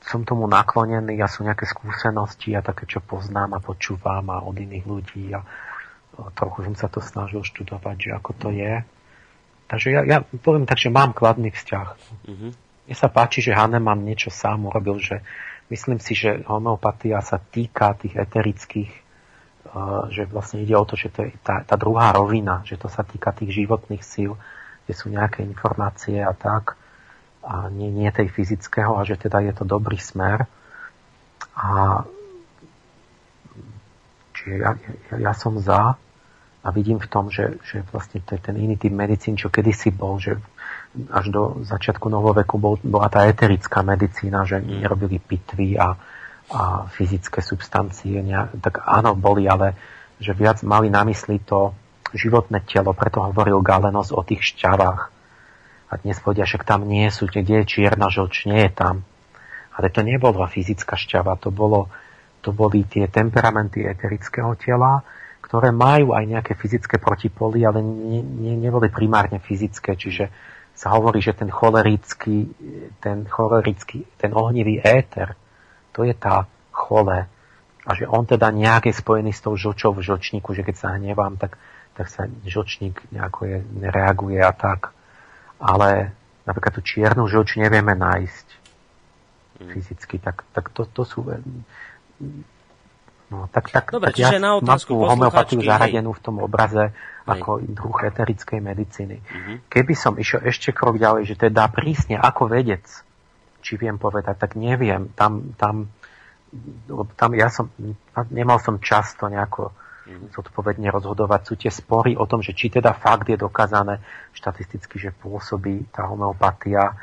som tomu naklonený a sú nejaké skúsenosti a také, čo poznám a počúvam a od iných ľudí a, a trochu som sa to snažil študovať, že ako to je. Takže ja, ja poviem tak, že mám kladný vzťah. Mm-hmm. Mne sa páči, že Hahnemann niečo sám urobil, že myslím si, že homeopatia sa týka tých eterických že vlastne ide o to, že to je tá, tá druhá rovina, že to sa týka tých životných síl, kde sú nejaké informácie a tak, a nie, nie tej fyzického, a že teda je to dobrý smer. A čiže ja, ja, ja som za a vidím v tom, že, že vlastne to je ten iný typ medicín, čo kedysi bol, že až do začiatku novoveku bol, bola tá eterická medicína, že nerobili pitvy a, a fyzické substancie, tak áno, boli, ale že viac mali na mysli to životné telo, preto hovoril Galenos o tých šťavách. A dnes povedia, že tam nie sú, kde je čierna žlč, nie je tam. Ale to nebola fyzická šťava, to, bolo, to boli tie temperamenty eterického tela, ktoré majú aj nejaké fyzické protipoly, ale nie, nie, neboli primárne fyzické, čiže sa hovorí, že ten cholerický, ten cholerický, ten ohnivý éter, to je tá chole. A že on teda nejak je spojený s tou žlčou v žlčníku, že keď sa hnevám, tak, tak sa žlčník nejako je, nereaguje a tak. Ale napríklad tú čiernu žlč nevieme nájsť hmm. fyzicky, tak, tak to, to sú No, tak, tak, Dobre, tak ja na mám tú homeopatiu zaradenú v tom obraze hej. ako druh eterickej medicíny. Uh-huh. Keby som išiel ešte krok ďalej, že teda prísne ako vedec, či viem povedať, tak neviem. Tam, tam, tam ja som, nemal som často nejako mhm. zodpovedne rozhodovať. Sú tie spory o tom, že či teda fakt je dokázané štatisticky, že pôsobí tá homeopatia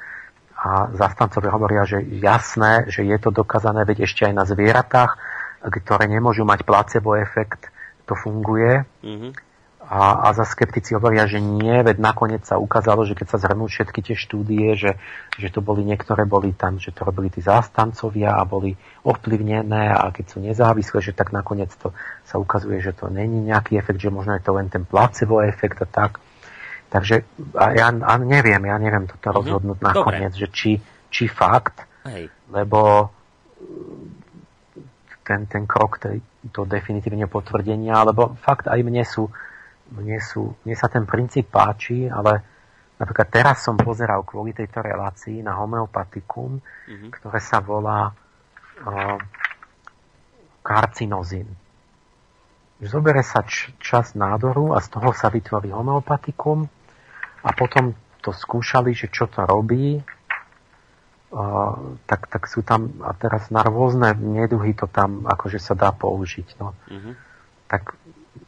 a zastancovia hovoria, že jasné, že je to dokázané, veď ešte aj na zvieratách, ktoré nemôžu mať placebo efekt, to funguje. Mm-hmm. A, a za skeptici hovoria, že nie, veď nakoniec sa ukázalo, že keď sa zhrnú všetky tie štúdie, že, že to boli niektoré boli tam, že to robili tí zástancovia a boli ovplyvnené a keď sú nezávislé, že tak nakoniec to sa ukazuje, že to není nejaký efekt, že možno je to len ten placebo efekt a tak. Takže a ja a neviem, ja neviem toto mm-hmm. rozhodnúť nakoniec, Dobre. že či, či fakt, Hej. lebo ten, ten krok tej, to definitívne potvrdenia, alebo fakt aj mne sú mne, sú, mne sa ten princíp páči, ale napríklad teraz som pozeral kvôli tejto relácii na homeopatikum, mm-hmm. ktoré sa volá uh, karcinozín. Zobere sa č- čas nádoru a z toho sa vytvorí homeopatikum a potom to skúšali, že čo to robí, uh, tak, tak sú tam, a teraz na rôzne neduhy to tam akože sa dá použiť. No. Mm-hmm. Tak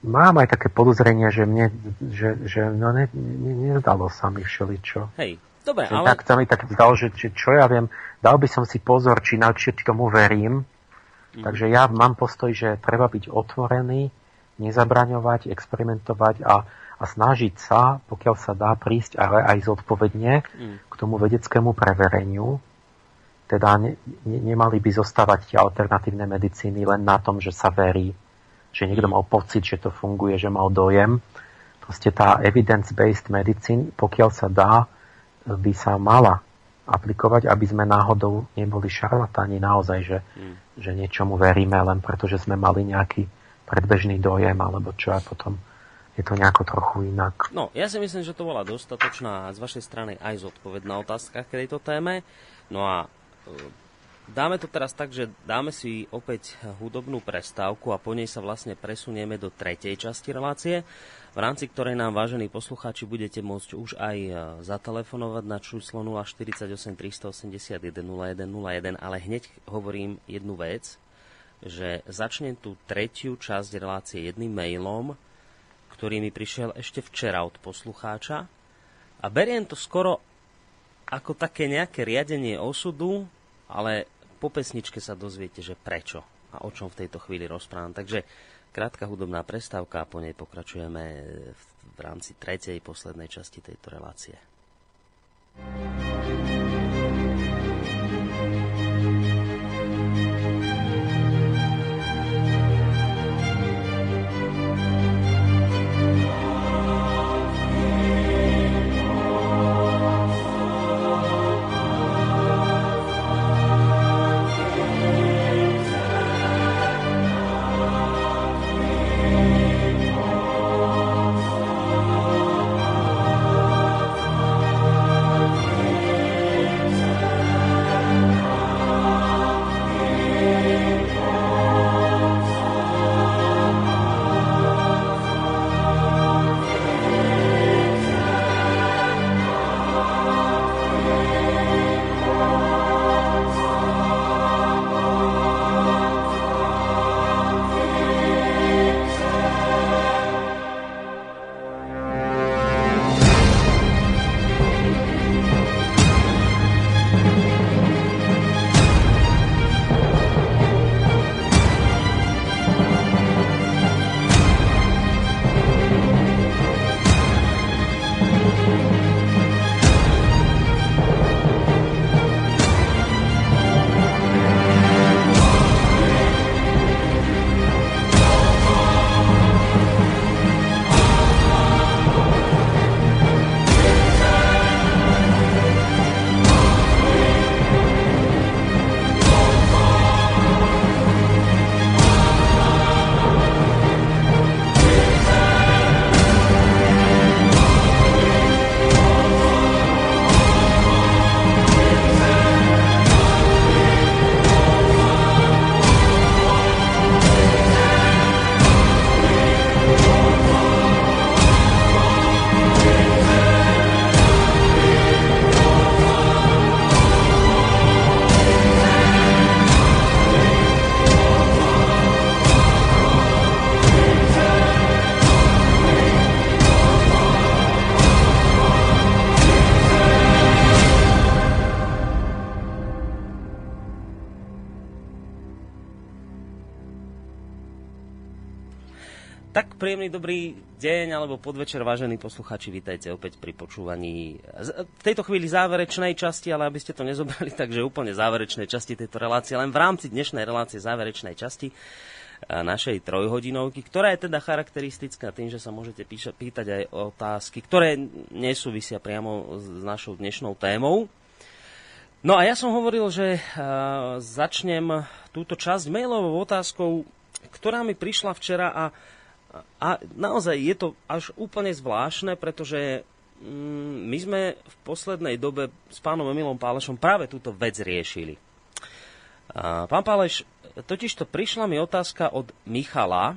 mám aj také podozrenie, že mne, že, že no ne, ne, nezdalo sa mi všeličo. Hej, dobre, ale... Tak sa mi tak zdalo, že, že čo ja viem, dal by som si pozor, či na či tomu verím. Mm. Takže ja mám postoj, že treba byť otvorený, nezabraňovať, experimentovať a, a snažiť sa, pokiaľ sa dá prísť, ale aj zodpovedne mm. k tomu vedeckému prevereniu. Teda ne, ne, nemali by zostávať tie alternatívne medicíny len na tom, že sa verí že niekto mal pocit, že to funguje, že mal dojem. Proste tá evidence-based medicine, pokiaľ sa dá, by sa mala aplikovať, aby sme náhodou neboli šarlatáni naozaj, že, hmm. že niečomu veríme len preto, že sme mali nejaký predbežný dojem alebo čo a potom je to nejako trochu inak. No, ja si myslím, že to bola dostatočná z vašej strany aj zodpovedná otázka k tejto téme. No a e, dáme to teraz tak, že dáme si opäť hudobnú prestávku a po nej sa vlastne presunieme do tretej časti relácie, v rámci ktorej nám, vážení poslucháči, budete môcť už aj e, zatelefonovať na číslo 048 381 0101, ale hneď hovorím jednu vec, že začnem tú tretiu časť relácie jedným mailom, ktorý mi prišiel ešte včera od poslucháča a beriem to skoro ako také nejaké riadenie osudu, ale po pesničke sa dozviete, že prečo a o čom v tejto chvíli rozprávam. Takže krátka hudobná prestávka a po nej pokračujeme v rámci tretej poslednej časti tejto relácie. thank you Príjemný dobrý deň alebo podvečer, vážení posluchači, vítajte opäť pri počúvaní v tejto chvíli záverečnej časti, ale aby ste to nezobrali, (laughs) takže úplne záverečnej časti tejto relácie, len v rámci dnešnej relácie záverečnej časti našej trojhodinovky, ktorá je teda charakteristická tým, že sa môžete píša, pýtať aj otázky, ktoré nesúvisia priamo s našou dnešnou témou. No a ja som hovoril, že uh, začnem túto časť mailovou otázkou, ktorá mi prišla včera a a naozaj je to až úplne zvláštne, pretože mm, my sme v poslednej dobe s pánom Emilom Pálešom práve túto vec riešili. Pán Páleš, totižto prišla mi otázka od Michala e,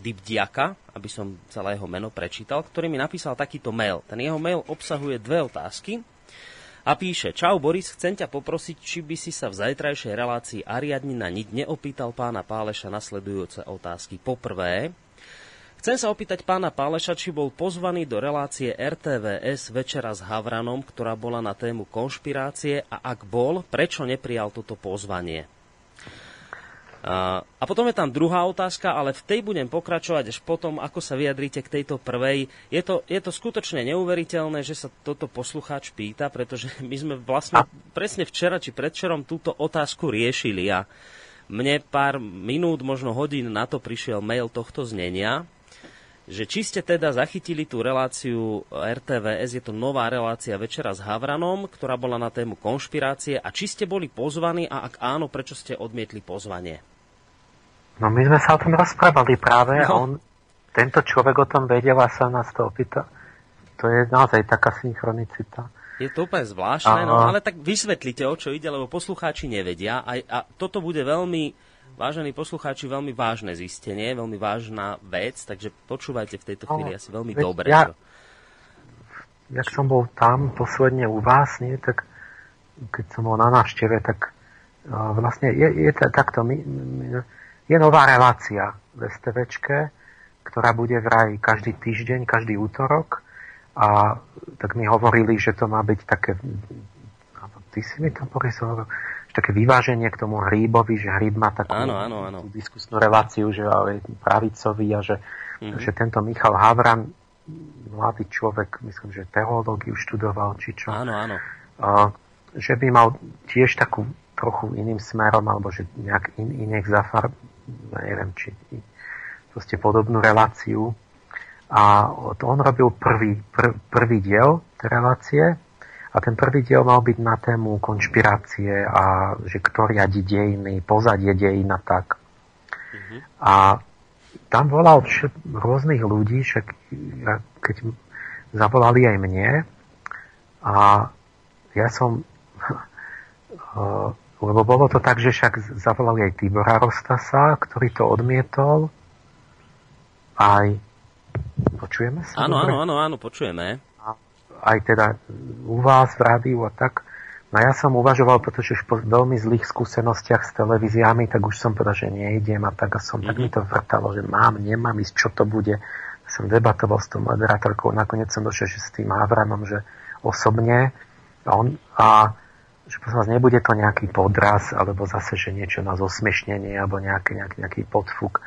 Dybdiaka, aby som celé jeho meno prečítal, ktorý mi napísal takýto mail. Ten jeho mail obsahuje dve otázky a píše, čau Boris, chcem ťa poprosiť, či by si sa v zajtrajšej relácii Ariadni na niť neopýtal pána Páleša nasledujúce otázky. Poprvé, Chcem sa opýtať pána Páleša, či bol pozvaný do relácie RTVS Večera s Havranom, ktorá bola na tému konšpirácie a ak bol, prečo neprijal toto pozvanie? A potom je tam druhá otázka, ale v tej budem pokračovať až potom, ako sa vyjadríte k tejto prvej. Je to, je to skutočne neuveriteľné, že sa toto poslucháč pýta, pretože (laughs) my sme vlastne presne včera či predčerom túto otázku riešili a mne pár minút, možno hodín na to prišiel mail tohto znenia. Že či ste teda zachytili tú reláciu RTVS, je to nová relácia Večera s Havranom, ktorá bola na tému konšpirácie a či ste boli pozvaní a ak áno, prečo ste odmietli pozvanie? No my sme sa o tom rozprávali práve no. a on, tento človek o tom vedel a sa nás to opýta. To je naozaj taká synchronicita. Je to úplne zvláštne, no, ale tak vysvetlite, o čo ide, lebo poslucháči nevedia a, a toto bude veľmi Vážení poslucháči, veľmi vážne zistenie, veľmi vážna vec, takže počúvajte v tejto chvíli asi veľmi Veď dobre. Ja, jak som bol tam posledne u vás, nie, tak keď som bol na návšteve, tak uh, vlastne je, je takto, my, my, je nová relácia v STVčke, ktorá bude vraj každý týždeň, každý útorok a tak mi hovorili, že to má byť také ty si mi to porisoval také vyváženie k tomu hríbovi, že hríb má takú áno, áno, áno. diskusnú reláciu, že ale pravicový a že, mm-hmm. že tento Michal Havran, mladý človek, myslím, že teológiu študoval, či čo. Áno, áno. A, že by mal tiež takú trochu iným smerom, alebo že nejak in, iných zafar, neviem, či proste podobnú reláciu. A on robil prvý, pr, prvý diel tej relácie a ten prvý diel mal byť na tému konšpirácie a že kto riadi dejiny, pozadie dejín a tak. Mm-hmm. A tam volal všet, rôznych ľudí, však keď zavolali aj mne a ja som (laughs) lebo bolo to tak, že však zavolali aj Tibora Rostasa, ktorý to odmietol. Aj počujeme sa? Áno, áno, áno, áno, počujeme aj teda u vás v rádiu a tak. No ja som uvažoval, pretože už po veľmi zlých skúsenostiach s televíziami, tak už som povedal, že neidem a tak a som, mm-hmm. tak mi to vrtalo, že mám, nemám ísť, čo to bude. Som debatoval s tou moderátorkou, nakoniec som došiel, že s tým Havranom, že osobne a, on, a že prosím vás, nebude to nejaký podraz, alebo zase, že niečo na zosmiešnenie, alebo nejaký, nejaký, nejaký podfuk,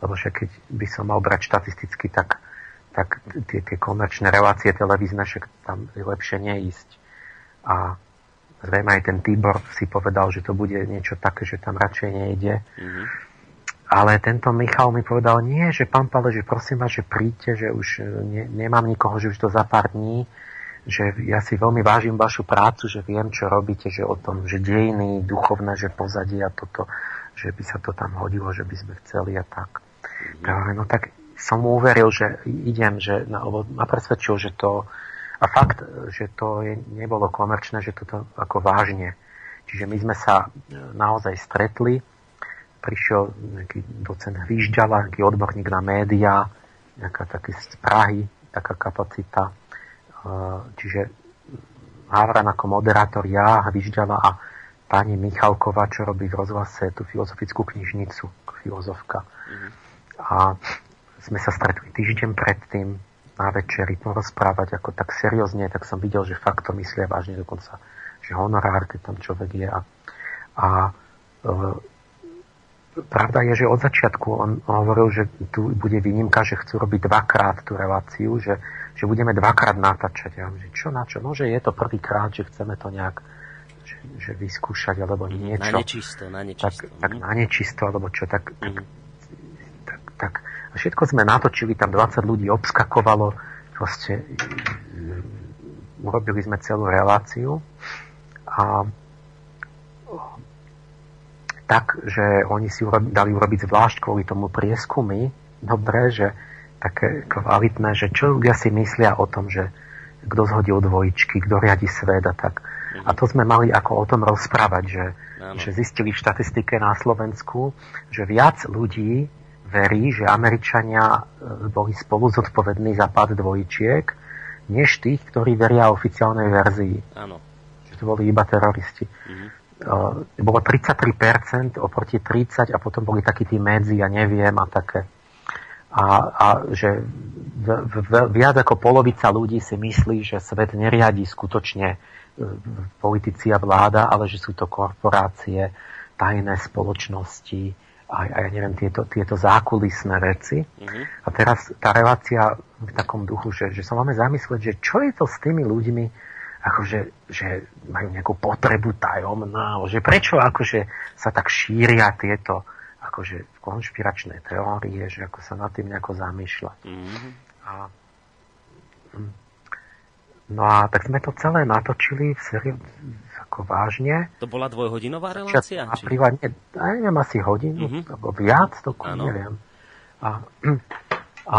lebo že keď by som mal brať štatisticky, tak tak tie, tie komerčné relácie televízne, však tam je lepšie neísť. A zrejme aj ten Tibor si povedal, že to bude niečo také, že tam radšej nejde. Mm-hmm. Ale tento Michal mi povedal, nie, že pán Pale, že prosím vás, že príďte, že už ne, nemám nikoho, že už to za pár dní, že ja si veľmi vážim vašu prácu, že viem, čo robíte, že o tom, že dejiny, duchovné, že pozadie a toto, že by sa to tam hodilo, že by sme chceli a tak. Mm-hmm. No tak som mu uveril, že idem, že, no, ma presvedčil, že to, a fakt, že to je, nebolo komerčné, že toto ako vážne. Čiže my sme sa e, naozaj stretli, prišiel nejaký docent Hvížďala, nejaký odborník na médiá, nejaká taký z Prahy, taká kapacita. E, čiže Havran ako moderátor, ja, Hvížďala a pani Michalková, čo robí v rozhlase tú filozofickú knižnicu, filozofka. Mm-hmm. A sme sa stretli týždeň predtým na večeri porozprávať ako tak seriózne, tak som videl, že fakt to myslia vážne dokonca, že honorár, keď tam človek je. A, a e, pravda je, že od začiatku on hovoril, že tu bude výnimka, že chcú robiť dvakrát tú reláciu, že, že budeme dvakrát natáčať. Ja že čo na čo? No, že je to prvýkrát, že chceme to nejak že, že vyskúšať, alebo niečo. Na nečisto, na nečisto. Tak, tak mhm. na nečisto, alebo čo, tak, tak, tak, tak a všetko sme natočili, tam 20 ľudí obskakovalo, proste mm, urobili sme celú reláciu. A tak, že oni si urobi, dali urobiť zvlášť kvôli tomu prieskumy, dobre, že také kvalitné, že čo ľudia si myslia o tom, že kto zhodil dvojičky, kto riadi svet a tak. A to sme mali ako o tom rozprávať, že, že zistili v štatistike na Slovensku, že viac ľudí verí, že Američania e, boli spolu zodpovední za pád dvojčiek, než tých, ktorí veria oficiálnej verzii. Áno. Že to boli iba teroristi. Mm-hmm. Uh, bolo 33% oproti 30 a potom boli takí tí medzi, ja neviem a také. A, a že v, v, viac ako polovica ľudí si myslí, že svet neriadi skutočne uh, politici a vláda, ale že sú to korporácie, tajné spoločnosti, a, a ja neviem, tieto, tieto zákulisné veci. Mm-hmm. A teraz tá relácia v takom duchu, že, že sa máme zamyslieť, že čo je to s tými ľuďmi, akože, že majú nejakú potrebu tajomná, že prečo akože sa tak šíria tieto, akože konšpiračné teórie, že ako sa nad tým nejako zamýšľať. Mhm. A, hm. no a tak sme to celé natočili v sérii ako vážne. To bola dvojhodinová relácia? A privátne, ja neviem, asi hodinu, Mhm. alebo viac, to neviem. A, (clears throat) a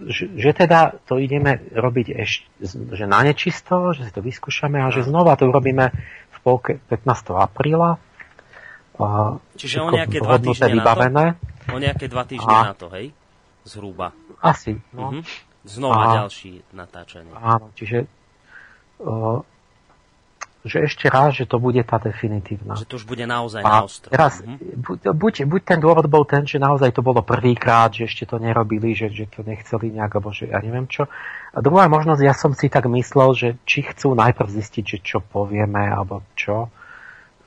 že, že teda to ideme robiť ešte, že na nečisto, že si to vyskúšame a že znova to urobíme v polke 15. apríla. Čiže o nejaké dva týždne na to? vybavené. O nejaké dva týždne A- na to, hej? Zhruba. Asi, no. Mhm. Znova A- ďalší natáčanie. Áno, čiže že ešte raz, že to bude tá definitívna. Že to už bude naozaj A na ostro. teraz, Mhm. buď, buď ten dôvod bol ten, že naozaj to bolo prvýkrát, že ešte to nerobili, že, že to nechceli nejak, alebo že ja neviem čo. A druhá možnosť, ja som si tak myslel, že či chcú najprv zistiť, že čo povieme, alebo čo,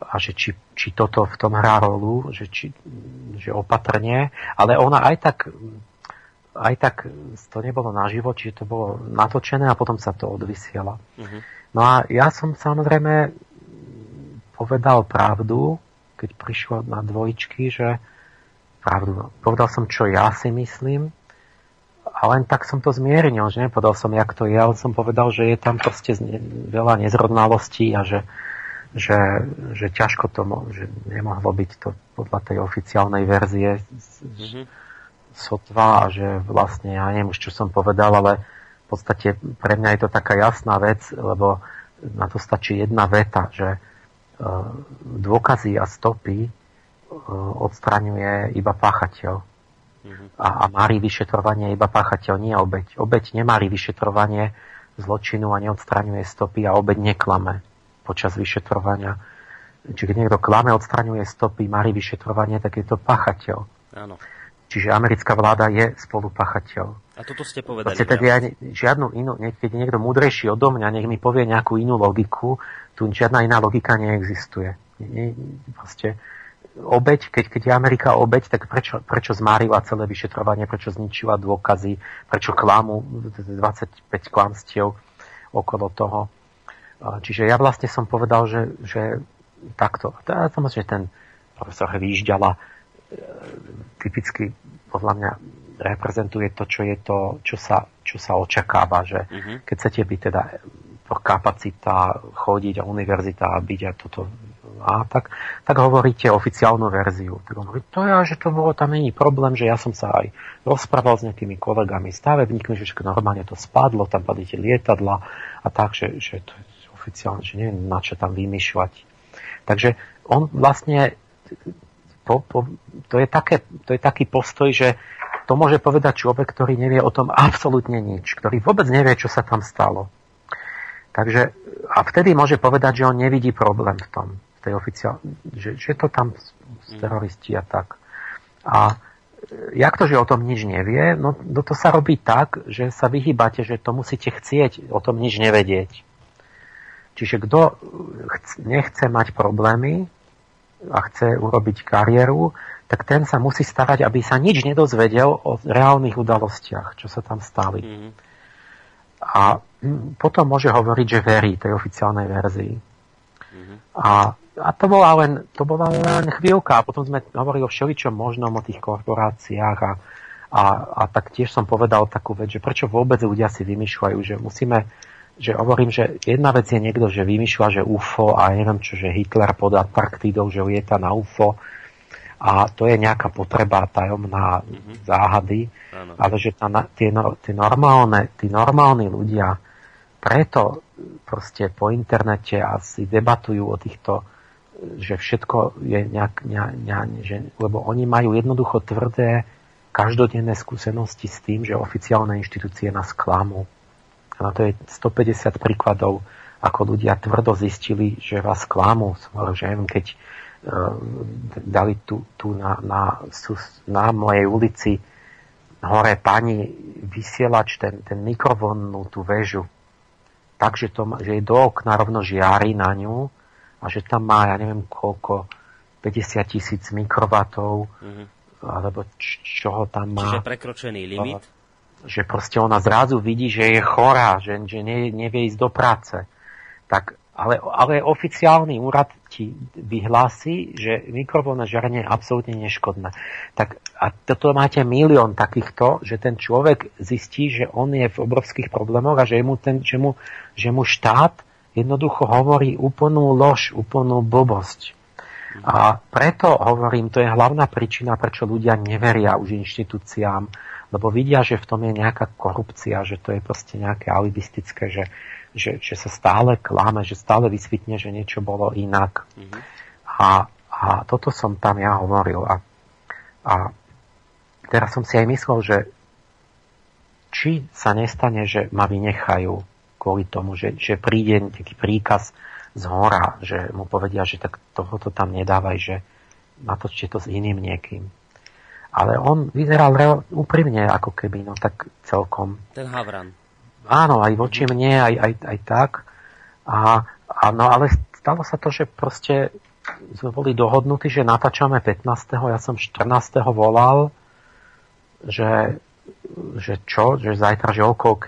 a že či, či toto v tom hrá rolu, že, či, že opatrne, ale ona aj tak aj tak to nebolo naživo, čiže to bolo natočené a potom sa to odvysiela. Mhm. No a ja som samozrejme povedal pravdu, keď prišlo na dvojičky, že pravdu, povedal som, čo ja si myslím, a len tak som to zmiernil, že nepovedal som, jak to je, ale som povedal, že je tam proste veľa nezrodnalostí a že, že, že ťažko to, mo- že nemohlo byť to podľa tej oficiálnej verzie Mhm. Sotva a že vlastne, ja neviem už, čo som povedal, ale v podstate pre mňa je to taká jasná vec, lebo na to stačí jedna veta, že e, dôkazy a stopy e, odstraňuje iba páchateľ. Mhm. A, a mári vyšetrovanie iba páchateľ, nie obeď. Obeď nemári vyšetrovanie zločinu a neodstraňuje stopy a obeď neklame počas vyšetrovania. Čiže keď niekto klame, odstraňuje stopy, mári vyšetrovanie, tak je to páchateľ. Áno. Čiže americká vláda je spolupáchateľ. A toto ste povedali. Proste tedy ja žiadnu inú, keď je niekto múdrejší odo mňa, nech mi povie nejakú inú logiku, tu žiadna iná logika neexistuje. Proste obeď, keď, keď je Amerika obeď, tak prečo, prečo zmárila celé vyšetrovanie, prečo zničila dôkazy, prečo klamu 25 klamstiev okolo toho. Čiže ja vlastne som povedal, že, že takto. A samozrejme ten profesor Výžďala e, typicky podľa mňa reprezentuje to, čo je to, čo sa, čo sa očakáva, že Mhm. keď chcete byť teda kapacita chodiť a univerzita a byť a toto a tak, tak hovoríte oficiálnu verziu. Tak on hovorí, to ja, že to bolo, tam není problém, že ja som sa aj rozprával s nejakými kolegami stavebníkmi, že normálne to spadlo, tam padli tie lietadla a tak, že, že to je oficiálne, že neviem, na čo tam vymýšľať. Takže on vlastne po, po, to, je také, to je taký postoj, že to môže povedať človek, ktorý nevie o tom absolútne nič, ktorý vôbec nevie, čo sa tam stalo. Takže a vtedy môže povedať, že on nevidí problém v tom, v tej oficiál, že, že to tam s teroristi a tak. A e, jak to, že o tom nič nevie? No, no to sa robí tak, že sa vyhýbate, že to musíte chcieť o tom nič nevedieť. Čiže kto chc- nechce mať problémy a chce urobiť kariéru, tak ten sa musí starať, aby sa nič nedozvedel o reálnych udalostiach, čo sa tam stali. Mhm. A mm, potom môže hovoriť, že verí tej oficiálnej verzii. Mhm. A, a to, bola len, to bola len chvíľka. A potom sme hovorili o všeličom možnom, o tých korporáciách a, a, a tak tiež som povedal takú vec, že prečo vôbec ľudia si vymýšľajú, že musíme, že hovorím, že jedna vec je niekto, že vymýšľa, že UFO a neviem čo, že Hitler pod Antarktidou, že lieta na UFO a to je nejaká potreba tajomná záhady, Áno. ale že tá, tie, no- tie normálne, tí normálni ľudia preto proste po internete asi debatujú o týchto, že všetko je nejak, nejak, nejak že, lebo oni majú jednoducho tvrdé každodenné skúsenosti s tým, že oficiálne inštitúcie nás klamú. A na to je 150 príkladov, ako ľudia tvrdo zistili, že vás klamú. Že neviem, keď eh, dali tu, tu na, na, na mojej ulici hore pani vysielač, ten, ten mikrovonnú tú väžu, takže to, že je do okna rovno žiari na ňu a že tam má, ja neviem koľko, 50 tisíc mikrovatov, Mhm. alebo č- čoho tam má. Čiže prekročený limit. Že proste ona zrazu vidí, že je chorá, že, že ne, nevie ísť do práce. Tak, ale, ale oficiálny úrad ti vyhlási, že mikrovlnné žiarenie je absolútne neškodné. Tak, a toto máte milión takýchto, že ten človek zistí, že on je v obrovských problémoch a že mu, ten, že mu, že mu štát jednoducho hovorí úplnú lož, úplnú blbosť. A preto hovorím, to je hlavná príčina, prečo ľudia neveria už inštitúciám, lebo vidia, že v tom je nejaká korupcia, že to je proste nejaké alibistické, že, že, že sa stále klame, že stále vysvetne, že niečo bolo inak. Mm-hmm. A, a toto som tam ja hovoril. A, a teraz som si aj myslel, že či sa nestane, že ma vynechajú kvôli tomu, že, že príde taký príkaz z hora, že mu povedia, že tak tohoto tam nedávaj, že natočte to s iným niekým. Ale on vyzeral reál, úprimne, ako keby, no tak celkom. Ten Havran. Áno, aj voči mne, aj, aj, aj tak. A, a, no ale stalo sa to, že proste sme boli dohodnutí, že natáčame 15. Ja som 14. volal, že, že čo, že zajtra, že OK, OK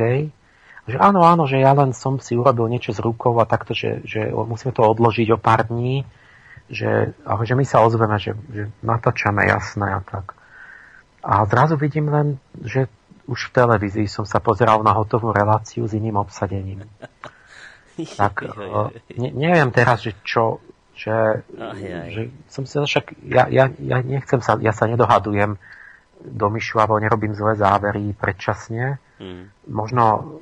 že áno, áno, že ja len som si urobil niečo s rukou a takto, že, že musíme to odložiť o pár dní, že, ale že my sa ozveme, že, že natáčame jasné a tak. A zrazu vidím len, že už v televízii som sa pozeral na hotovú reláciu s iným obsadením. (laughs) tak ne, neviem teraz, že čo, že, že som si však, ja, ja, ja nechcem sa, ja sa nedohadujem do myšu, alebo nerobím zlé závery predčasne. Hmm. Možno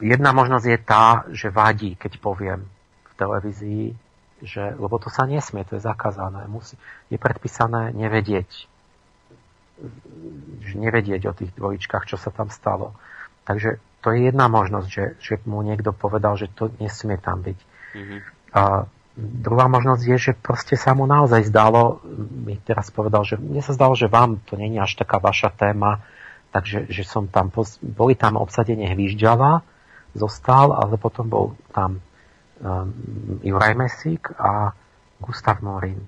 jedna možnosť je tá, že vadí, keď poviem v televízii, že, lebo to sa nesmie, to je zakázané. Musí, je predpísané nevedieť. Nevedieť o tých dvojičkách, čo sa tam stalo. Takže to je jedna možnosť, že, že mu niekto povedal, že to nesmie tam byť. Mm-hmm. A druhá možnosť je, že proste sa mu naozaj zdalo, mi teraz povedal, že mne sa zdalo, že vám to není až taká vaša téma, takže že som tam, boli tam obsadenie Hvížďala, zostal, ale potom bol tam Juraj Mesík a Gustav Morin.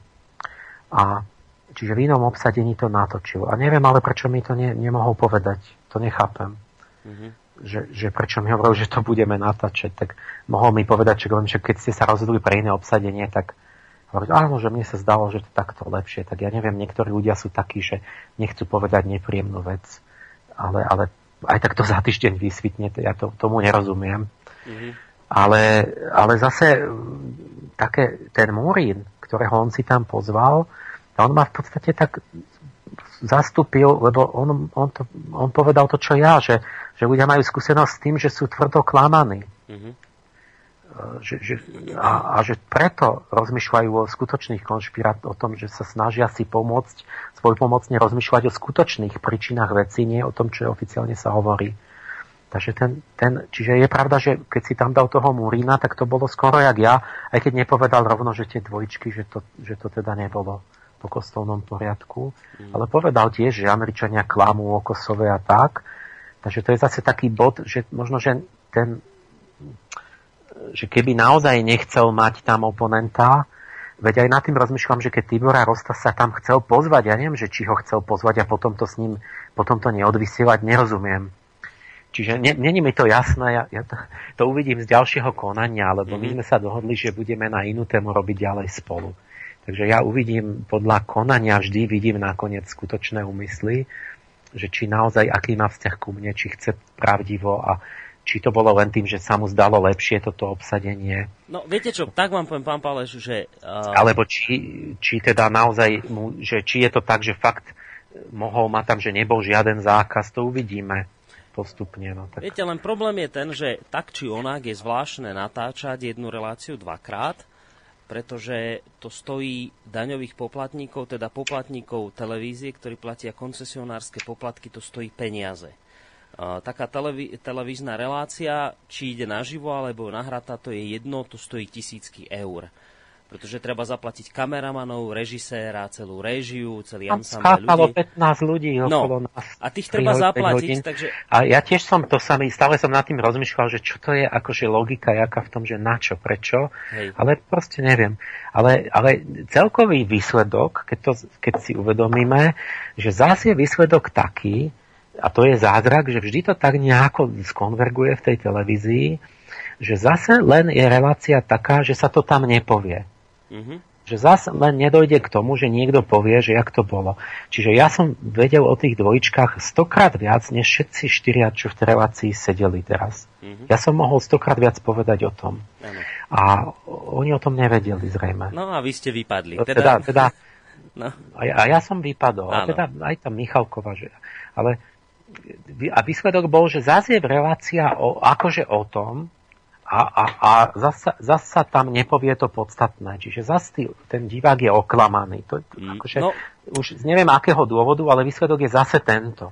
A čiže v inom obsadení to natočil. A neviem ale, prečo mi to ne, nemohol povedať. To nechápem. Mm-hmm. Že, že prečo mi hovoril, že to budeme natáčať. Tak mohol mi povedať, že, že keď ste sa rozhodli pre iné obsadenie, tak hovoriť, áno, že mne sa zdalo, že to takto lepšie. Tak ja neviem, niektorí ľudia sú takí, že nechcú povedať nepríjemnú vec. Ale, ale aj tak to za týždeň vysvitne, ja to, tomu nerozumiem. Mm-hmm. Ale, ale zase také, ten Múrin, ktorého on si tam pozval, on ma v podstate tak zastúpil, lebo on, on, to, on povedal to, čo ja, že, že ľudia majú skúsenosť s tým, že sú tvrdo klamaní. Mm-hmm že, že, a, a že preto rozmýšľajú o skutočných konšpirát, o tom, že sa snažia si pomôcť, svojpomocne rozmýšľať o skutočných príčinách veci, nie o tom, čo oficiálne sa hovorí. Takže ten, ten, čiže je pravda, že keď si tam dal toho Murína, tak to bolo skoro jak ja, aj keď nepovedal rovno, že tie dvojičky, že to, že to teda nebolo po kostolnom poriadku, mm. ale povedal tiež, že Američania klamú o Kosove a tak. Takže to je zase taký bod, že možno, že ten, že keby naozaj nechcel mať tam oponenta, veď aj nad tým rozmýšľam, že keď Tibora Rosta sa tam chcel pozvať, ja neviem, že či ho chcel pozvať a potom to s ním, potom to neodvysielať, nerozumiem. Čiže není mi to jasné, ja, ja to, to uvidím z ďalšieho konania, lebo mm-hmm. my mhm. sme sa dohodli, že budeme na inú tému robiť ďalej spolu. Takže ja uvidím, podľa konania vždy vidím nakoniec skutočné úmysly, že či naozaj, aký má vzťah ku mne, či chce pravdivo a či to bolo len tým, že sa mu zdalo lepšie toto obsadenie. No viete čo, tak vám poviem, pán Páleš, že... Uh... Alebo či, či teda naozaj, mu, že či je to tak, že fakt mohol mať tam, že nebol žiaden zákaz, to uvidíme postupne. No, tak... Viete, len problém je ten, že tak či onak je zvláštne natáčať jednu reláciu dvakrát, pretože to stojí daňových poplatníkov, teda poplatníkov televízie, ktorí platia koncesionárske poplatky, to stojí peniaze taká televí- televízna relácia, či ide naživo alebo nahrata, to je jedno, to stojí tisícky eur. Pretože treba zaplatiť kameramanov, režiséra, celú réžiu, celý ansámbel ľudí. 15 ľudí no, okolo nás. A tých treba zaplatiť, takže... A ja tiež som to samý, stále som nad tým rozmýšľal, že čo to je, akože logika, jaká v tom, že na čo, prečo, Hej. ale proste neviem. Ale, ale celkový výsledok, keď, to, keď si uvedomíme, že zase je výsledok taký, a to je zázrak, že vždy to tak nejako skonverguje v tej televízii, že zase len je relácia taká, že sa to tam nepovie. Mm-hmm. Že zase len nedojde k tomu, že niekto povie, že jak to bolo. Čiže ja som vedel o tých dvojičkách stokrát viac, než všetci štyria, čo v relácii sedeli teraz. Mm-hmm. Ja som mohol stokrát viac povedať o tom. Ano. A oni o tom nevedeli zrejme. No a vy ste vypadli. Teda, teda, teda (laughs) no. a, ja, a ja som vypadol. A teda aj tá Michalková, že... Ale a výsledok bol, že zase je relácia o, akože o tom, a, a, a zasa, zasa tam nepovie to podstatné. Čiže zase ten divák je oklamaný. To, mm, akože, no. Už neviem akého dôvodu, ale výsledok je zase tento.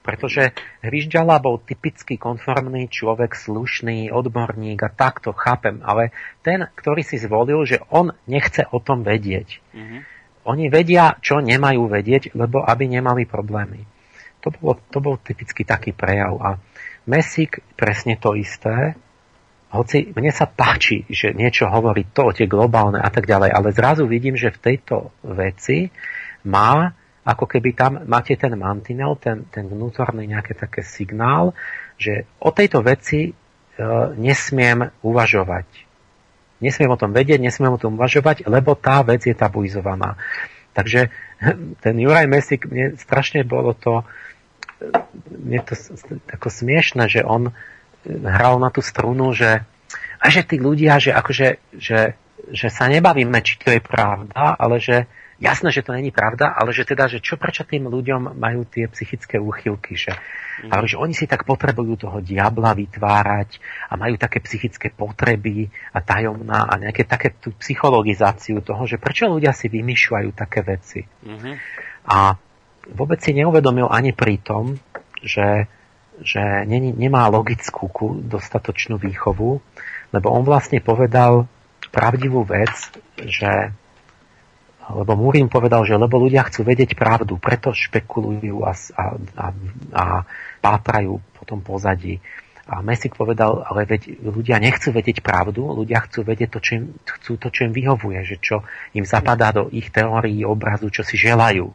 Pretože Hryžďala bol typický konformný človek, slušný, odborník a takto chápem. Ale ten, ktorý si zvolil, že on nechce o tom vedieť. Mm-hmm. Oni vedia, čo nemajú vedieť, lebo aby nemali problémy. To, bolo, to bol typicky taký prejav. A Mesík presne to isté hoci mne sa páči, že niečo hovorí to, tie globálne a tak ďalej, ale zrazu vidím, že v tejto veci má, ako keby tam máte ten mantinel, ten, ten vnútorný nejaký také signál, že o tejto veci e, nesmiem uvažovať. Nesmiem o tom vedieť, nesmiem o tom uvažovať, lebo tá vec je tabuizovaná. Takže ten Juraj Mesik, mne strašne bolo to, e, mne to ako smiešne, že on hral na tú strunu, že, a že tí ľudia, že akože, že, že sa nebavíme, či to je pravda, ale že jasné, že to není pravda, ale že teda, že čo prečo tým ľuďom majú tie psychické úchylky, že, mm. ale že oni si tak potrebujú toho diabla vytvárať a majú také psychické potreby a tajomná a nejaké také tú psychologizáciu toho, že prečo ľudia si vymýšľajú také veci. Mm-hmm. A vôbec si neuvedomil ani pri tom, že že nemá logickú dostatočnú výchovu, lebo on vlastne povedal pravdivú vec, že lebo Múrim povedal, že lebo ľudia chcú vedieť pravdu, preto špekulujú a, a, a, a pátrajú po tom pozadí. A Mesik povedal, ale veď ľudia nechcú vedieť pravdu, ľudia chcú vedieť to, čo im, chcú to, čo im vyhovuje, že čo im zapadá do ich teórií, obrazu, čo si želajú.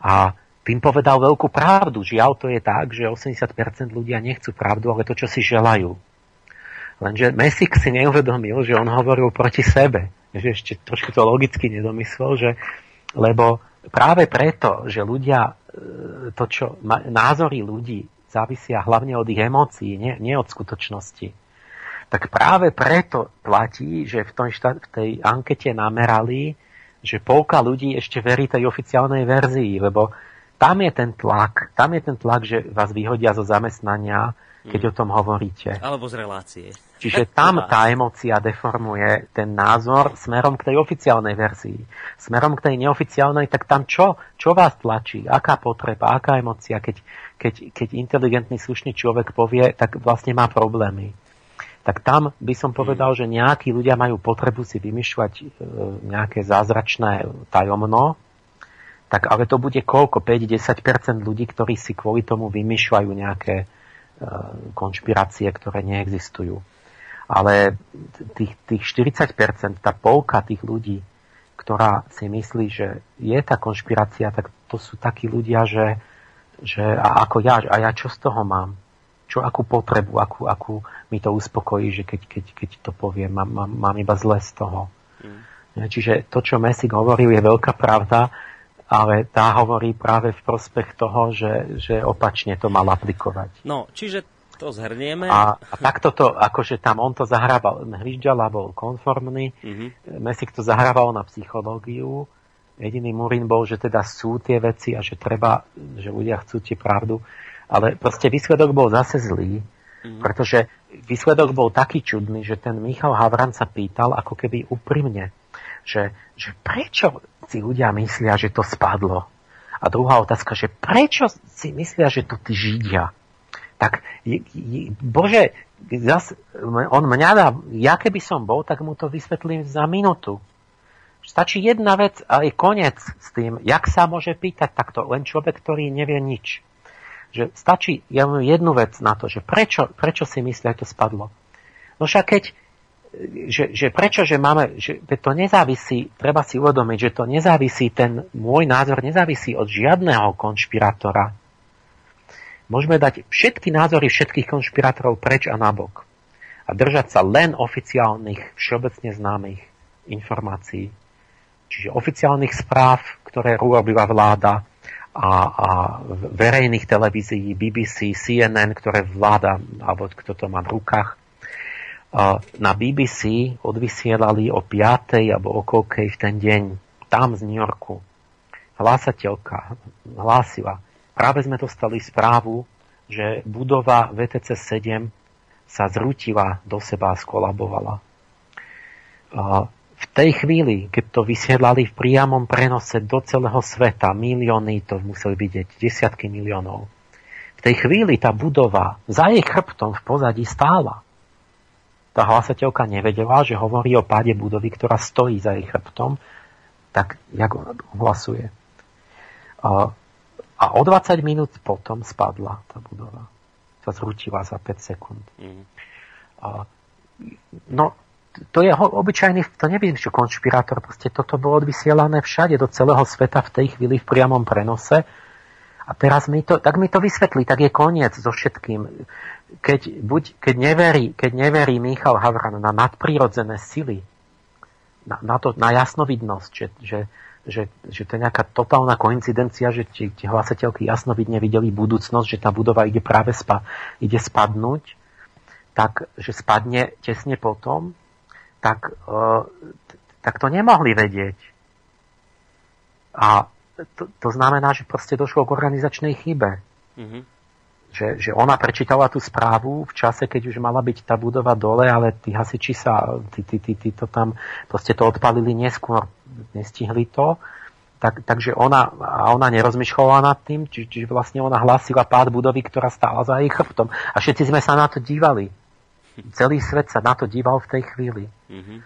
A tým povedal veľkú pravdu. Žiaľ, to je tak, že 80% ľudia nechcú pravdu, ale to, čo si želajú. Lenže Mesik si neuvedomil, že on hovoril proti sebe. Že ešte trošku to logicky nedomyslel, že lebo práve preto, že ľudia, e, to čo, názory ľudí závisia hlavne od ich emócií, nie, nie od skutočnosti. Tak práve preto platí, že v, tom štát, v tej ankete namerali, že polka ľudí ešte verí tej oficiálnej verzii, lebo tam je ten tlak, tam je ten tlak, že vás vyhodia zo zamestnania, keď mm. o tom hovoríte. Alebo z relácie. Čiže tam tá emocia deformuje ten názor smerom k tej oficiálnej verzii. Smerom k tej neoficiálnej, tak tam čo? Čo vás tlačí? Aká potreba? Aká emocia? Keď, keď, keď inteligentný, slušný človek povie, tak vlastne má problémy. Tak tam by som povedal, mm. že nejakí ľudia majú potrebu si vymýšľať e, nejaké zázračné tajomno, tak ale to bude koľko? 5-10% ľudí, ktorí si kvôli tomu vymýšľajú nejaké e, konšpirácie, ktoré neexistujú. Ale tých, tých 40%, tá polka tých ľudí, ktorá si myslí, že je tá konšpirácia, tak to sú takí ľudia, že, že a ako ja, a ja čo z toho mám? Čo, akú potrebu, akú, akú mi to uspokojí, že keď, keď, keď to poviem, mám, mám, mám iba zle z toho. Mm. Čiže to, čo Mesik hovoril, je veľká pravda, ale tá hovorí práve v prospech toho, že, že opačne to mal aplikovať. No, čiže to zhrnieme. A, a takto to, akože tam on to zahrával, Hryžďala bol konformný, mm-hmm. Mesik to zahrával na psychológiu, jediný Murin bol, že teda sú tie veci a že treba, že ľudia chcú tie pravdu, ale proste výsledok bol zase zlý, mm-hmm. pretože výsledok bol taký čudný, že ten Michal Havran sa pýtal ako keby úprimne, že, že prečo si ľudia myslia, že to spadlo? A druhá otázka, že prečo si myslia, že to tí Židia? Tak, bože, zas, on mňa dá, ja keby som bol, tak mu to vysvetlím za minútu. Stačí jedna vec a je koniec s tým. Jak sa môže pýtať takto len človek, ktorý nevie nič? Že stačí jednu vec na to, že prečo, prečo si myslia, že to spadlo. No však keď že, že prečo, že máme, že to nezávisí, treba si uvedomiť, že to nezávisí, ten môj názor nezávisí od žiadneho konšpirátora. Môžeme dať všetky názory všetkých konšpirátorov preč a nabok. A držať sa len oficiálnych, všeobecne známych informácií. Čiže oficiálnych správ, ktoré urobila vláda a, a verejných televízií, BBC, CNN, ktoré vláda, alebo kto to má v rukách. Na BBC odvysielali o 5. alebo o koľkej v ten deň, tam z New Yorku. Hlásateľka hlásila, práve sme dostali správu, že budova VTC 7 sa zrutila do seba a skolabovala v tej chvíli, keď to vysielali v priamom prenose do celého sveta, milióny to museli vidieť, desiatky miliónov. V tej chvíli tá budova za jej chrbtom v pozadí stála. Tá hlasateľka nevedela, že hovorí o páde budovy, ktorá stojí za jej chrbtom, tak jak hlasuje. A o 20 minút potom spadla tá budova. Sa zrutila za 5 sekúnd. Mm. No, to je obyčajný, to neviem, čo konšpirátor, proste toto bolo odvysielané všade do celého sveta v tej chvíli v priamom prenose. A teraz mi to, tak mi to vysvetlí, tak je koniec so všetkým. Keď, buď, keď, neverí, keď neverí Michal Havran na nadprirodzené sily, na, na, to, na jasnovidnosť, že, že, že, že to je nejaká totálna koincidencia, že tie, tie hlasateľky jasnovidne videli budúcnosť, že tá budova ide práve spa, ide spadnúť, tak, že spadne tesne potom, tak, uh, tak to nemohli vedieť. A to, to znamená, že proste došlo k organizačnej chybe. Mm-hmm. Že, že ona prečítala tú správu v čase, keď už mala byť tá budova dole, ale tí hasiči sa, tí, tí, tí, tí to tam, proste to odpalili neskôr, nestihli to. Tak, takže ona, a ona nerozmýšľala nad tým, čiže či vlastne ona hlásila pád budovy, ktorá stála za jej chrbtom. A všetci sme sa na to dívali. Celý svet sa na to díval v tej chvíli. Mm-hmm.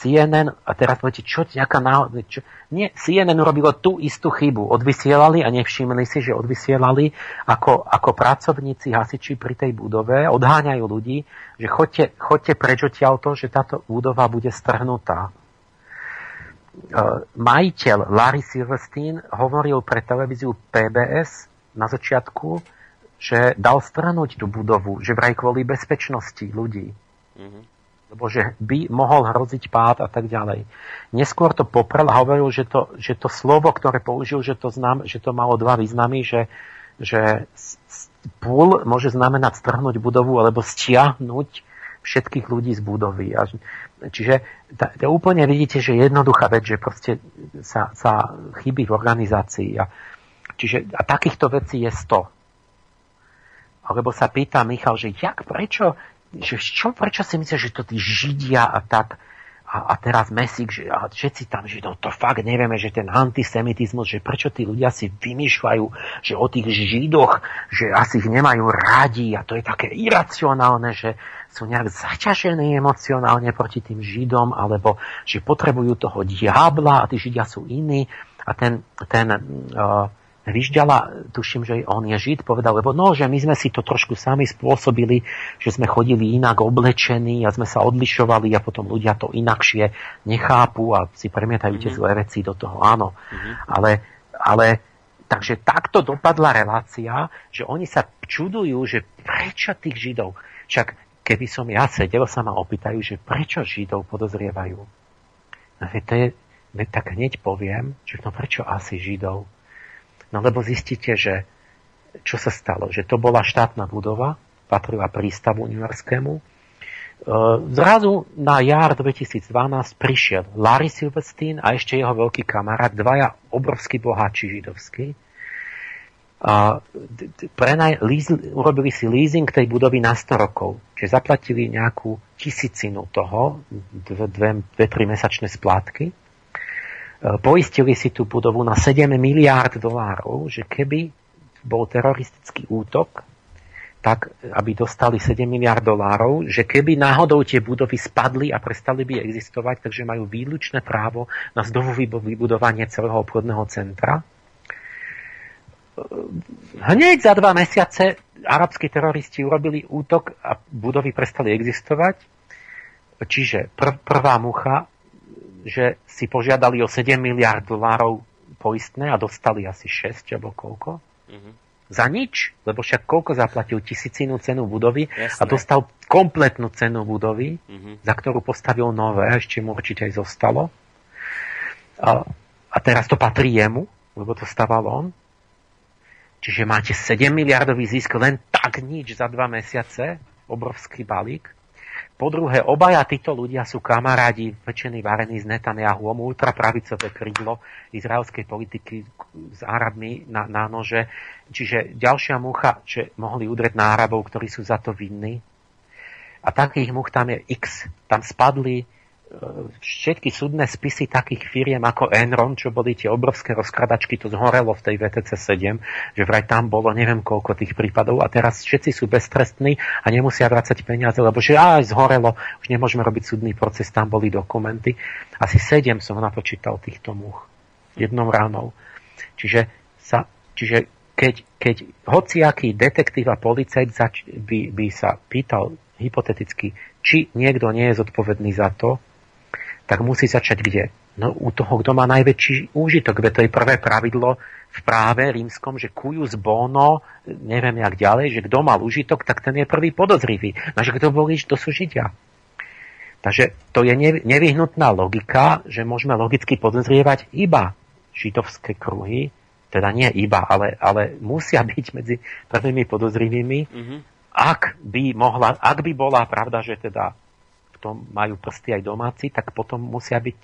CNN, a teraz poviete, čo nejaká náhoda, čo, nie, CNN urobilo tú istú chybu. Odvysielali a nevšimli si, že odvysielali ako, ako pracovníci hasiči pri tej budove, odháňajú ľudí, že chodte, chodte preč to, že táto budova bude strhnutá. Uh, majiteľ Larry Silverstein hovoril pre televíziu PBS na začiatku, že dal strhnúť tú budovu, že vraj kvôli bezpečnosti ľudí. Mm-hmm. Lebo že by mohol hroziť pád a tak ďalej. Neskôr to poprel a hovoril, že to, že to slovo, ktoré použil, že to, znam, že to malo dva významy, že, že púl môže znamenať strhnúť budovu alebo stiahnuť všetkých ľudí z budovy. A, čiže to, to úplne vidíte, že jednoduchá vec, že proste sa, sa chybí v organizácii. A, čiže a takýchto vecí je 100 lebo sa pýta Michal, že jak, prečo, že čo, prečo si myslíš, že to tí Židia a tak, a, a teraz Mesík, že a všetci tam Židov, to fakt nevieme, že ten antisemitizmus, že prečo tí ľudia si vymýšľajú, že o tých Židoch, že asi ich nemajú radi a to je také iracionálne, že sú nejak zaťažení emocionálne proti tým Židom, alebo že potrebujú toho diabla a tí Židia sú iní. A ten, ten uh, Vyžďala, tuším, že on je Žid, povedal, lebo no, že my sme si to trošku sami spôsobili, že sme chodili inak oblečení a sme sa odlišovali a potom ľudia to inakšie nechápu a si premietajú tie mm-hmm. zlé veci do toho, áno. Mm-hmm. Ale, ale takže takto dopadla relácia, že oni sa čudujú, že prečo tých Židov, však keby som ja sedel, sa ma opýtajú, že prečo Židov podozrievajú. No, to je, tak hneď poviem, že no prečo asi Židov? No lebo zistíte, že čo sa stalo? Že to bola štátna budova, patrila prístavu New. E, zrazu na jar 2012 prišiel Larry Silverstein a ešte jeho veľký kamarát, dvaja obrovskí boháči židovskí. A prenaj, lease, urobili si leasing tej budovy na 100 rokov. Čiže zaplatili nejakú tisícinu toho, dve, dve, dve tri mesačné splátky poistili si tú budovu na 7 miliárd dolárov, že keby bol teroristický útok, tak aby dostali 7 miliard dolárov, že keby náhodou tie budovy spadli a prestali by existovať, takže majú výlučné právo na znovu vybudovanie celého obchodného centra. E, hneď za dva mesiace arabskí teroristi urobili útok a budovy prestali existovať. Čiže pr- prvá mucha že si požiadali o 7 miliard dolárov poistné a dostali asi 6 alebo koľko. Mm-hmm. za nič, lebo však koľko zaplatil tisícinu cenu budovy Jasné. a dostal kompletnú cenu budovy, Mhm. za ktorú postavil nové, ešte mu určite aj zostalo. A, a teraz to patrí jemu, lebo to staval on. Čiže máte 7 miliardový zisk len tak nič za dva mesiace, obrovský balík. Po druhé, obaja títo ľudia sú kamarádi pečení varení s Netanyahuom, ultrapravicové krídlo izraelskej politiky s Arabmi na, na nože. Čiže ďalšia mucha, že mohli udreť na Arabov, ktorí sú za to vinní. A takých much tam je x. Tam spadli všetky súdne spisy takých firiem ako Enron, čo boli tie obrovské rozkradačky, to zhorelo v tej VTC 7, že vraj tam bolo neviem koľko tých prípadov a teraz všetci sú beztrestní a nemusia vrácať peniaze, lebo že aj zhorelo, už nemôžeme robiť súdny proces, tam boli dokumenty. Asi 7 som napočítal týchto much jednou ránou. Čiže, sa, čiže keď, keď hociaký detektív a policajt zač- by, by sa pýtal hypoteticky, či niekto nie je zodpovedný za to, tak musí začať kde? No u toho, kto má najväčší úžitok. Veď to je prvé pravidlo v práve rímskom, že cuius bono, neviem jak ďalej, že kto mal užitok, tak ten je prvý podozrivý. No že kto boli, to sú Židia. Takže to je nevyhnutná logika, že môžeme logicky podozrievať iba židovské kruhy, teda nie iba, ale, ale musia byť medzi prvými podozrivými, Mhm. ak by, mohla, ak by bola pravda, že teda tom majú prsty aj domáci, tak potom musia byť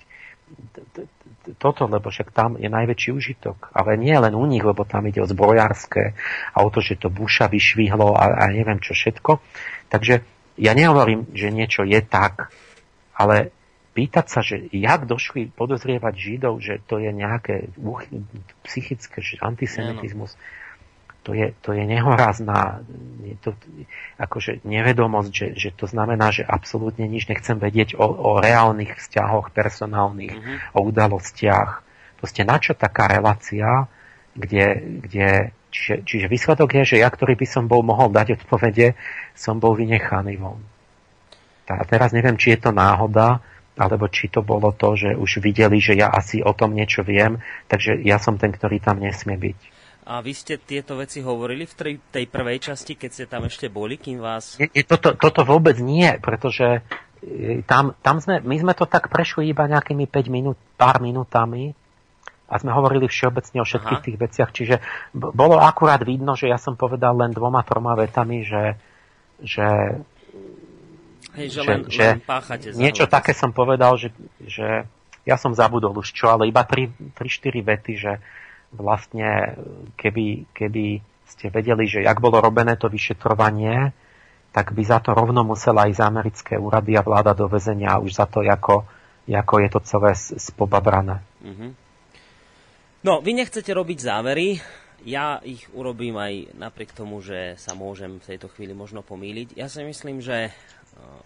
toto, lebo však tam je najväčší užitok. Ale nie len u nich, lebo tam ide o zbrojárske a o to, že to buša vyšvihlo a, a neviem čo všetko. Takže ja nehovorím, že niečo je tak, ale pýtať sa, že jak došli podozrievať Židov, že to je nejaké psychické že antisemitizmus, to je, to je nehorázna je to, akože nevedomosť, že, že to znamená, že absolútne nič nechcem vedieť o, o reálnych vzťahoch personálnych, Mhm. o udalostiach. Proste na čo taká relácia, kde, kde čiže, čiže výsledok je, že ja, ktorý by som bol mohol dať odpovede, som bol vynechaný von. A teraz neviem, či je to náhoda, alebo či to bolo to, že už videli, že ja asi o tom niečo viem, takže ja som ten, ktorý tam nesmie byť. A vy ste tieto veci hovorili v tej, prvej časti, keď ste tam ešte boli, kým vás... Toto, toto vôbec nie, pretože e, tam, tam sme, my sme to tak prešli iba nejakými 5 minút, pár minútami a sme hovorili všeobecne o všetkých Aha. tých veciach, čiže bolo akurát vidno, že ja som povedal len dvoma, troma vetami, že, že, Hej, že, že, len, že len páchate niečo hlavu. také som povedal, že, že ja som zabudol už čo, ale iba 3-4 vety, že vlastne keby, keby ste vedeli, že jak bolo robené to vyšetrovanie, tak by za to rovno musela ísť americké úrady a vláda do väzenia už za to, ako, ako je to celé spobabrané. Mhm. No, vy nechcete robiť závery, ja ich urobím aj napriek tomu, že sa môžem v tejto chvíli možno pomýliť. Ja si myslím, že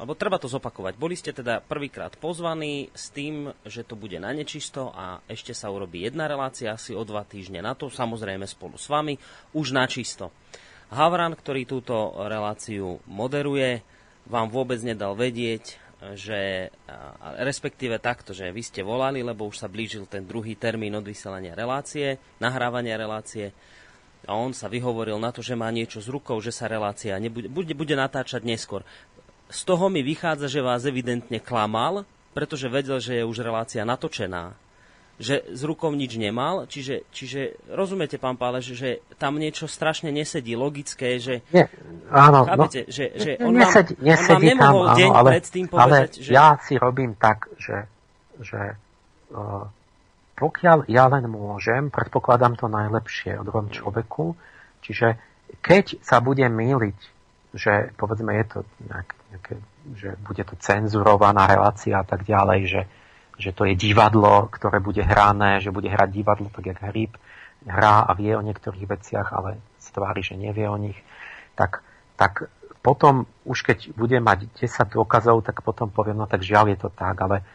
alebo treba to zopakovať. Boli ste teda prvýkrát pozvaní s tým, že to bude na nečisto a ešte sa urobí jedna relácia asi o dva týždne na to, samozrejme spolu s vami, už na čisto. Havran, ktorý túto reláciu moderuje, vám vôbec nedal vedieť, že respektíve takto, že vy ste volali, lebo už sa blížil ten druhý termín od vysielania relácie, nahrávania relácie a on sa vyhovoril na to, že má niečo s rukou, že sa relácia nebude, bude, bude natáčať neskôr. Z toho mi vychádza, že vás evidentne klamal, pretože vedel, že je už relácia natočená. Že s rukou nič nemal, čiže, čiže rozumiete, pán Páleš, že tam niečo strašne nesedí, logické, že... Nie, áno, Chápete, no, že, že on, vám, nesedí, on vám nesedí nemohol tam, deň áno, ale, predtým povedať, ale že... ja si robím tak, že, že uh, pokiaľ ja len môžem, predpokladám to najlepšie o druhom človeku, čiže keď sa budem míliť, že povedzme je to nejak, nejaké, že bude to cenzurovaná relácia a tak ďalej, že, že to je divadlo, ktoré bude hrané, že bude hrať divadlo tak, jak hryb hrá a vie o niektorých veciach, ale stvári, že nevie o nich, tak, tak potom, už keď budem mať 10 dôkazov, tak potom poviem, no tak žiaľ je to tak, ale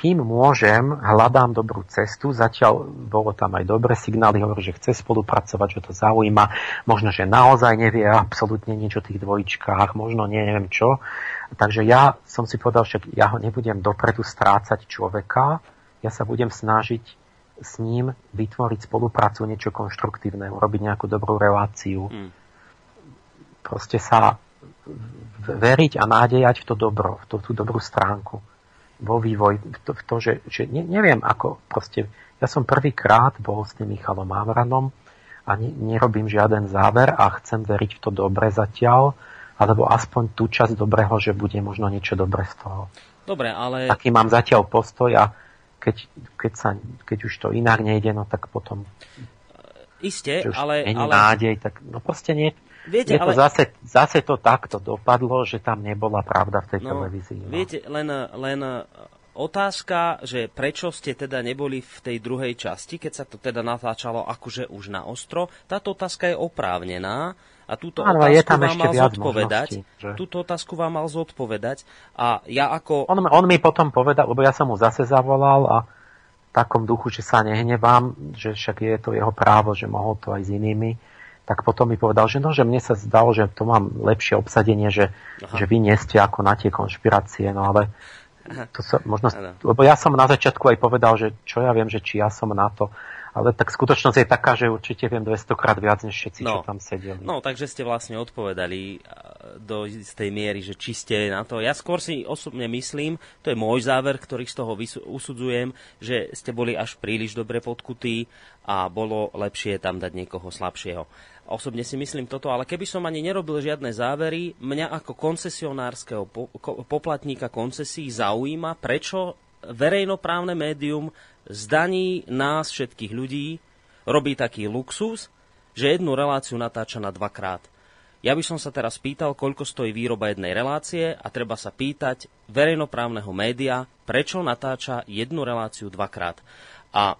kým môžem, hľadám dobrú cestu, zatiaľ bolo tam aj dobré signály, hovorí, že chce spolupracovať, že to zaujíma, možno, že naozaj nevie absolútne nič o tých dvojičkách, možno neviem čo. Takže ja som si povedal, že ja ho nebudem dopredu strácať človeka, ja sa budem snažiť s ním vytvoriť spoluprácu, niečo konštruktívne, urobiť nejakú dobrú reláciu. Mm. Proste sa veriť a nádejať v to dobro, v to, tú dobrú stránku vo vývoj, v to, v to že, že ne, neviem ako proste, ja som prvýkrát bol s tým Michalom Mávranom a ne, nerobím žiaden záver a chcem veriť v to dobre zatiaľ, alebo aspoň tú časť dobrého, že bude možno niečo dobré z toho. Dobre, ale... Taký mám zatiaľ postoj a keď, keď, sa, keď už to inak nejde, no tak potom... Isté, ale... ale... nádej, tak no proste nie, Viete, je to ale... zase, zase to takto dopadlo, že tam nebola pravda v tej no, televízii. No. Viete, len, len otázka, že prečo ste teda neboli v tej druhej časti, keď sa to teda natáčalo akože už na ostro, táto otázka je oprávnená a túto ano, otázku je tam vám mal zodpovedať. Že... Túto otázku vám mal zodpovedať a ja ako... On, on mi potom povedal, lebo ja som mu zase zavolal a v takom duchu, že sa nehnevám, že však je to jeho právo, že mohol to aj s inými tak potom mi povedal, že no, že mne sa zdalo, že to mám lepšie obsadenie, že, že vy nie ste ako na tie konšpirácie, no ale to sa, možno, lebo ja som na začiatku aj povedal, že čo ja viem, že či ja som na to, ale tak skutočnosť je taká, že určite viem 200 krát viac než všetci, no. čo tam sedeli. No, takže ste vlastne odpovedali do istej miery, že či ste na to. Ja skôr si osobne myslím, to je môj záver, ktorý z toho usudzujem, že ste boli až príliš dobre podkutí a bolo lepšie tam dať niekoho slabšieho. Osobne si myslím toto, ale keby som ani nerobil žiadne závery, mňa ako koncesionárskeho poplatníka koncesí zaujíma, prečo verejnoprávne médium zdaní nás všetkých ľudí, robí taký luxus, že jednu reláciu natáča na dvakrát. Ja by som sa teraz pýtal, koľko stojí výroba jednej relácie a treba sa pýtať verejnoprávneho média, prečo natáča jednu reláciu dvakrát. A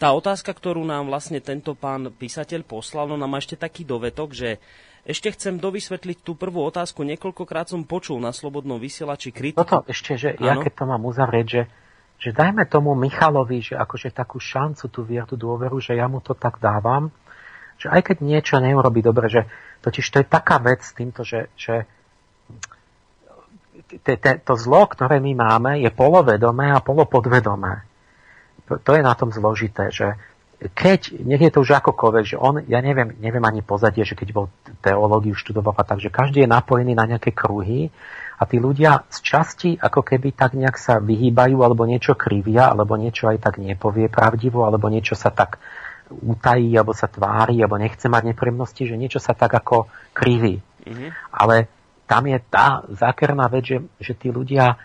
tá otázka, ktorú nám vlastne tento pán písateľ poslal, no nám má ešte taký dovetok, že ešte chcem dovysvetliť tú prvú otázku. Niekoľkokrát som počul na Slobodnom vysielači kritiku. Toto ešte, že ano? ja keď to mám uzavrieť, že že dajme tomu Michalovi, že akože takú šancu, tú vieru, dôveru, že ja mu to tak dávam, že aj keď niečo neurobí dobre, že totiž to je taká vec s týmto, že, že to zlo, ktoré my máme, je polovedomé a polopodvedomé. To je na tom zložité, že keď, nech je to už akokoľvek, že on, ja neviem, neviem ani pozadie, že keď bol teológiu študoval a tak, že každý je napojený na nejaké kruhy a tí ľudia z časti ako keby tak nejak sa vyhýbajú alebo niečo krivia, alebo niečo aj tak nepovie pravdivo, alebo niečo sa tak utají, alebo sa tvári, alebo nechce mať nepríjemnosti, že niečo sa tak ako kriví. Mm-hmm. Ale tam je tá zákerná vec, že, že tí ľudia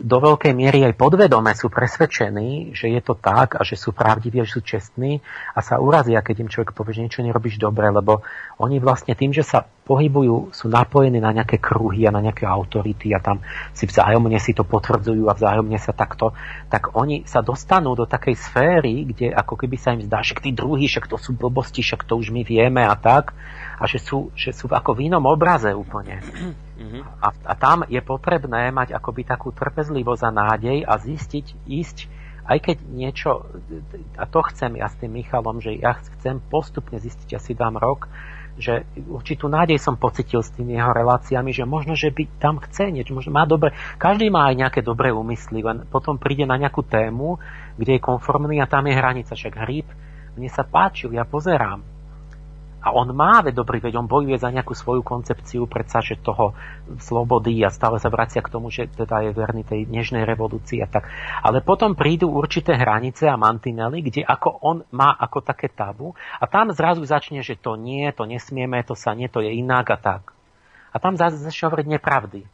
do veľkej miery aj podvedome sú presvedčení, že je to tak a že sú pravdiví, že sú čestní a sa urazia, keď im človek povie, že niečo nerobíš dobre, lebo oni vlastne tým, že sa pohybujú, sú napojení na nejaké kruhy a na nejaké autority a tam si vzájomne si to potvrdzujú a vzájomne sa takto, tak oni sa dostanú do takej sféry, kde ako keby sa im zdá, že tí druhí, však to sú blbosti, však to už my vieme a tak a že sú, že sú ako v inom obraze úplne. A, a tam je potrebné mať akoby takú trpezlivosť a nádej a zistiť, ísť, aj keď niečo, a to chcem ja s tým Michalom, že ja chcem postupne zistiť, asi dám rok, že určitú nádej som pocitil s tými jeho reláciami, že možno, že by tam chce niečo, možno má dobre, každý má aj nejaké dobré úmysly, len potom príde na nejakú tému, kde je konformný a tam je hranica, však hríb, mne sa páčil, ja pozerám, a on má veď dobrý, veď on bojuje za nejakú svoju koncepciu predsa, že toho slobody a stále sa vracia k tomu, že teda je verný tej nežnej revolúcii a tak. Ale potom prídu určité hranice a mantinely, kde ako on má ako také tabu a tam zrazu začne, že to nie, to nesmieme, to sa nie, to je inak a tak. A tam zase začne hovoriť nepravdy.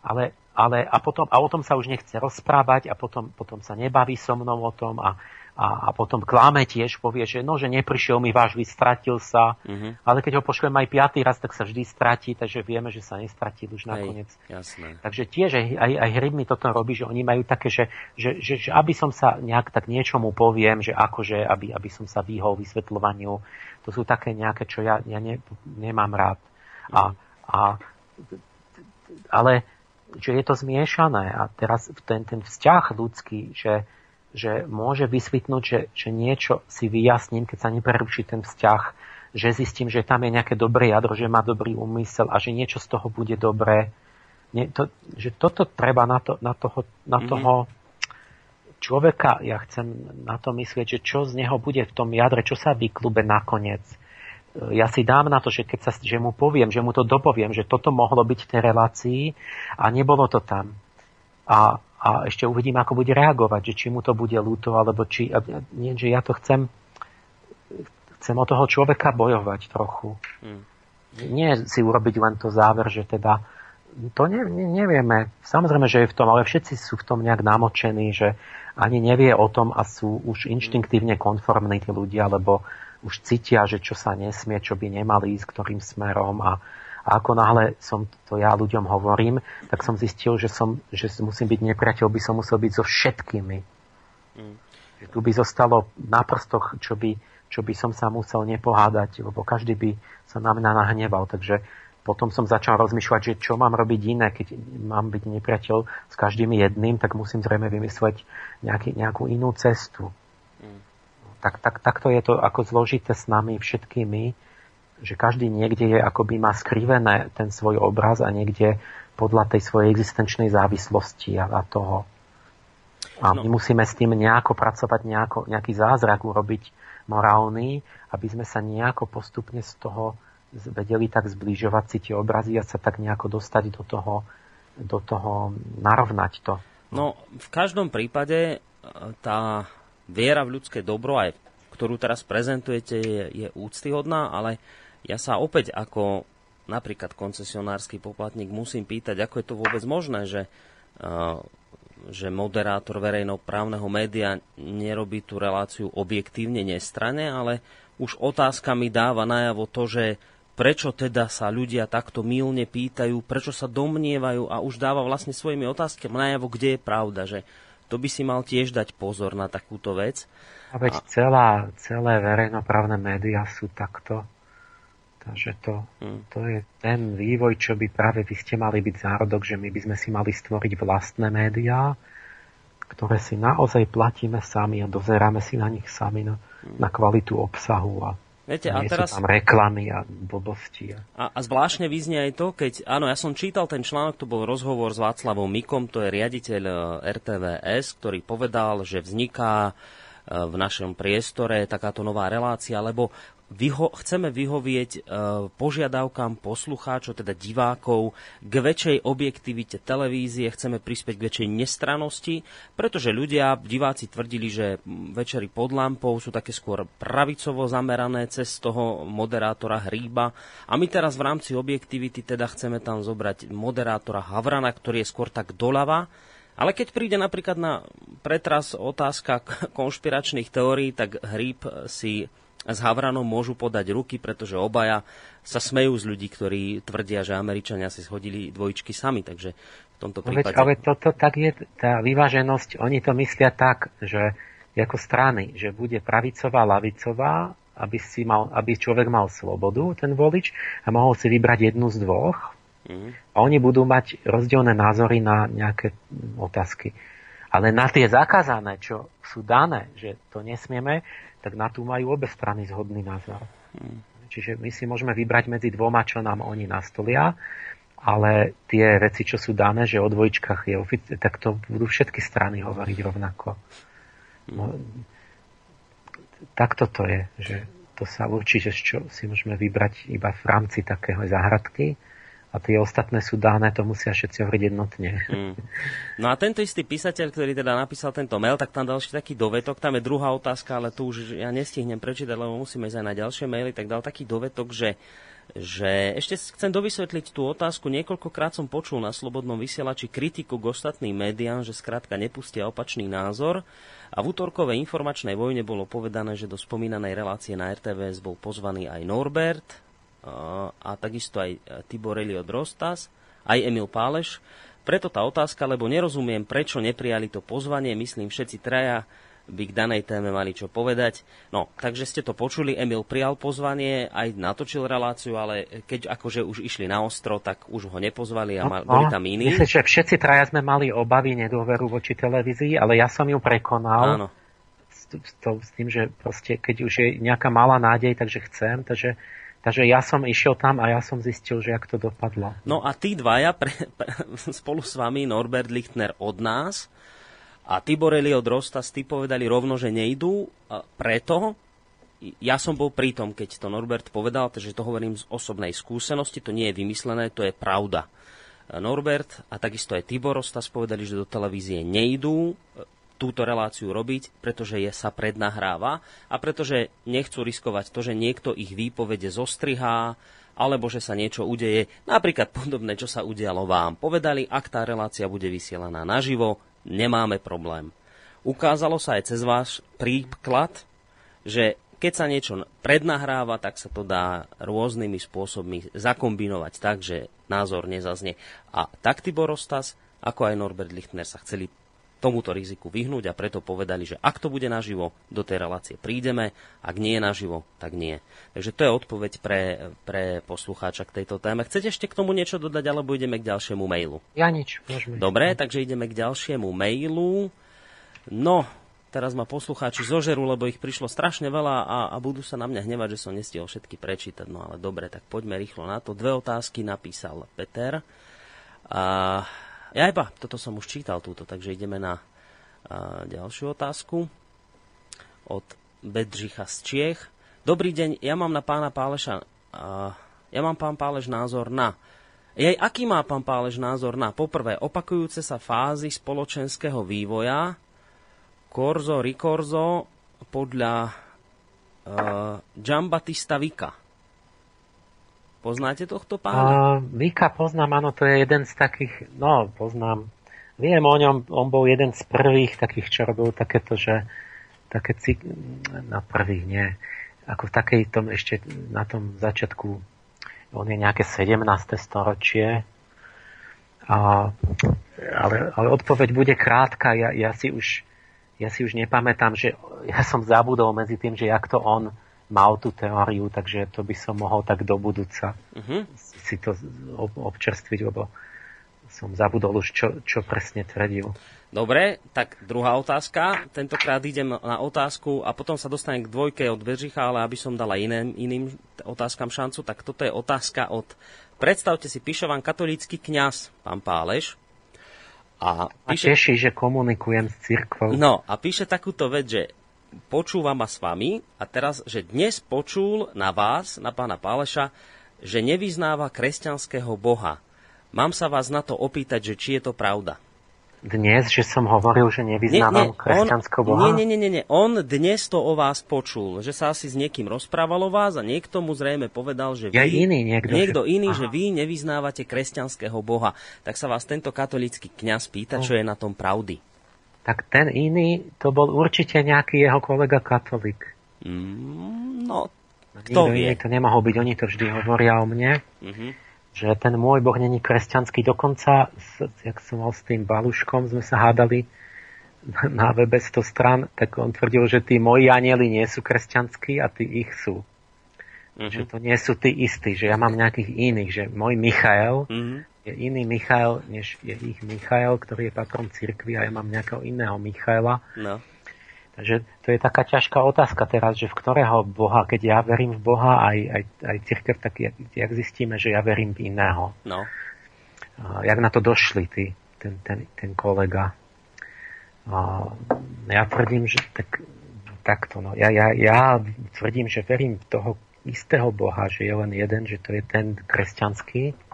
Ale, ale a, potom, a o tom sa už nechce rozprávať a potom, potom sa nebaví so mnou o tom a, a, a potom klame tiež, povie, že no, že neprišiel mi váš, vystratil sa, mm-hmm. ale keď ho pošlem aj piatý raz, tak sa vždy stratí, takže vieme, že sa nestratil už nakoniec. jasné. Takže tiež aj, aj, aj hryb mi toto robí, že oni majú také, že, že, že, že aby som sa nejak tak niečomu poviem, že akože, aby, aby som sa vyhol vysvetľovaniu, to sú také nejaké, čo ja, ja ne, nemám rád. A, a, ale že je to zmiešané a teraz ten, ten vzťah ľudský, že, že môže vysvetnúť, že, že niečo si vyjasním, keď sa nepreruší ten vzťah, že zistím, že tam je nejaké dobré jadro, že má dobrý úmysel a že niečo z toho bude dobré. Nie, to, že toto treba na, to, na, toho, na mm-hmm. toho človeka, ja chcem na to myslieť, že čo z neho bude v tom jadre, čo sa vyklube nakoniec. Ja si dám na to, že keď sa, že mu poviem, že mu to dopoviem, že toto mohlo byť v tej relácii a nebolo to tam. A, a ešte uvidím, ako bude reagovať, že či mu to bude ľúto, alebo či, nie, že ja to chcem, chcem od toho človeka bojovať trochu. Hmm. Nie si urobiť len to záver, že teda to ne, ne, nevieme. Samozrejme, že je v tom, ale všetci sú v tom nejak namočení, že ani nevie o tom a sú už inštinktívne konformní tí ľudia, lebo už cítia, že čo sa nesmie, čo by nemali ísť, ktorým smerom a, a ako náhle som to ja ľuďom hovorím, tak som zistil, že, som, že musím byť nepriateľ, by som musel byť so všetkými. Mm. Že tu by zostalo na prstoch, čo by, čo by som sa musel nepohádať, lebo každý by sa na mňa nahneval. Takže potom som začal rozmýšľať, že čo mám robiť iné, keď mám byť nepriateľ s každým jedným, tak musím zrejme vymysleť nejaký, nejakú inú cestu. Mm. Tak, tak, takto je to ako zložité s nami všetkými, že každý niekde je, akoby má skrivené ten svoj obraz a niekde podľa tej svojej existenčnej závislosti a, a toho. A no. my musíme s tým nejako pracovať, nejako, nejaký zázrak urobiť morálny, aby sme sa nejako postupne z toho vedeli tak zbližovať si tie obrazy a sa tak nejako dostať do toho, do toho narovnať to. No, v každom prípade e, tá viera v ľudské dobro, aj ktorú teraz prezentujete, je, je úctyhodná, ale ja sa opäť ako napríklad koncesionársky poplatník musím pýtať, ako je to vôbec možné, že, uh, že moderátor verejnoprávneho média nerobí tú reláciu objektívne nestranne, ale už otázkami dáva najavo to, že prečo teda sa ľudia takto milne pýtajú, prečo sa domnievajú a už dáva vlastne svojimi otázkami najavo, kde je pravda, že to by si mal tiež dať pozor na takúto vec. A veď a... celá, celé verejnoprávne médiá sú takto. Takže to, hmm. to je ten vývoj, čo by práve vy ste mali byť zárodok, že my by sme si mali stvoriť vlastné médiá, ktoré si naozaj platíme sami a dozeráme si na nich sami na, hmm. na kvalitu obsahu a Viete, a teraz... sú tam reklamy a blbosti. A, a zvláštne vyznie aj to, keď, áno, ja som čítal ten článok, to bol rozhovor s Václavom Mikom, to je riaditeľ e, RTVS, ktorý povedal, že vzniká e, v našom priestore takáto nová relácia, lebo vyho- chceme vyhovieť e, požiadavkám poslucháčov, teda divákov, k väčšej objektivite televízie, chceme prispieť k väčšej nestranosti, pretože ľudia, diváci tvrdili, že večery pod lampou sú také skôr pravicovo zamerané cez toho moderátora Hríba. A my teraz v rámci objektivity teda chceme tam zobrať moderátora Havrana, ktorý je skôr tak doľava, ale keď príde napríklad na pretras otázka konšpiračných teórií, tak Hríb si s Havranom môžu podať ruky, pretože obaja sa smejú z ľudí, ktorí tvrdia, že Američania si schodili dvojčky sami, takže v tomto prípade... ale toto tak je, tá vyváženosť, oni to myslia tak, že ako strany, že bude pravicová, lavicová, aby, si mal, aby človek mal slobodu, ten volič, a mohol si vybrať jednu z dvoch. Mm. A oni budú mať rozdielne názory na nejaké otázky. Ale na tie zakázané, čo sú dané, že to nesmieme, tak na tú majú obe strany zhodný názor. Hmm. Čiže my si môžeme vybrať medzi dvoma, čo nám oni nastolia, ale tie veci, čo sú dané, že o dvojčkách je ofici- tak to budú všetky strany hovoriť rovnako. No, takto to je, že to sa určite, čo si môžeme vybrať iba v rámci takého záhradky a tie ostatné sú dané, to musia všetci hovoriť jednotne. Mm. No a tento istý písateľ, ktorý teda napísal tento mail, tak tam dal ešte taký dovetok, tam je druhá otázka, ale tu už ja nestihnem prečítať, lebo musíme ísť aj na ďalšie maily, tak dal taký dovetok, že že ešte chcem dovysvetliť tú otázku. Niekoľkokrát som počul na Slobodnom vysielači kritiku k ostatným médiám, že skrátka nepustia opačný názor. A v útorkovej informačnej vojne bolo povedané, že do spomínanej relácie na RTVS bol pozvaný aj Norbert, a takisto aj Tibor Eliot Rostas, aj Emil Páleš. Preto tá otázka, lebo nerozumiem, prečo neprijali to pozvanie, myslím všetci traja by k danej téme mali čo povedať. No, takže ste to počuli, Emil prijal pozvanie, aj natočil reláciu, ale keď akože už išli na ostro, tak už ho nepozvali a mal, no, boli tam iní. Myslím, že všetci traja sme mali obavy, nedôveru voči televízii, ale ja som ju prekonal. Áno. S, s, to, s tým, že proste, keď už je nejaká malá nádej, takže chcem, takže Takže ja som išiel tam a ja som zistil, že jak to dopadlo. No a tí dvaja pre, pre, spolu s vami, Norbert Lichtner od nás A Tibor Eliot Rostas, ty povedali rovno, že nejdú, preto, ja som bol pri tom, keď to Norbert povedal, takže to hovorím z osobnej skúsenosti, to nie je vymyslené, to je pravda. Norbert a takisto aj Tibor Rostas povedali, že do televízie nejdú, túto reláciu robiť, pretože je sa prednahráva a pretože nechcú riskovať to, že niekto ich výpovede zostrihá, alebo že sa niečo udeje, napríklad podobné, čo sa udialo vám. Povedali, ak tá relácia bude vysielaná naživo, nemáme problém. Ukázalo sa aj cez váš príklad, že keď sa niečo prednahráva, tak sa to dá rôznymi spôsobmi zakombinovať tak, že názor nezaznie. A tak Tibor Rostas, ako aj Norbert Lichtner sa chceli tomuto riziku vyhnúť a preto povedali, že ak to bude naživo, do tej relácie prídeme, ak nie je naživo, tak nie. Takže to je odpoveď pre, pre poslucháča k tejto téme. Chcete ešte k tomu niečo dodať, alebo ideme k ďalšiemu mailu? Ja nič. Môžeme. Dobre, takže ideme k ďalšiemu mailu. No, teraz ma poslucháči zožerú, lebo ich prišlo strašne veľa a, a budú sa na mňa hnevať, že som nestihol všetky prečítať. No ale dobre, tak poďme rýchlo na to. Dve otázky napísal Peter. A ja iba, toto som už čítal túto, takže ideme na a, ďalšiu otázku od Bedřicha z Čiech. Dobrý deň, ja mám na pána Páleša, a, ja mám pán Páleš názor na jej, aký má pán Pálež názor na poprvé opakujúce sa fázy spoločenského vývoja, Korzo, Rikorzo podľa uh, Giambattista Vika. Poznáte tohto pána? Uh, Vika poznám, áno, to je jeden z takých, no poznám, viem o ňom, on bol jeden z prvých takých, čo robil takéto, že také cik, na prvých nie, ako v takej tom ešte na tom začiatku, on je nejaké 17. storočie, a, ale, ale odpoveď bude krátka, ja, ja si už ja si už nepamätám, že ja som zabudol medzi tým, že jak to on mal tú teóriu, takže to by som mohol tak do budúca uh-huh. si to občerstviť, lebo som zabudol už, čo, čo presne tvrdil. Dobre, tak druhá otázka. Tentokrát idem na otázku a potom sa dostanem k dvojke od Veržicha, ale aby som dala iným, iným otázkam šancu, tak toto je otázka od... Predstavte si, píše vám katolícky kňaz, pán Páleš. A, píše, a teší, že komunikujem s cirkvou. No, a píše takúto vec, že počúva ma s vami a teraz, že dnes počul na vás, na pána Páleša, že nevyznáva kresťanského Boha. Mám sa vás na to opýtať, že či je to pravda. Dnes, že som hovoril, že nevyznávam nie, nie, kresťanského Boha? Nie, nie, nie, nie. On dnes to o vás počul, že sa asi s niekým rozprával o vás a niekto mu zrejme povedal, že vy, ja iný, niekto, niekto že... iný, Aha. že vy nevyznávate kresťanského Boha. Tak sa vás tento katolícky kňaz pýta, čo je na tom pravdy tak ten iný, to bol určite nejaký jeho kolega katolík. Mm, no, kto vie? Iný to nemohol byť, oni to vždy hovoria o mne, mm-hmm. že ten môj boh není kresťanský. Dokonca, jak som mal s tým Baluškom, sme sa hádali (laughs) na webe 100 stran, tak on tvrdil, že tí moji anieli nie sú kresťanskí a tí ich sú. Mm-hmm. Že to nie sú tí istí, že ja mám nejakých iných, že môj Michael mm-hmm je iný Michael, než je ich Michael, ktorý je patron cirkvi a ja mám nejakého iného Michaela. No. Takže to je taká ťažká otázka teraz, že v ktorého Boha, keď ja verím v Boha aj, aj, aj cirkev, tak jak, jak zistíme, že ja verím v iného. No. Uh, jak na to došli ty, ten, ten, ten kolega. Uh, ja tvrdím, že tak, takto. No. Ja, ja, ja tvrdím, že verím v toho istého Boha, že je len jeden, že to je ten kresťanský,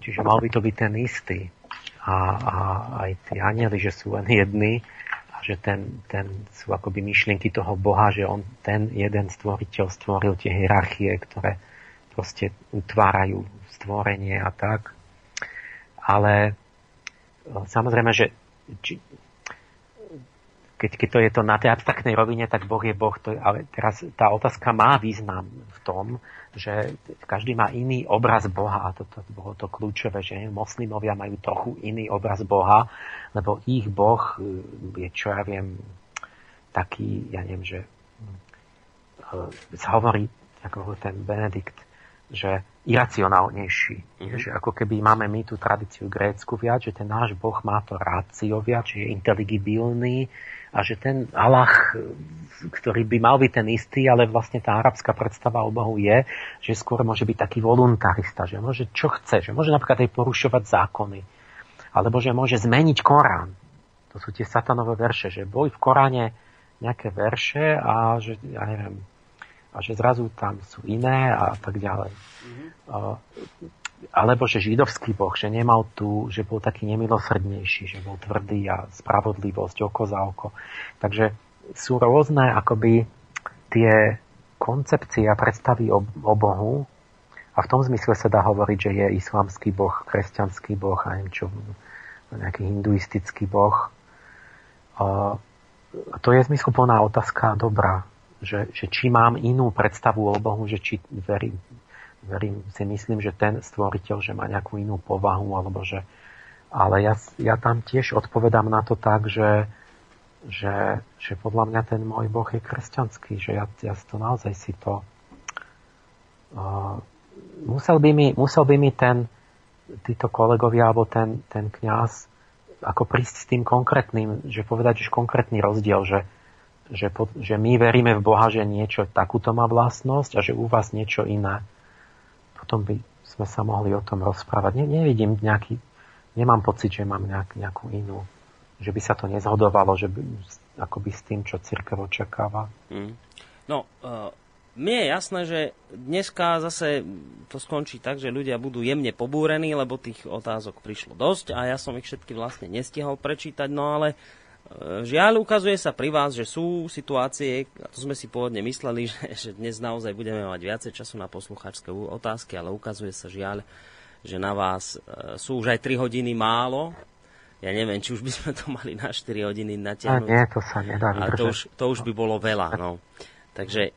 Čiže mal by to byť ten istý. A, a aj tí anieli, že sú len jedni a že ten, ten sú akoby myšlienky toho Boha, že on ten jeden stvoriteľ stvoril tie hierarchie, ktoré proste utvárajú stvorenie a tak. Ale e, samozrejme, že či, keď, keď to je to na tej abstraktnej rovine, tak Boh je Boh. To je, ale teraz tá otázka má význam v tom, že každý má iný obraz Boha a toto to bolo to kľúčové, že moslimovia majú trochu iný obraz Boha, lebo ich Boh e, je, čo ja viem, taký, ja neviem, že e, sa hovorí, ako ten Benedikt, že iracionálnejší. Mm-hmm. Že ako keby máme my tú tradíciu grécku viac, že ten náš Boh má to rácio viac, že je inteligibilný, a že ten Allah, ktorý by mal byť ten istý, ale vlastne tá arabská predstava o Bohu je, že skôr môže byť taký voluntarista, že môže čo chce, že môže napríklad aj porušovať zákony, alebo že môže zmeniť Korán. To sú tie satanové verše, že boli v Koráne nejaké verše a že, ja neviem, a že zrazu tam sú iné a tak ďalej. Mm-hmm. Alebo že židovský boh, že nemal tu, že bol taký nemilosrdnejší, že bol tvrdý a spravodlivosť oko za oko. Takže sú rôzne akoby tie koncepcie a predstavy o, o Bohu a v tom zmysle sa dá hovoriť, že je islamský boh, kresťanský boh a čo, nejaký hinduistický boh. Uh, to je zmysluplná otázka dobrá, že, že či mám inú predstavu o Bohu, že či verím, verím, si myslím, že ten stvoriteľ, že má nejakú inú povahu, alebo že... Ale ja, ja tam tiež odpovedám na to tak, že, že, že podľa mňa ten môj Boh je kresťanský, že ja, ja to naozaj si to... Uh, musel, by mi, musel by mi ten, títo kolegovia alebo ten, ten kňaz ako prísť s tým konkrétnym, že povedať, že konkrétny rozdiel, že, že, po, že my veríme v Boha, že niečo takúto má vlastnosť a že u vás niečo iné. Potom by sme sa mohli o tom rozprávať. Ne, nevidím nejaký, nemám pocit, že mám nejak, nejakú inú, že by sa to nezhodovalo, že by, akoby s tým, čo církev očakáva. Mm. No, uh, mne je jasné, že dneska zase to skončí tak, že ľudia budú jemne pobúrení, lebo tých otázok prišlo dosť a ja som ich všetky vlastne nestihol prečítať, no ale Žiaľ, ukazuje sa pri vás, že sú situácie, a to sme si pôvodne mysleli, (laughs) že, že dnes naozaj budeme mať viacej času na poslucháčské otázky, ale ukazuje sa žiaľ, že na vás e, sú už aj 3 hodiny málo. Ja neviem, či už by sme to mali na 4 hodiny natiahnuť. A nie, to sa nedá Ale to už, to už by bolo veľa. No. Takže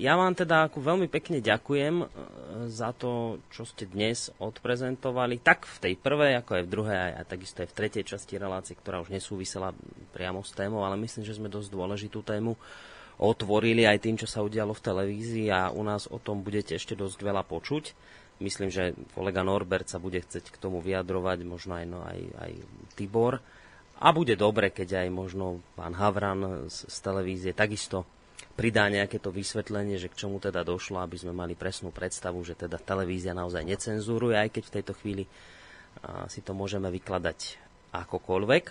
ja vám teda ako veľmi pekne ďakujem e, za to, čo ste dnes odprezentovali, tak v tej prvej, ako aj v druhej, aj takisto aj v tretej časti relácie, ktorá už nesúvisela priamo s témou, ale myslím, že sme dosť dôležitú tému otvorili aj tým, čo sa udialo v televízii a u nás o tom budete ešte dosť veľa počuť. Myslím, že kolega Norbert sa bude chcieť k tomu vyjadrovať, možno aj, no, aj, aj Tibor. A bude dobre, keď aj možno pán Havran z, z televízie takisto pridá nejaké to vysvetlenie, že k čomu teda došlo, aby sme mali presnú predstavu, že teda televízia naozaj necenzúruje, aj keď v tejto chvíli si to môžeme vykladať akokoľvek.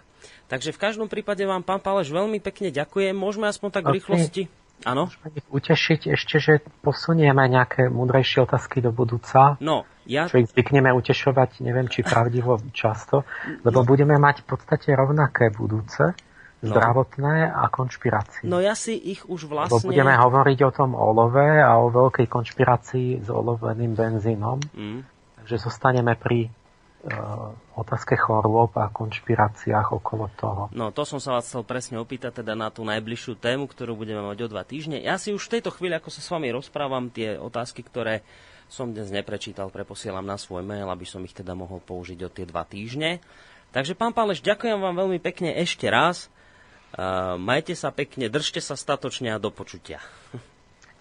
Takže v každom prípade vám, pán Páleš, veľmi pekne ďakujem. Môžeme aspoň tak v rýchlosti... Áno? utešiť ešte, že posunieme nejaké múdrejšie otázky do budúca. No, ja... Čo ich zvykneme utešovať, neviem, či pravdivo (laughs) často, lebo no. budeme mať v podstate rovnaké budúce no. zdravotné a konšpirácie. No ja si ich už vlastne... Bo budeme hovoriť o tom olove a o veľkej konšpirácii s oloveným benzínom. Mm. Takže zostaneme pri uh, otázke chorôb a konšpiráciách okolo toho. No, to som sa vás chcel presne opýtať teda na tú najbližšiu tému, ktorú budeme mať o dva týždne. Ja si už v tejto chvíli, ako sa s vami rozprávam, tie otázky, ktoré som dnes neprečítal, preposielam na svoj mail, aby som ich teda mohol použiť o tie dva týždne. Takže, pán Páleš, ďakujem vám veľmi pekne ešte raz. Majte sa pekne, držte sa statočne a do počutia.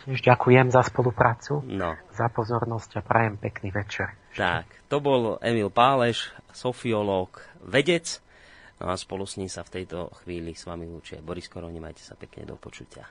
Tiež ďakujem za spoluprácu, no. za pozornosť a prajem pekný večer. Tak, to bol Emil Páleš, sofiológ, vedec. No a spolu s ním sa v tejto chvíli s vami lúčia Boris Koroni. Majte sa pekne do počutia.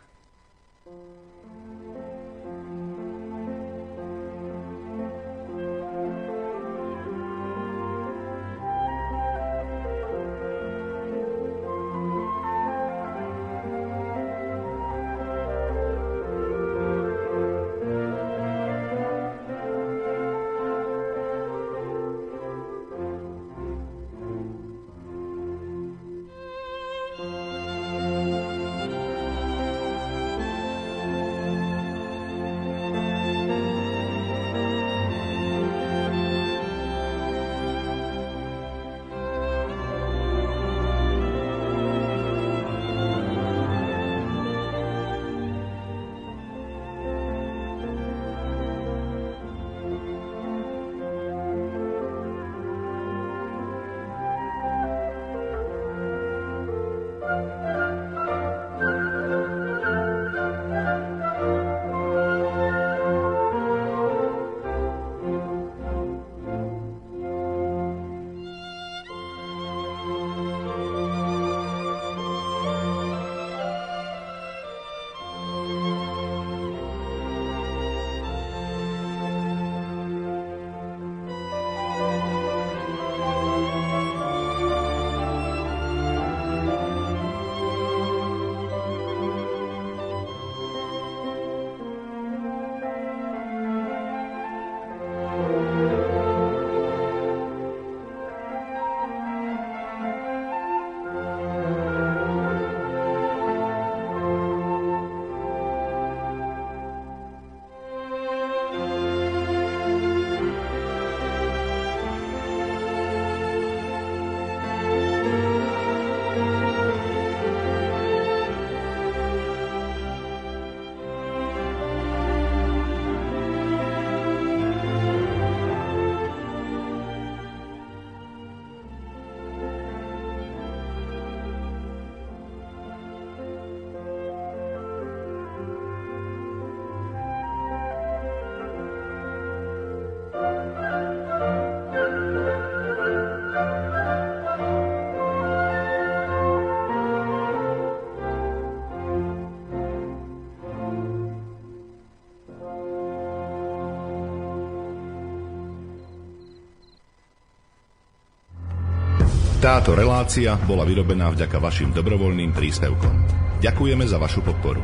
Táto relácia bola vyrobená vďaka vašim dobrovoľným príspevkom. Ďakujeme za vašu podporu.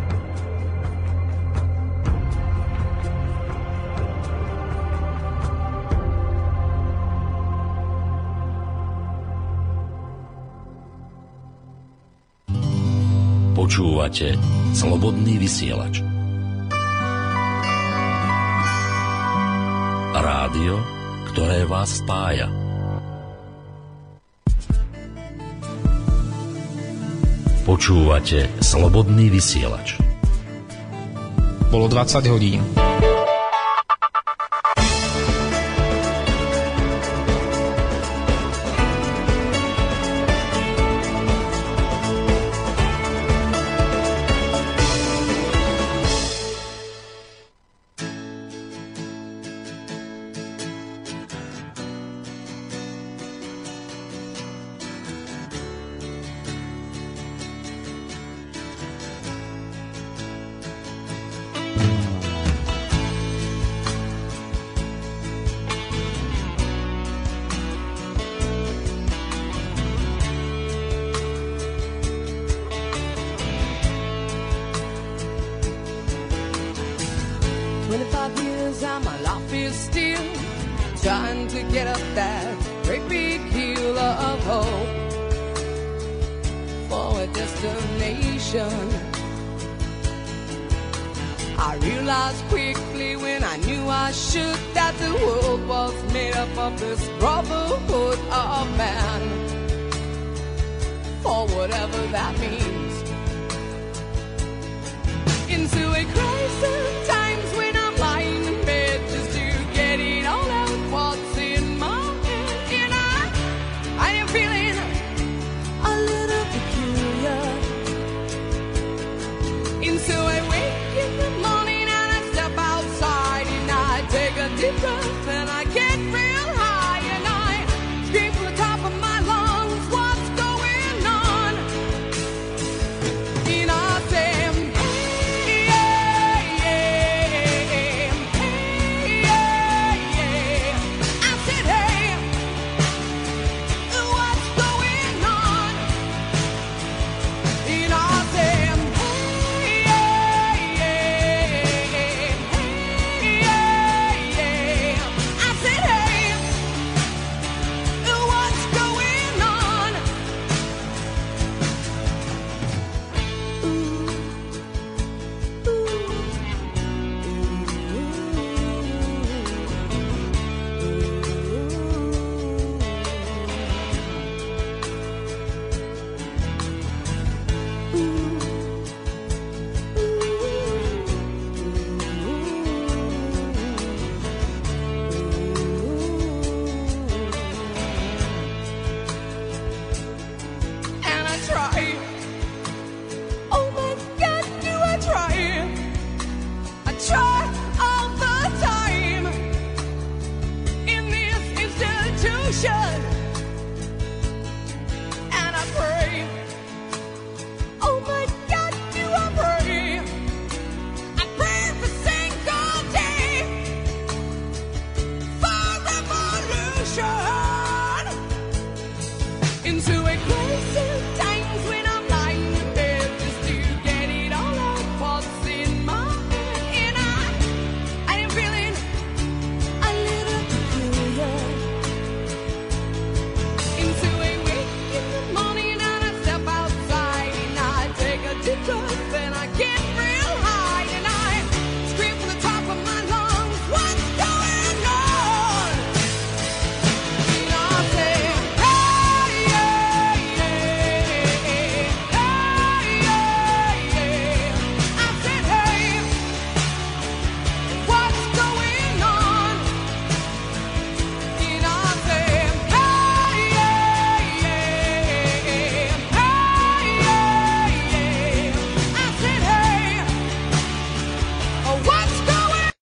Počúvate Slobodný vysielač. Rádio, ktoré vás spája. Počúvate Slobodný vysielač. Bolo 20 hodín.